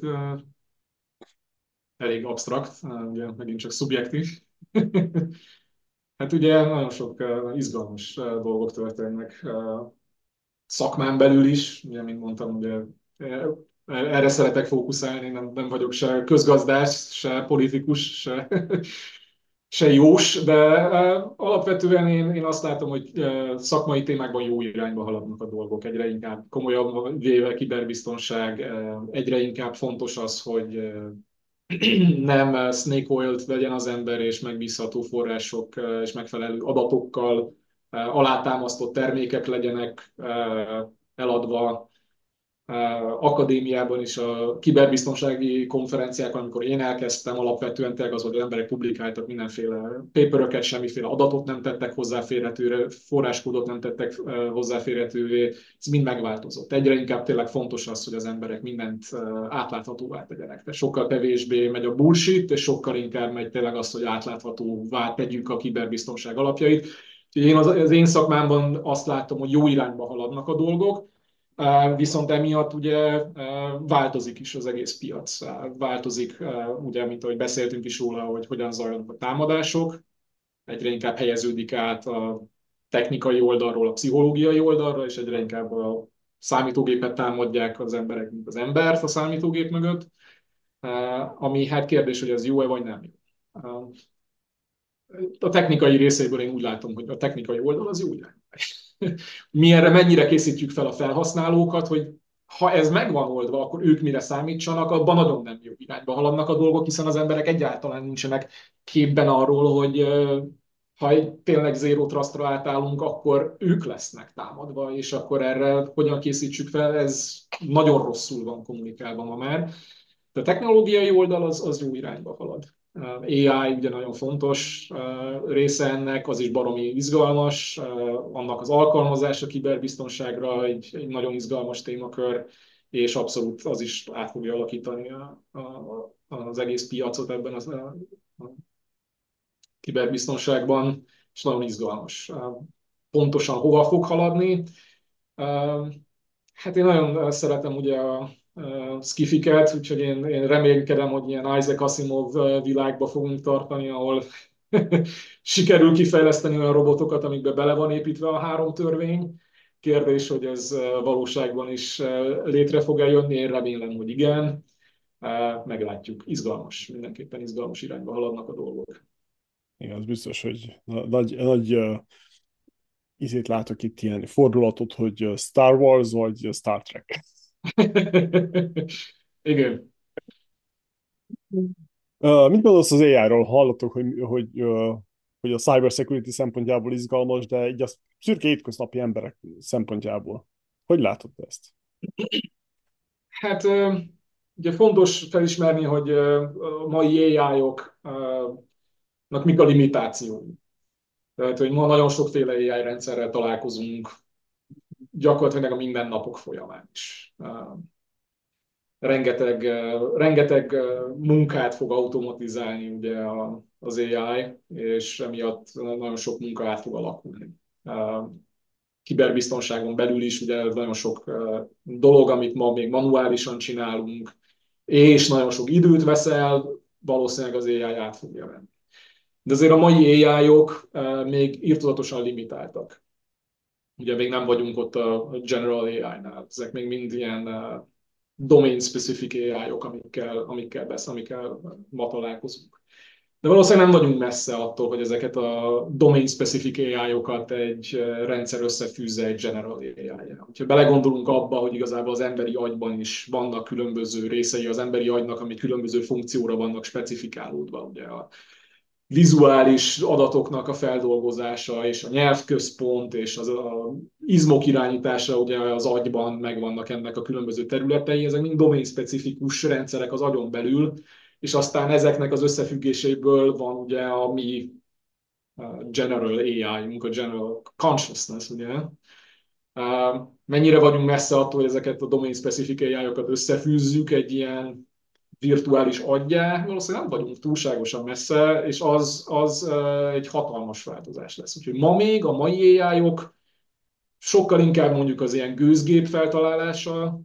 elég absztrakt, ugye megint csak szubjektív. hát ugye nagyon sok izgalmas dolgok történnek szakmán belül is, ugye, mint mondtam, ugye erre szeretek fókuszálni, nem, nem vagyok se közgazdás, se politikus, se se jós, de alapvetően én, én azt látom, hogy szakmai témákban jó irányba haladnak a dolgok. Egyre inkább komolyabb véve kiberbiztonság, egyre inkább fontos az, hogy nem snake oil legyen az ember, és megbízható források és megfelelő adatokkal alátámasztott termékek legyenek eladva, akadémiában is a kiberbiztonsági konferenciákon, amikor én elkezdtem, alapvetően tényleg az, hogy emberek publikáltak mindenféle paperöket, semmiféle adatot nem tettek hozzáférhetőre, forráskódot nem tettek hozzáférhetővé, ez mind megváltozott. Egyre inkább tényleg fontos az, hogy az emberek mindent átláthatóvá tegyenek. Tehát sokkal kevésbé megy a bullshit, és sokkal inkább megy tényleg az, hogy átláthatóvá tegyük a kiberbiztonság alapjait. Én az, az én szakmámban azt látom, hogy jó irányba haladnak a dolgok, Viszont emiatt ugye változik is az egész piac. Változik, ugye, mint ahogy beszéltünk is róla, hogy hogyan zajlanak a támadások. egyre inkább helyeződik át a technikai oldalról a pszichológiai oldalra, és egyre inkább a számítógépet támadják az emberek, mint az embert a számítógép mögött, ami hát kérdés, hogy ez jó-e vagy nem jó. A technikai részéből én úgy látom, hogy a technikai oldal az jó irány. Mi erre mennyire készítjük fel a felhasználókat, hogy ha ez megvan oldva, akkor ők mire számítsanak, abban nagyon nem jó irányba haladnak a dolgok, hiszen az emberek egyáltalán nincsenek képben arról, hogy ha tényleg zero trustra átállunk, akkor ők lesznek támadva, és akkor erre hogyan készítsük fel, ez nagyon rosszul van kommunikálva ma már. De a technológiai oldal az, az jó irányba halad. AI ugye nagyon fontos része ennek, az is baromi izgalmas, annak az alkalmazása kiberbiztonságra egy, egy nagyon izgalmas témakör, és abszolút az is át fogja alakítani a, a, az egész piacot ebben az, a, a kiberbiztonságban, és nagyon izgalmas. Pontosan hova fog haladni? Hát én nagyon szeretem ugye a skifiket, úgyhogy én, én reménykedem, hogy ilyen Isaac Asimov világba fogunk tartani, ahol sikerül kifejleszteni olyan robotokat, amikbe bele van építve a három törvény. Kérdés, hogy ez valóságban is létre fog eljönni, én remélem, hogy igen. Meglátjuk. Izgalmas, mindenképpen izgalmas irányba haladnak a dolgok. Igen, az biztos, hogy nagy, nagy uh, izét látok itt ilyen fordulatot, hogy Star Wars vagy Star Trek. Igen. Uh, mit gondolsz az AI-ról? Hallottuk, hogy, hogy, uh, hogy a cyber security szempontjából izgalmas, de így a szürke hétköznapi emberek szempontjából. Hogy látod ezt? Hát uh, ugye fontos felismerni, hogy a mai AI-oknak mik a limitációi. Tehát, hogy ma nagyon sokféle AI rendszerrel találkozunk, gyakorlatilag a mindennapok folyamán is. Rengeteg, rengeteg munkát fog automatizálni ugye az AI, és emiatt nagyon sok munka át fog alakulni. Kiberbiztonságon belül is ugye nagyon sok dolog, amit ma még manuálisan csinálunk, és nagyon sok időt veszel, valószínűleg az AI át fogja venni. De azért a mai AI-ok még írtozatosan limitáltak ugye még nem vagyunk ott a General AI-nál. Ezek még mind ilyen uh, domain-specific AI-ok, amikkel, amikkel, besz, amikkel ma találkozunk. De valószínűleg nem vagyunk messze attól, hogy ezeket a domain-specific AI-okat egy uh, rendszer összefűzze egy general AI-ja. Ha belegondolunk abba, hogy igazából az emberi agyban is vannak különböző részei az emberi agynak, amik különböző funkcióra vannak specifikálódva. Ugye a vizuális adatoknak a feldolgozása, és a nyelvközpont, és az a izmok irányítása ugye az agyban megvannak ennek a különböző területei, ezek mind domain-specifikus rendszerek az agyon belül, és aztán ezeknek az összefüggéséből van ugye a mi general AI-unk, a general consciousness, ugye. Mennyire vagyunk messze attól, hogy ezeket a domain-specific AI-okat összefűzzük egy ilyen virtuális adjá, valószínűleg nem vagyunk túlságosan messze, és az, az egy hatalmas változás lesz. Úgyhogy ma még a mai ai -ok sokkal inkább mondjuk az ilyen gőzgép feltalálása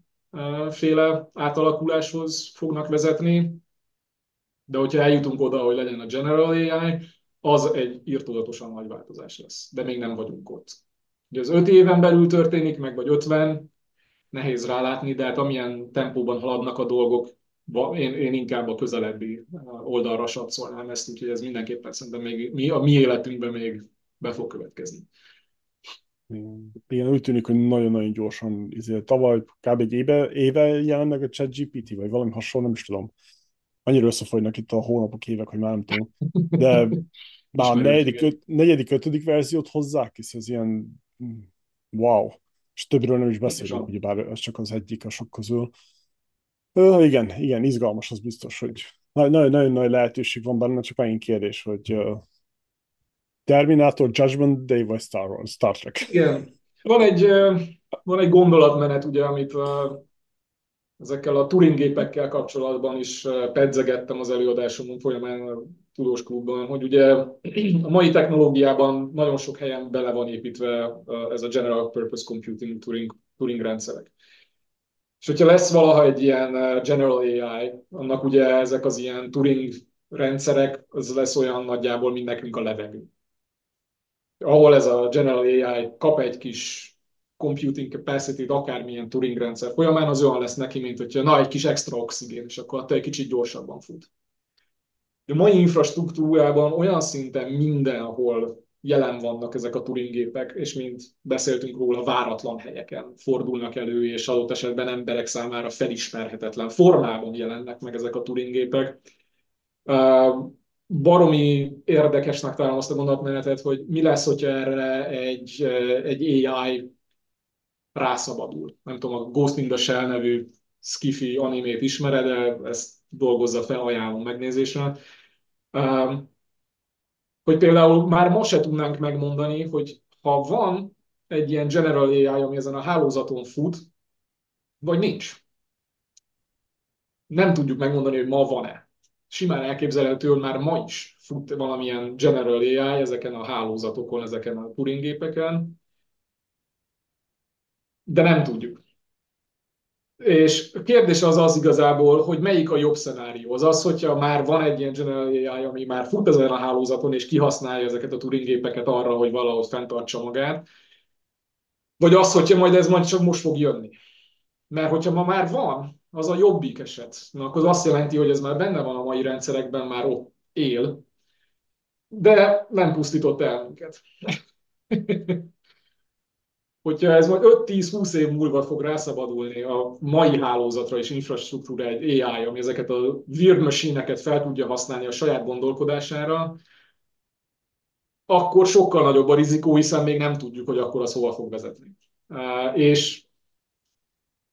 féle átalakuláshoz fognak vezetni, de hogyha eljutunk oda, hogy legyen a General AI, az egy írtudatosan nagy változás lesz, de még nem vagyunk ott. Ugye az öt éven belül történik meg, vagy ötven, nehéz rálátni, de hát amilyen tempóban haladnak a dolgok, én, én inkább a közelebbi oldalra satszolnám ezt, úgyhogy ez mindenképpen szerintem még mi, a mi életünkben még be fog következni. Igen, úgy tűnik, hogy nagyon-nagyon gyorsan, izé, tavaly kb. egy éve, éve jelent meg a chat GPT, vagy valami hasonló, nem is tudom. Annyira összefolynak itt a hónapok, évek, hogy már nem tudom. De már a negyedik, öt, negyedik, ötödik verziót hozzák, hisz ez ilyen wow. És többről nem is beszélünk, ugyebár ez csak az egyik a sok közül. Uh, igen, igen, izgalmas, az biztos, hogy nagyon-nagyon nagy lehetőség van benne, csak megint kérdés, hogy uh, Terminator, Judgment Day vagy Star Wars, Star Trek. Igen. Van egy, van egy gondolatmenet, ugye, amit uh, ezekkel a Turing gépekkel kapcsolatban is pedzegettem az előadásomon folyamán a Tudós Klubban, hogy ugye a mai technológiában nagyon sok helyen bele van építve ez a General Purpose Computing Turing, Turing rendszerek. És hogyha lesz valaha egy ilyen uh, General AI, annak ugye ezek az ilyen Turing rendszerek, az lesz olyan nagyjából, mint nekünk a levegő. ahol ez a General AI kap egy kis computing capacity akármilyen Turing rendszer folyamán, az olyan lesz neki, mint hogyha na, egy kis extra oxigén, és akkor attól egy kicsit gyorsabban fut. De mai infrastruktúrában olyan szinten mindenhol jelen vannak ezek a Turing-gépek, és mint beszéltünk róla, váratlan helyeken fordulnak elő, és adott esetben emberek számára felismerhetetlen formában jelennek meg ezek a Turing-gépek. Baromi érdekesnek találom azt a gondolatmenetet, hogy mi lesz, hogyha erre egy, egy AI rászabadul. Nem tudom, a Ghost in the Shell nevű skifi animét ismered, de ezt dolgozza fel, ajánlom megnézésre. Hogy például már most se tudnánk megmondani, hogy ha van egy ilyen General AI, ami ezen a hálózaton fut, vagy nincs. Nem tudjuk megmondani, hogy ma van-e. Simán elképzelhető, hogy már ma is fut valamilyen General AI ezeken a hálózatokon, ezeken a Turing gépeken, de nem tudjuk. És a kérdés az az igazából, hogy melyik a jobb szenárió. Az az, hogyha már van egy ilyen General AI, ami már fut ezen a hálózaton, és kihasználja ezeket a Turing gépeket arra, hogy valahogy fenntartsa magát, vagy az, hogyha majd ez majd csak most fog jönni. Mert hogyha ma már van, az a jobbik eset. Na, akkor az azt jelenti, hogy ez már benne van a mai rendszerekben, már ott él, de nem pusztított el minket. hogyha ez majd 5-10-20 év múlva fog rászabadulni a mai hálózatra és infrastruktúra egy AI, ami ezeket a weird machine fel tudja használni a saját gondolkodására, akkor sokkal nagyobb a rizikó, hiszen még nem tudjuk, hogy akkor az hova fog vezetni. És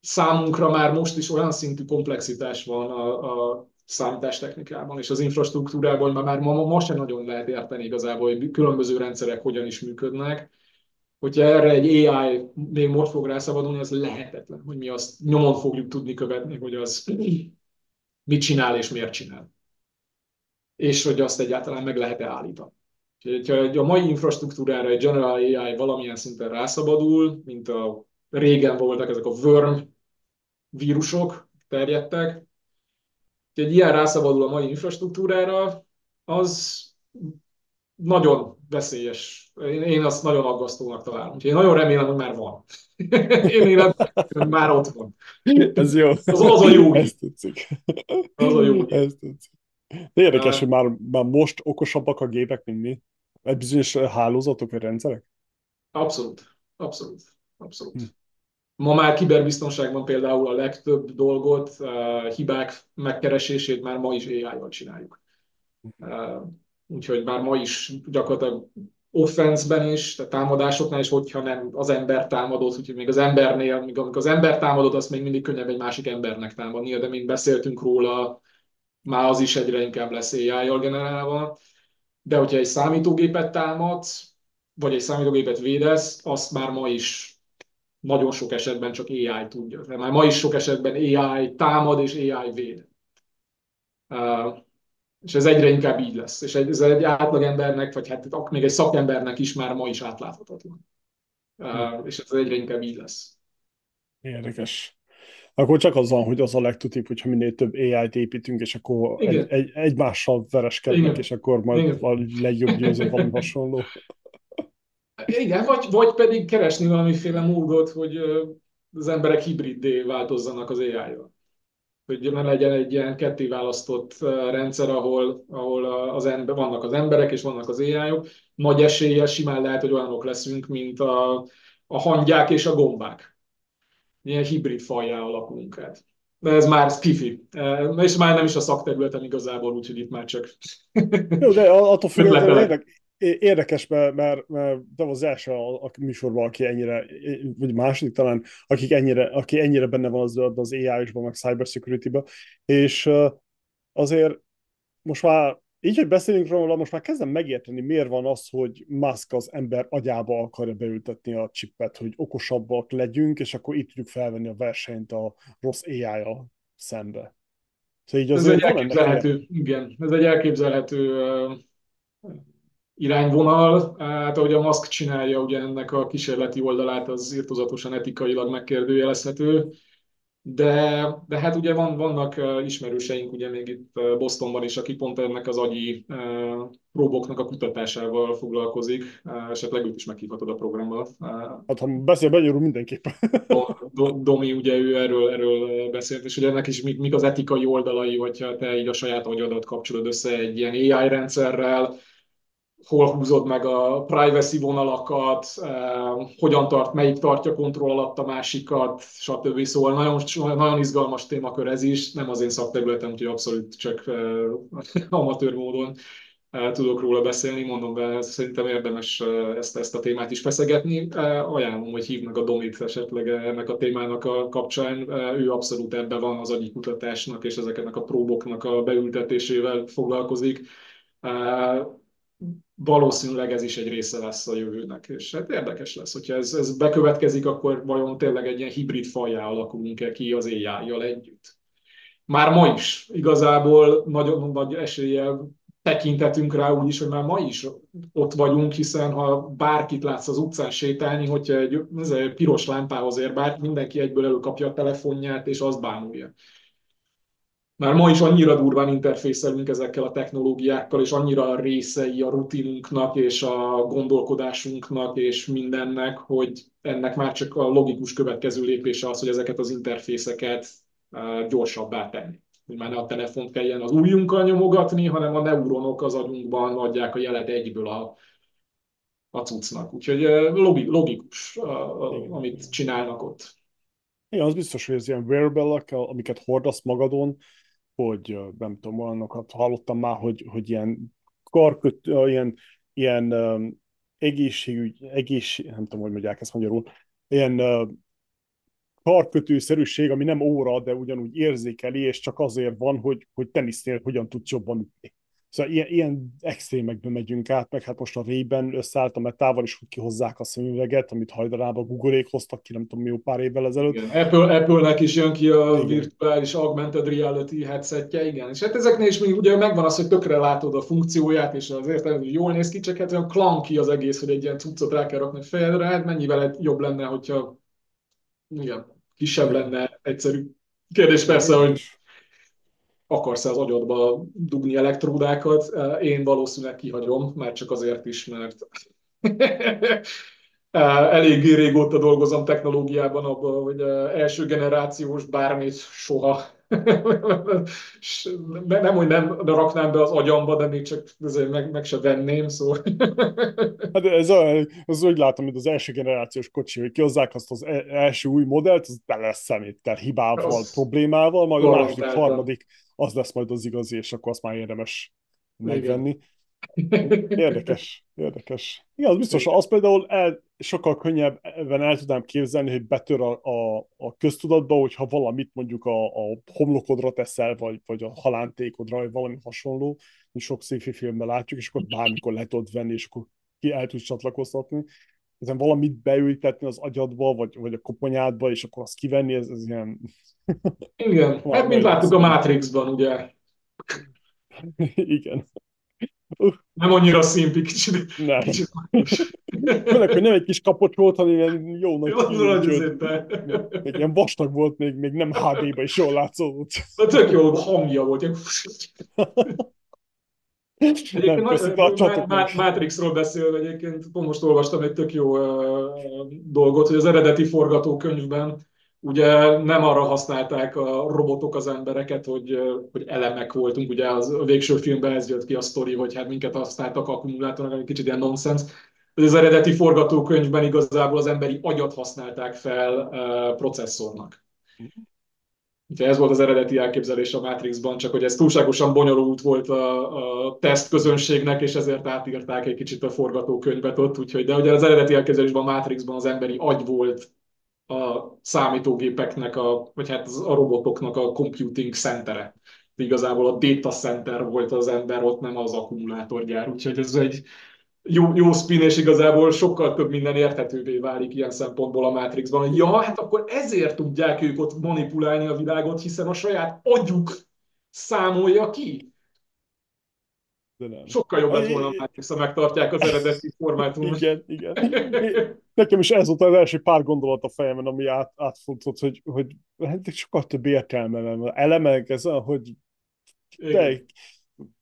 számunkra már most is olyan szintű komplexitás van a, a számítástechnikában és az infrastruktúrában, mert már ma, ma, ma sem nagyon lehet érteni igazából, hogy különböző rendszerek hogyan is működnek hogyha erre egy AI még most fog rászabadulni, az lehetetlen, hogy mi azt nyomon fogjuk tudni követni, hogy az mit csinál és miért csinál. És hogy azt egyáltalán meg lehet-e állítani. Ha a mai infrastruktúrára egy General AI valamilyen szinten rászabadul, mint a régen voltak ezek a worm vírusok terjedtek, egy ilyen rászabadul a mai infrastruktúrára, az nagyon veszélyes. Én, én azt nagyon aggasztónak találom. Úgyhogy én nagyon remélem, hogy már van. én élem, hogy már ott van. Ez jó. Az, az a jó. Ez tetszik. Az a jó. Ez tetszik. De érdekes, hogy már, már most okosabbak a gépek, mint mi. Egy bizonyos hálózatok vagy rendszerek? Abszolút. Abszolút. Abszolút. Hm. Ma már kiberbiztonságban például a legtöbb dolgot, uh, hibák megkeresését már ma is AI-val csináljuk. Uh, úgyhogy már ma is gyakorlatilag offenszben is, tehát támadásoknál is, hogyha nem az ember támadott, úgyhogy még az embernél, még amikor az ember támadott, azt még mindig könnyebb egy másik embernek támadni, de mint beszéltünk róla, már az is egyre inkább lesz AI-jal generálva. De hogyha egy számítógépet támadsz, vagy egy számítógépet védesz, azt már ma is nagyon sok esetben csak AI tudja. De már ma is sok esetben AI támad és AI véd. És ez egyre inkább így lesz. És ez egy átlagembernek, vagy hát még egy szakembernek is már ma is átláthatatlan. Uh, és ez egyre inkább így lesz. Érdekes. Akkor csak az van, hogy az a legtutibb, hogyha minél több AI-t építünk, és akkor egy, egy, egymással vereskednek, Igen. és akkor majd Igen. a legjobb győző valami hasonló. Igen, vagy, vagy pedig keresni valamiféle módot, hogy az emberek hibriddé változzanak az AI-jal hogy ne legyen egy ilyen ketté választott rendszer, ahol, ahol az ember, vannak az emberek és vannak az ai -ok. Nagy eséllyel simán lehet, hogy olyanok leszünk, mint a, a hangyák és a gombák. Ilyen hibrid fajjá alakulunk át. De ez már skifi. És már nem is a szakterületen igazából, úgyhogy itt már csak... Jó, de attól függetlenül Érdekes, mert, mert, mert az első a, a műsorban, aki ennyire, vagy második talán, akik ennyire, aki ennyire benne van az, az AI-ban, meg cybersecurity-ben, és azért most már így, hogy beszélünk róla, most már kezdem megérteni, miért van az, hogy Musk az ember agyába akarja beültetni a chipet, hogy okosabbak legyünk, és akkor itt tudjuk felvenni a versenyt a rossz AI-a szembe. Szóval így ez egy elképzelhető, igen, ez egy elképzelhető irányvonal. Hát ahogy a Musk csinálja, ugye ennek a kísérleti oldalát az írtozatosan etikailag megkérdőjelezhető. de, de hát ugye van, vannak ismerőseink ugye még itt Bostonban is, aki pont ennek az agyi próboknak a kutatásával foglalkozik, esetleg őt is meghívhatod a programba. Hát ha beszél magyarul mindenképpen. Domi ugye ő erről, erről beszélt, és ugye ennek is mik, mik az etikai oldalai, hogyha te így a saját agyadat kapcsolod össze egy ilyen AI rendszerrel, hol húzod meg a privacy vonalakat, eh, hogyan tart, melyik tartja kontroll alatt a másikat, stb. Szóval nagyon, nagyon izgalmas témakör ez is, nem az én szakterületem, úgyhogy abszolút csak eh, amatőr módon eh, tudok róla beszélni, mondom be, szerintem érdemes ezt, ezt a témát is feszegetni. Ajánlom, hogy hívnak a Domit esetleg ennek a témának a kapcsán. Ő abszolút ebben van az agyi kutatásnak és ezeknek a próboknak a beültetésével foglalkozik valószínűleg ez is egy része lesz a jövőnek, és hát érdekes lesz, hogyha ez, ez bekövetkezik, akkor vajon tényleg egy ilyen hibrid fajjá alakulunk-e ki az AI-jal együtt. Már ma is igazából nagyon nagy eséllyel tekintetünk rá úgy is, hogy már ma is ott vagyunk, hiszen ha bárkit látsz az utcán sétálni, hogyha egy, ez egy piros lámpához ér bár, mindenki egyből előkapja a telefonját, és azt bámulja már ma is annyira durván interfészelünk ezekkel a technológiákkal, és annyira a részei a rutinunknak, és a gondolkodásunknak, és mindennek, hogy ennek már csak a logikus következő lépése az, hogy ezeket az interfészeket gyorsabbá tenni. Hogy már ne a telefont kelljen az ujjunkkal nyomogatni, hanem a neuronok az agyunkban adják a jelet egyből a, a cuccnak. Úgyhogy logikus, amit csinálnak ott. Igen, az biztos, hogy ez ilyen wearable amiket hordasz magadon, hogy nem tudom, olyanokat hallottam már, hogy, hogy ilyen karköt, ilyen, ilyen um, egészségügy, egészség, nem tudom, hogy mondják ezt magyarul, ilyen uh, karkötőszerűség, ami nem óra, de ugyanúgy érzékeli, és csak azért van, hogy, hogy tenisznél hogyan tudsz jobban ütni. Szóval ilyen, ilyen extrémekbe megyünk át, meg hát most a Ray-ben összeállt a metával is, hogy kihozzák a szemüveget, amit hajdanában Google-ék hoztak ki, nem tudom, jó pár évvel ezelőtt. Igen. Apple, Apple-nek is jön ki a igen. virtuális augmented reality headsetje, igen. És hát ezeknél is még ugye megvan az, hogy tökre látod a funkcióját, és azért hogy jól néz ki, csak hát olyan klanki az egész, hogy egy ilyen cuccot rá kell rakni a fejedre, hát mennyivel jobb lenne, hogyha igen, kisebb lenne, egyszerű. Kérdés persze, hogy akarsz az agyadba dugni elektródákat. Én valószínűleg kihagyom, már csak azért is, mert eléggé régóta dolgozom technológiában, abban, hogy első generációs bármit soha nem, hogy nem raknám be az agyamba, de még csak ezért meg, meg se venném, szóval. Hát ez az úgy látom, mint az első generációs kocsi, hogy kihozzák azt az e- első új modellt, az tele szeméttel, hibával, az problémával, majd a második, harmadik az lesz majd az igazi, és akkor azt már érdemes megvenni. Érdekes, érdekes. Igen, az biztos, az például el, sokkal könnyebben el tudnám képzelni, hogy betör a, a, a köztudatba, hogyha valamit mondjuk a, a homlokodra teszel, vagy, vagy a halántékodra, vagy valami hasonló, mi sok sci filmben látjuk, és akkor bármikor le tudod venni, és akkor ki el tudsz csatlakoztatni. Ezen valamit beültetni az agyadba, vagy, vagy a koponyádba, és akkor azt kivenni, ez, ez ilyen... Igen, hát mint láttuk a Matrixban, ugye. Igen. Uh. Nem annyira szimpi, kicsit. Nem. kicsit Főleg, hogy nem egy kis kapocs volt, hanem ilyen jó nagy jó, nagy Még ilyen vastag volt, még, még nem HD-ba is jól látszott. De tök jó hangja volt. Egyébként nagy, Matrixról beszélve egyébként pont most olvastam egy tök jó uh, dolgot, hogy az eredeti forgatókönyvben ugye nem arra használták a robotok az embereket, hogy, hogy elemek voltunk, ugye az, a végső filmben ez jött ki a sztori, hogy hát minket használtak akkumulátornak, egy kicsit ilyen nonsens. Az eredeti forgatókönyvben igazából az emberi agyat használták fel uh, processzornak. Úgyhogy ez volt az eredeti elképzelés a Matrixban, csak hogy ez túlságosan bonyolult volt a, a teszt közönségnek, és ezért átírták egy kicsit a forgatókönyvet ott, úgyhogy, de ugye az eredeti elképzelésben a Matrixban az emberi agy volt a számítógépeknek, a, vagy hát a robotoknak a computing centere. Igazából a data center volt az ember, ott nem az akkumulátorgyár, úgyhogy ez egy jó, jó spin, és igazából sokkal több minden érthetővé válik ilyen szempontból a Matrixban, hogy ja, hát akkor ezért tudják ők ott manipulálni a világot, hiszen a saját agyuk számolja ki. de nem. Sokkal jobb lett volna, ha megtartják az eredeti formátumot. igen, igen. Nekem is ez volt az első pár gondolat a fejemben, ami át, átfutott, hogy, hogy hát sokkal több értelme van. Elemek, ez hogy de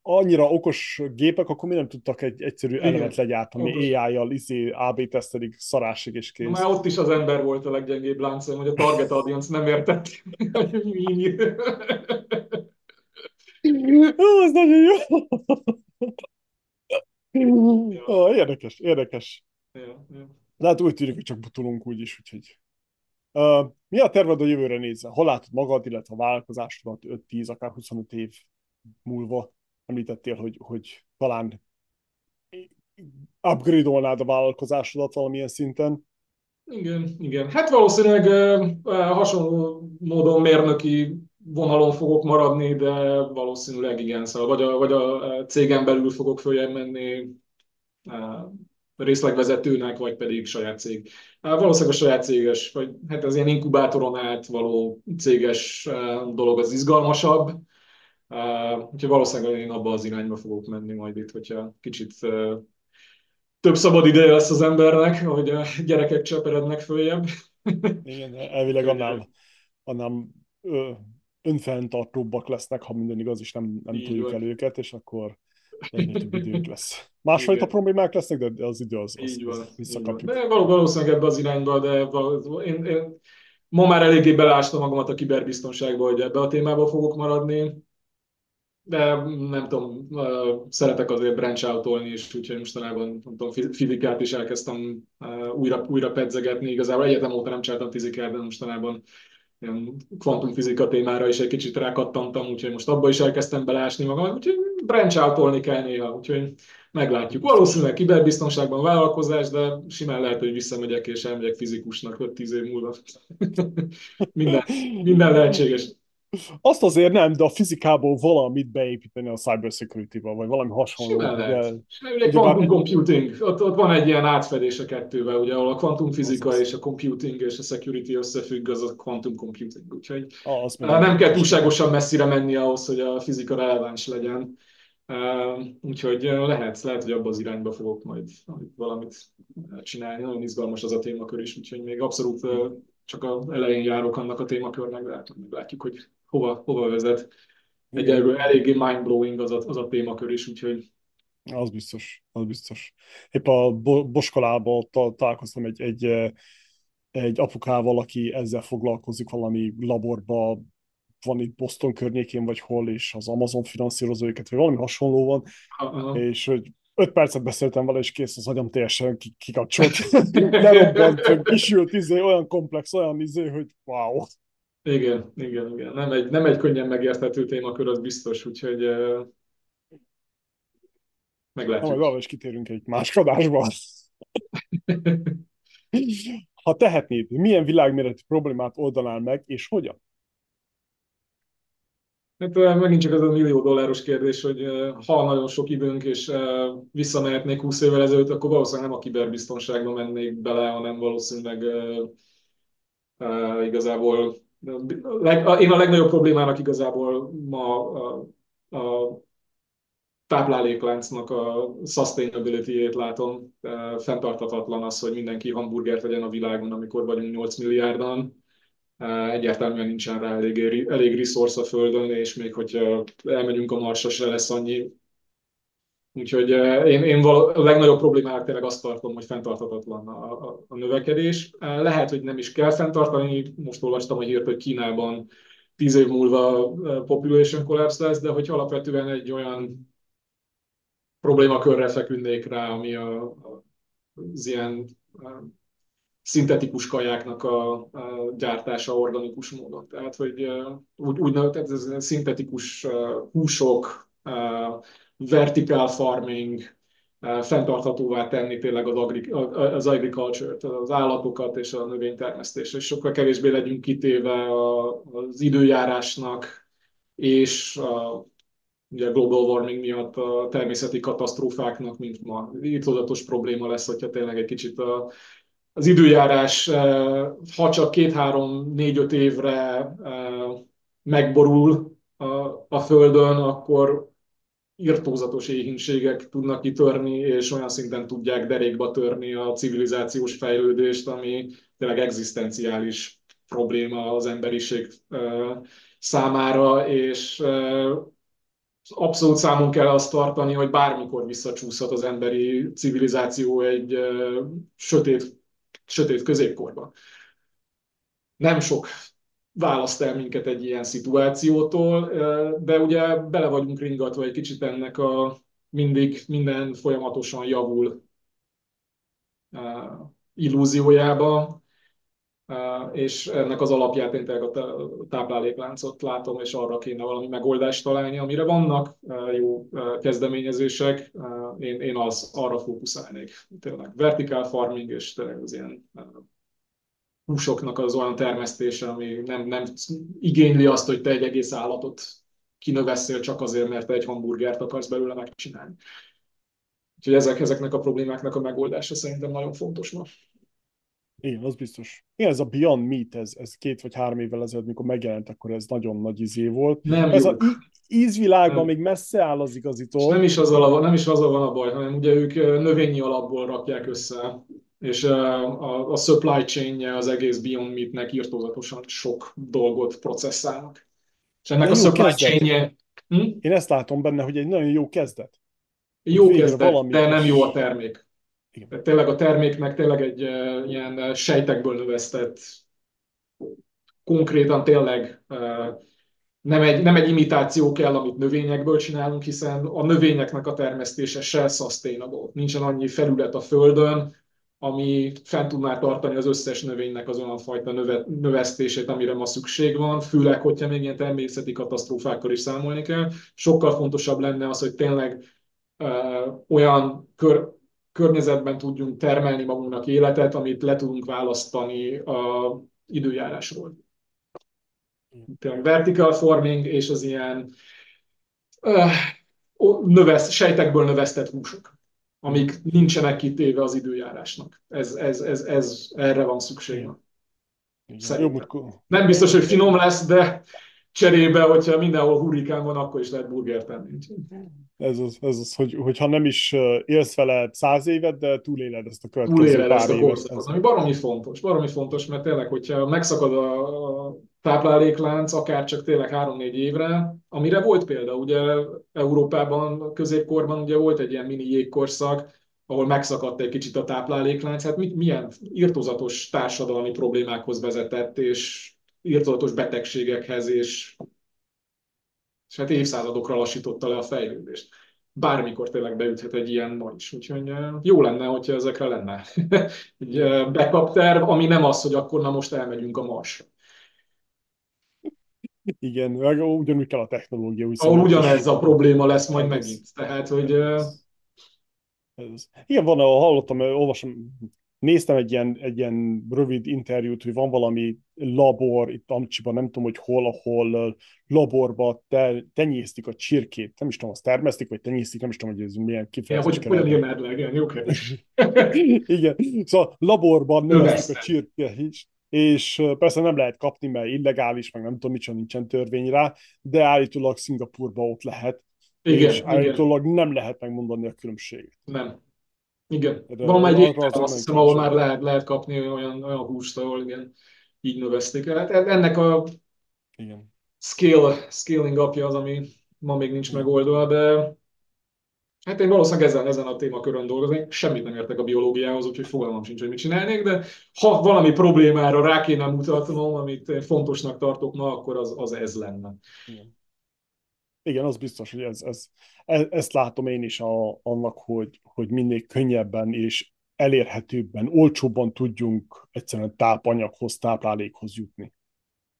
annyira okos gépek, akkor mi nem tudtak egy egyszerű Igen. elemet legyártani, AI-jal, izé, AB tesztelik, szarásig és kész. Már ott is az ember volt a leggyengébb láncom, hogy a target audience nem értett, hogy mi. Ez nagyon jó. Ja. Érdekes, érdekes. Ja, ja. De hát úgy tűnik, hogy csak butulunk úgyis, úgyhogy... Uh, mi a terved a jövőre nézve? Hol látod magad, illetve a vállalkozásodat 5-10, akár 25 év múlva? Említettél, hogy, hogy talán upgrade-olnád a vállalkozásodat valamilyen szinten. Igen, igen. Hát valószínűleg hasonló módon mérnöki vonalon fogok maradni, de valószínűleg igen, szóval vagy a, vagy a cégen belül fogok följebb menni részlegvezetőnek, vagy pedig saját cég. Valószínűleg a saját céges, vagy hát az ilyen inkubátoron át való céges dolog az izgalmasabb. Uh, úgyhogy valószínűleg én abba az irányba fogok menni majd itt, hogyha kicsit uh, több szabad ideje lesz az embernek, ahogy a gyerekek cseperednek följebb. Igen, elvileg annál, annál ö, önfenntartóbbak lesznek, ha minden igaz, és nem, nem tudjuk el őket, és akkor egyre több idők lesz. Másfajta problémák lesznek, de az idő az, az, az visszakapjuk. De valószínűleg ebbe az irányba, de én, én ma már eléggé belástam magamat a kiberbiztonságba, hogy ebbe a témába fogok maradni de nem tudom, szeretek azért branch out is, úgyhogy mostanában nem tudom, fizikát is elkezdtem újra, újra pedzegetni. Igazából egyetem óta nem csináltam fizikát, de mostanában ilyen kvantumfizika témára is egy kicsit rákattantam, úgyhogy most abba is elkezdtem belásni magam, úgyhogy branch out kell néha, úgyhogy meglátjuk. Valószínűleg kiberbiztonságban vállalkozás, de simán lehet, hogy visszamegyek és elmegyek fizikusnak 5-10 év múlva. minden, minden lehetséges. Azt azért nem, de a fizikából valamit beépíteni a cybersecurity-ba, vagy valami hasonló. Ugye, quantum computing, ott, ott, van egy ilyen átfedés a kettővel, ugye, ahol a kvantumfizika az és a computing és a security összefügg, az a quantum computing. Úgyhogy ah, az nem kell túlságosan messzire menni ahhoz, hogy a fizika releváns legyen. Uh, úgyhogy lehet, lehet, hogy abban az irányba fogok majd, valamit csinálni. Nagyon izgalmas az a témakör is, úgyhogy még abszolút csak az elején járok annak a témakörnek, de hát látjuk, hogy hova, hova vezet. Egyelőre eléggé mindblowing az a, az a témakör is, úgyhogy az biztos, az biztos. Épp a Boskolában találkoztam egy, egy, egy apukával, aki ezzel foglalkozik valami laborba, van itt Boston környékén, vagy hol, és az Amazon finanszírozó őket, vagy valami hasonló van, uh-huh. és hogy öt percet beszéltem vele, és kész az agyam teljesen kikapcsolt. Lerobbant, kisült, izé, olyan komplex, olyan izé, hogy wow. Igen, igen, igen. Nem egy, nem egy könnyen megérthető témakör, az biztos, úgyhogy uh, meglátjuk. Majd is kitérünk egy más adásba. ha tehetnéd, milyen világméretű problémát oldanál meg, és hogyan? Hát megint csak az a millió dolláros kérdés, hogy ha nagyon sok időnk és visszamehetnék 20 évvel ezelőtt, akkor valószínűleg nem a kiberbiztonságba mennék bele, hanem valószínűleg igazából én a legnagyobb problémának igazából ma a, a táplálékláncnak a sustainability-ét látom. Fentartatatlan az, hogy mindenki hamburgert legyen a világon, amikor vagyunk 8 milliárdan. Egyáltalán nincsen rá elég, elég resource a Földön, és még hogyha elmegyünk a Marsra, se lesz annyi Úgyhogy eh, én, én a legnagyobb problémának tényleg azt tartom, hogy fenntarthatatlan a, a, a növekedés. Eh, lehet, hogy nem is kell fenntartani. Most olvastam a hírt, hogy Kínában tíz év múlva eh, population collapse lesz, de hogy alapvetően egy olyan problémakörre feküdnék rá, ami a, az ilyen szintetikus kajáknak a, a gyártása organikus módon. Tehát, hogy úgy, úgy tehát ez szintetikus húsok, vertical farming, eh, fenntarthatóvá tenni tényleg az, agri, az agriculture-t, az állatokat és a növénytermesztést, és sokkal kevésbé legyünk kitéve az időjárásnak, és a, ugye global warming miatt a természeti katasztrófáknak, mint ma. Tudatos probléma lesz, hogyha tényleg egy kicsit a, az időjárás, eh, ha csak két-három, négy-öt évre eh, megborul a, a Földön, akkor irtózatos éhínségek tudnak kitörni, és olyan szinten tudják derékba törni a civilizációs fejlődést, ami tényleg egzisztenciális probléma az emberiség számára, és abszolút számon kell azt tartani, hogy bármikor visszacsúszhat az emberi civilizáció egy sötét, sötét középkorba. Nem sok választ el minket egy ilyen szituációtól, de ugye bele vagyunk ringatva egy kicsit ennek a mindig minden folyamatosan javul illúziójába, és ennek az alapját én a táplálékláncot látom, és arra kéne valami megoldást találni, amire vannak jó kezdeményezések, én, én az, arra fókuszálnék. Tényleg vertical farming, és tényleg az ilyen húsoknak az olyan termesztése, ami nem, nem igényli azt, hogy te egy egész állatot kinövesszél csak azért, mert te egy hamburgert akarsz belőle megcsinálni. Úgyhogy ezek, ezeknek a problémáknak a megoldása szerintem nagyon fontos ma. Igen, az biztos. Igen, ez a Beyond Meat, ez, ez két vagy három évvel ezelőtt, mikor megjelent, akkor ez nagyon nagy izé volt. Nem ez jó. a ízvilágban nem. még messze áll az igazitól. nem is azzal, a, nem is azzal van a baj, hanem ugye ők növényi alapból rakják össze és a, a supply chain az egész Beyond Meat-nek írtózatosan sok dolgot processzálnak. És ennek a supply chain hm? Én ezt látom benne, hogy egy nagyon jó kezdet. Jó kezdet, valami de nem jó a termék. Igen. tényleg a terméknek tényleg egy uh, ilyen sejtekből növesztett, konkrétan tényleg uh, nem egy, nem egy imitáció kell, amit növényekből csinálunk, hiszen a növényeknek a termesztése se sustainable. Nincsen annyi felület a földön, ami fent tudná tartani az összes növénynek az olyan fajta növe, növesztését, amire ma szükség van, főleg, hogyha még ilyen természeti katasztrófákkal is számolni kell. Sokkal fontosabb lenne az, hogy tényleg uh, olyan kör, környezetben tudjunk termelni magunknak életet, amit le tudunk választani a időjárásról. Tényleg vertical forming és az ilyen uh, növesz, sejtekből növesztett húsok amik nincsenek kitéve az időjárásnak. Ez, ez, ez, ez erre van szükség. Nem biztos, hogy finom lesz, de cserébe, hogyha mindenhol hurrikán van, akkor is lehet burger tenni. Ez az, ez az hogy, hogyha nem is élsz vele száz évet, de túléled ezt a következő túléled pár ezt a korszakot, ami baromi fontos, baromi fontos, mert tényleg, hogyha megszakad a tápláléklánc, akár csak tényleg három-négy évre, amire volt példa, ugye Európában, középkorban ugye volt egy ilyen mini jégkorszak, ahol megszakadt egy kicsit a tápláléklánc, hát mit, milyen irtózatos társadalmi problémákhoz vezetett, és irtózatos betegségekhez, és, és hát évszázadokra lassította le a fejlődést. Bármikor tényleg beüthet egy ilyen ma is. Úgyhogy jó lenne, hogyha ezekre lenne egy backup terv, ami nem az, hogy akkor na most elmegyünk a Marsra. Igen, ugyanúgy kell a technológia. Ahol ugyanez a probléma lesz majd megint. Tehát, hogy... Ez, igen, van, ahol hallottam, olvasom, néztem egy ilyen, egy ilyen rövid interjút, hogy van valami labor itt Amcsiban, nem tudom, hogy hol, ahol laborba te, tenyésztik a csirkét. Nem is tudom, azt termesztik, vagy tenyésztik, nem is tudom, hogy ez milyen kifejezés. Ja, hogy olyan írnád igen, jó Igen, szóval laborban növesztik a csirkét is, és persze nem lehet kapni, mert illegális, meg nem tudom, micsoda nincsen törvény rá, de állítólag Szingapurban ott lehet, igen, és állítólag igen. nem lehet megmondani a különbséget. Nem. Igen. De van egy azt hiszem, ahol már lehet, lehet kapni olyan, olyan húst, ahol igen, így növesztik. Hát ennek a igen. Scale, scaling apja az, ami ma még nincs megoldva, de Hát én valószínűleg ezen, ezen a témakörön dolgoznék, semmit nem értek a biológiához, úgyhogy fogalmam sincs, hogy mit csinálnék, de ha valami problémára rá kéne mutatnom, amit fontosnak tartok ma, akkor az, az ez lenne. Igen. Igen, az biztos, hogy ez, ez, ez, ezt látom én is a, annak, hogy, hogy minél könnyebben és elérhetőbben, olcsóbban tudjunk egyszerűen tápanyaghoz, táplálékhoz jutni.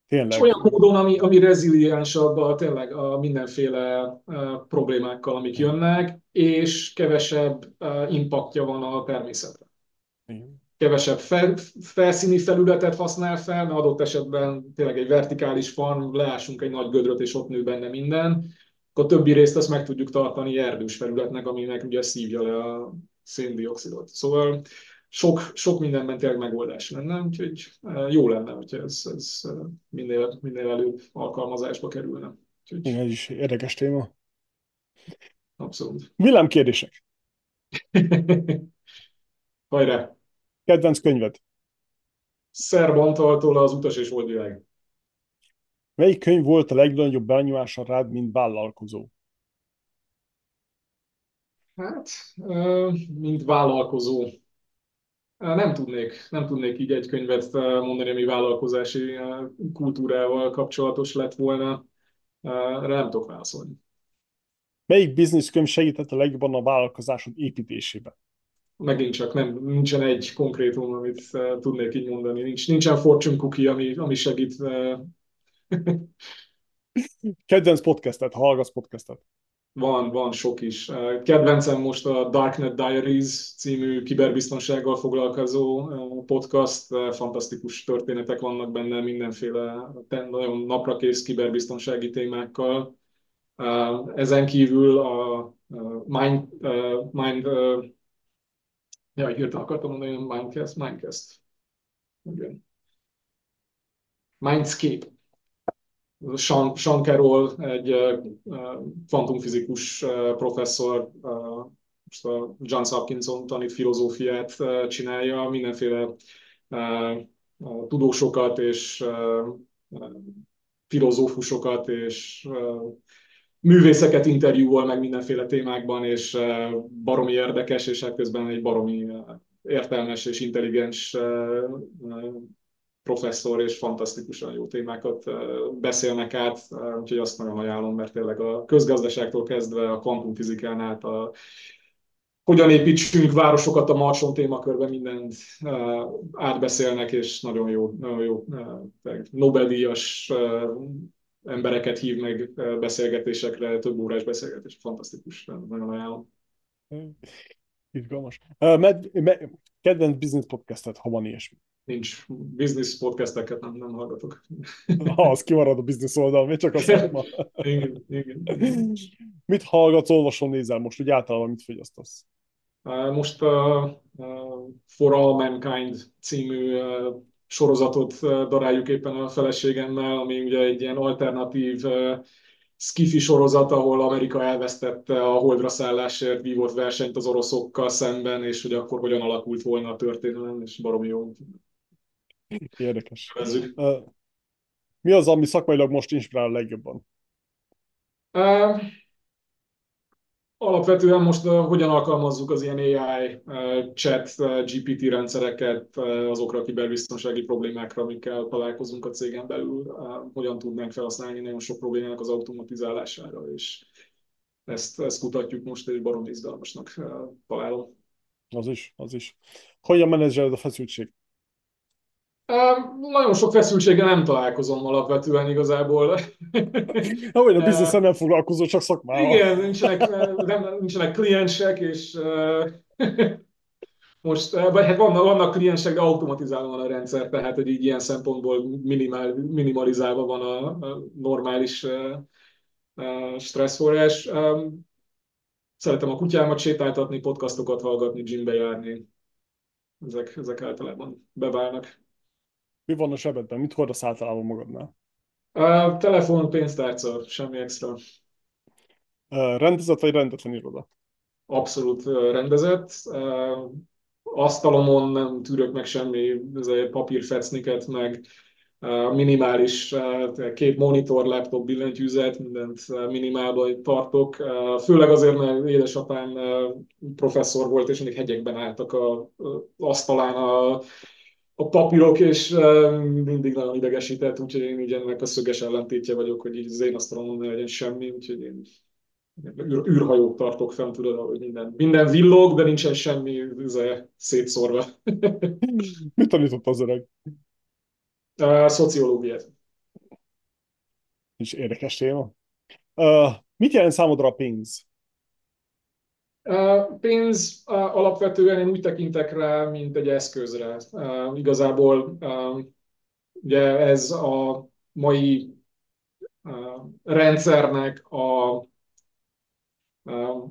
Tényleg. És olyan módon, ami, ami reziliensabb a, tényleg a mindenféle uh, problémákkal, amik jönnek, és kevesebb uh, impaktja van a természetre. Igen. Kevesebb fel, felszíni felületet használ fel, mert adott esetben tényleg egy vertikális farm, leásunk egy nagy gödröt, és ott nő benne minden, akkor a többi részt azt meg tudjuk tartani erdős felületnek, aminek ugye szívja le a széndiokszidot. Szóval sok, sok mindenben tényleg megoldás lenne, úgyhogy jó lenne, hogyha ez, ez minél, minél előbb alkalmazásba kerülne. Úgyhogy... Igen, ez is érdekes téma. Abszolút. Villámkérdések. Hajrá! Kedvenc könyved. Szerb Antaltól az Utas és Oldvilág. Melyik könyv volt a legnagyobb benyomása rád, mint vállalkozó? Hát, mint vállalkozó. Nem tudnék, nem tudnék így egy könyvet mondani, ami vállalkozási kultúrával kapcsolatos lett volna. Erre nem tudok válaszolni. Melyik bizniszkönyv segített a legjobban a vállalkozásod építésében? Megint csak nem, nincsen egy konkrétum, amit tudnék így mondani. Nincs, nincsen fortune cookie, ami, ami segít. Kedvenc podcastet, hallgatsz podcastet? Van, van sok is. Kedvencem most a Darknet Diaries című kiberbiztonsággal foglalkozó podcast. Fantasztikus történetek vannak benne, mindenféle nagyon naprakész kiberbiztonsági témákkal. Ezen kívül a Mind, Mind ja, hirtelen akartam mondani, Mindcast, Mindcast. Igen. Mindscape. Sean, Sean Carroll, egy kvantumfizikus professzor, most a Johns Hopkinson tanít filozófiát csinálja, mindenféle tudósokat és filozófusokat és művészeket interjúval meg mindenféle témákban, és baromi érdekes, és hát közben egy baromi értelmes és intelligens professzor, és fantasztikusan jó témákat beszélnek át, úgyhogy azt nagyon ajánlom, mert tényleg a közgazdaságtól kezdve a kvantumfizikán át a hogyan építsünk városokat a Marson témakörben, mindent átbeszélnek, és nagyon jó, nagyon jó Nobel-díjas embereket hív meg beszélgetésekre, több órás beszélgetés, fantasztikus, nagyon ajánlom. Izgalmas. Uh, med, med, kedvenc business podcastet, ha van ilyesmi. Nincs. Business podcasteket nem, nem hallgatok. Ha, az kimarad a business oldal, még csak a szakma. igen, igen. Mit hallgatsz, olvasol, nézel most, úgy általában mit fogyasztasz? Most a uh, uh, For All Mankind című uh, sorozatot daráljuk éppen a feleségemmel, ami ugye egy ilyen alternatív skifi sorozat, ahol Amerika elvesztette a holdra szállásért vívott versenyt az oroszokkal szemben, és hogy akkor hogyan alakult volna a történelem, és baromi jó. Érdekes. Mi az, ami szakmailag most inspirál a legjobban? Uh, alapvetően most uh, hogyan alkalmazzuk az ilyen AI uh, chat GPT rendszereket azokra a kiberbiztonsági problémákra, amikkel találkozunk a cégen belül, hogyan tudnánk felhasználni nagyon sok problémának az automatizálására, és ezt, ezt kutatjuk most, és barom izgalmasnak találom. Az is, az is. Hogyan menedzseled a feszültség? Nagyon sok feszültséggel nem találkozom alapvetően igazából. Ahogy a bizniszen nem foglalkozó, csak szakmával. Igen, nincsenek, nem, nincsenek kliensek, és most, vagy hát vannak, vannak kliensek, de automatizálva van a rendszer, tehát hogy így ilyen szempontból minimál, minimalizálva van a, a normális stresszforrás. Szeretem a kutyámat sétáltatni, podcastokat hallgatni, gymbe járni. Ezek, ezek általában beválnak. Mi van a sebedben? Mit hordasz általában magadnál? A telefon, pénztárca, semmi extra. Uh, rendezett vagy rendetlen iroda? Abszolút rendezett. Uh, asztalomon nem tűrök meg semmi papírfecniket, meg minimális két monitor, laptop, billentyűzet, mindent minimálban tartok. Főleg azért, mert édesapám professzor volt, és mindig hegyekben álltak a asztalán a a papírok, és mindig nagyon idegesített, úgyhogy én így ennek a szöges ellentétje vagyok, hogy így az én asztalomon ne legyen semmi, úgyhogy én űr, űrhajót tartok fent, tudod, hogy minden, minden villog, de nincsen semmi üze, szétszórva. Mit tanított az öreg? Uh, szociológiát. És érdekes téma. Uh, mit jelent számodra a pénz? Pénz alapvetően én úgy tekintek rá, mint egy eszközre. Igazából ugye ez a mai rendszernek a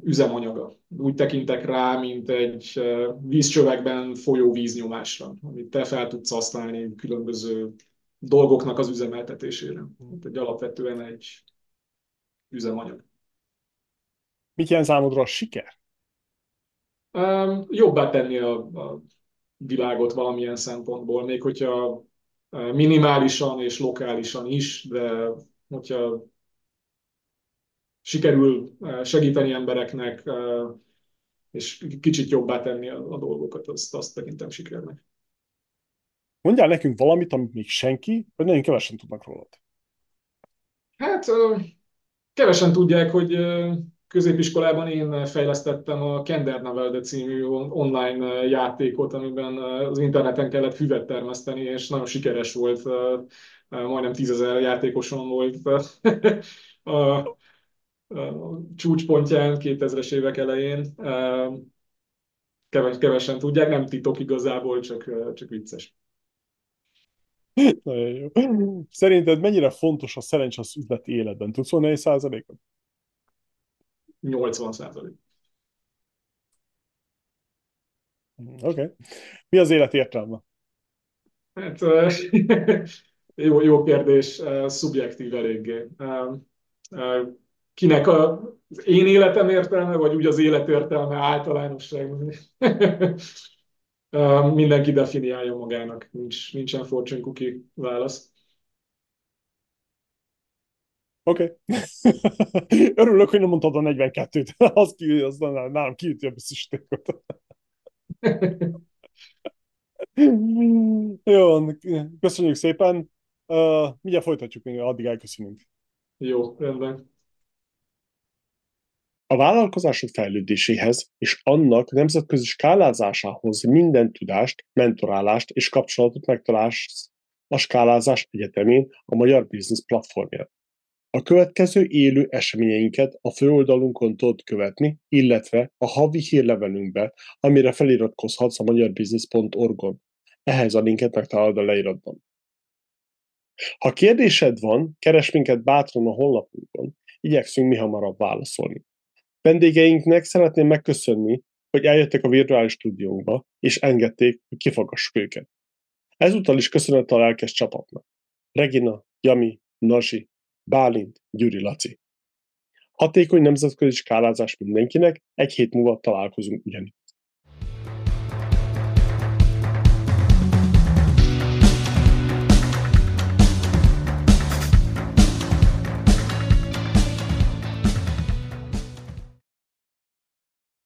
üzemanyaga. Úgy tekintek rá, mint egy vízcsövekben folyó víznyomásra, amit te fel tudsz használni különböző dolgoknak az üzemeltetésére. egy alapvetően egy üzemanyag. Mit jelent számodra a siker? Jobbá tenni a, a világot valamilyen szempontból, még hogyha minimálisan és lokálisan is, de hogyha sikerül segíteni embereknek, és kicsit jobbá tenni a, a dolgokat, azt, azt tekintem sikernek. Mondjál nekünk valamit, amit még senki, vagy nagyon kevesen tudnak rólad. Hát kevesen tudják, hogy középiskolában én fejlesztettem a Kendernavelde című online játékot, amiben az interneten kellett füvet termeszteni, és nagyon sikeres volt, majdnem tízezer játékoson volt a, a csúcspontján 2000-es évek elején. Keves, kevesen tudják, nem titok igazából, csak, csak vicces. Nagyon jó. Szerinted mennyire fontos a szerencs az üzleti életben? Tudsz volna egy százalékot? 80 százalék. Oké. Okay. Mi az élet értelme? Hát, jó, jó kérdés, szubjektív eléggé. Kinek a, az én életem értelme, vagy úgy az élet értelme általánosságban? Mindenki definiálja magának, nincs, nincsen fortune cookie válasz. Oké. Okay. Örülök, hogy nem mondtad a 42-t. Az, ki, az nálam kiüti a biztosítékot. Jó, köszönjük szépen. Uh, mindjárt folytatjuk, még addig elköszönünk. Jó, rendben. A vállalkozásod fejlődéséhez és annak nemzetközi skálázásához minden tudást, mentorálást és kapcsolatot megtalálsz a Skálázás Egyetemén a Magyar Business platformján. A következő élő eseményeinket a főoldalunkon tudod követni, illetve a havi hírlevelünkbe, amire feliratkozhatsz a magyarbusiness.org-on. Ehhez a linket megtalálod a leíratban. Ha kérdésed van, keres minket bátran a honlapunkon, igyekszünk mi hamarabb válaszolni. Vendégeinknek szeretném megköszönni, hogy eljöttek a virtuális stúdiónkba, és engedték, hogy kifagassuk őket. Ezúttal is köszönet a lelkes csapatnak. Regina, Jami, Nasi, Bálint, Gyuri Laci. Hatékony nemzetközi skálázás mindenkinek, egy hét múlva találkozunk ugyanígy.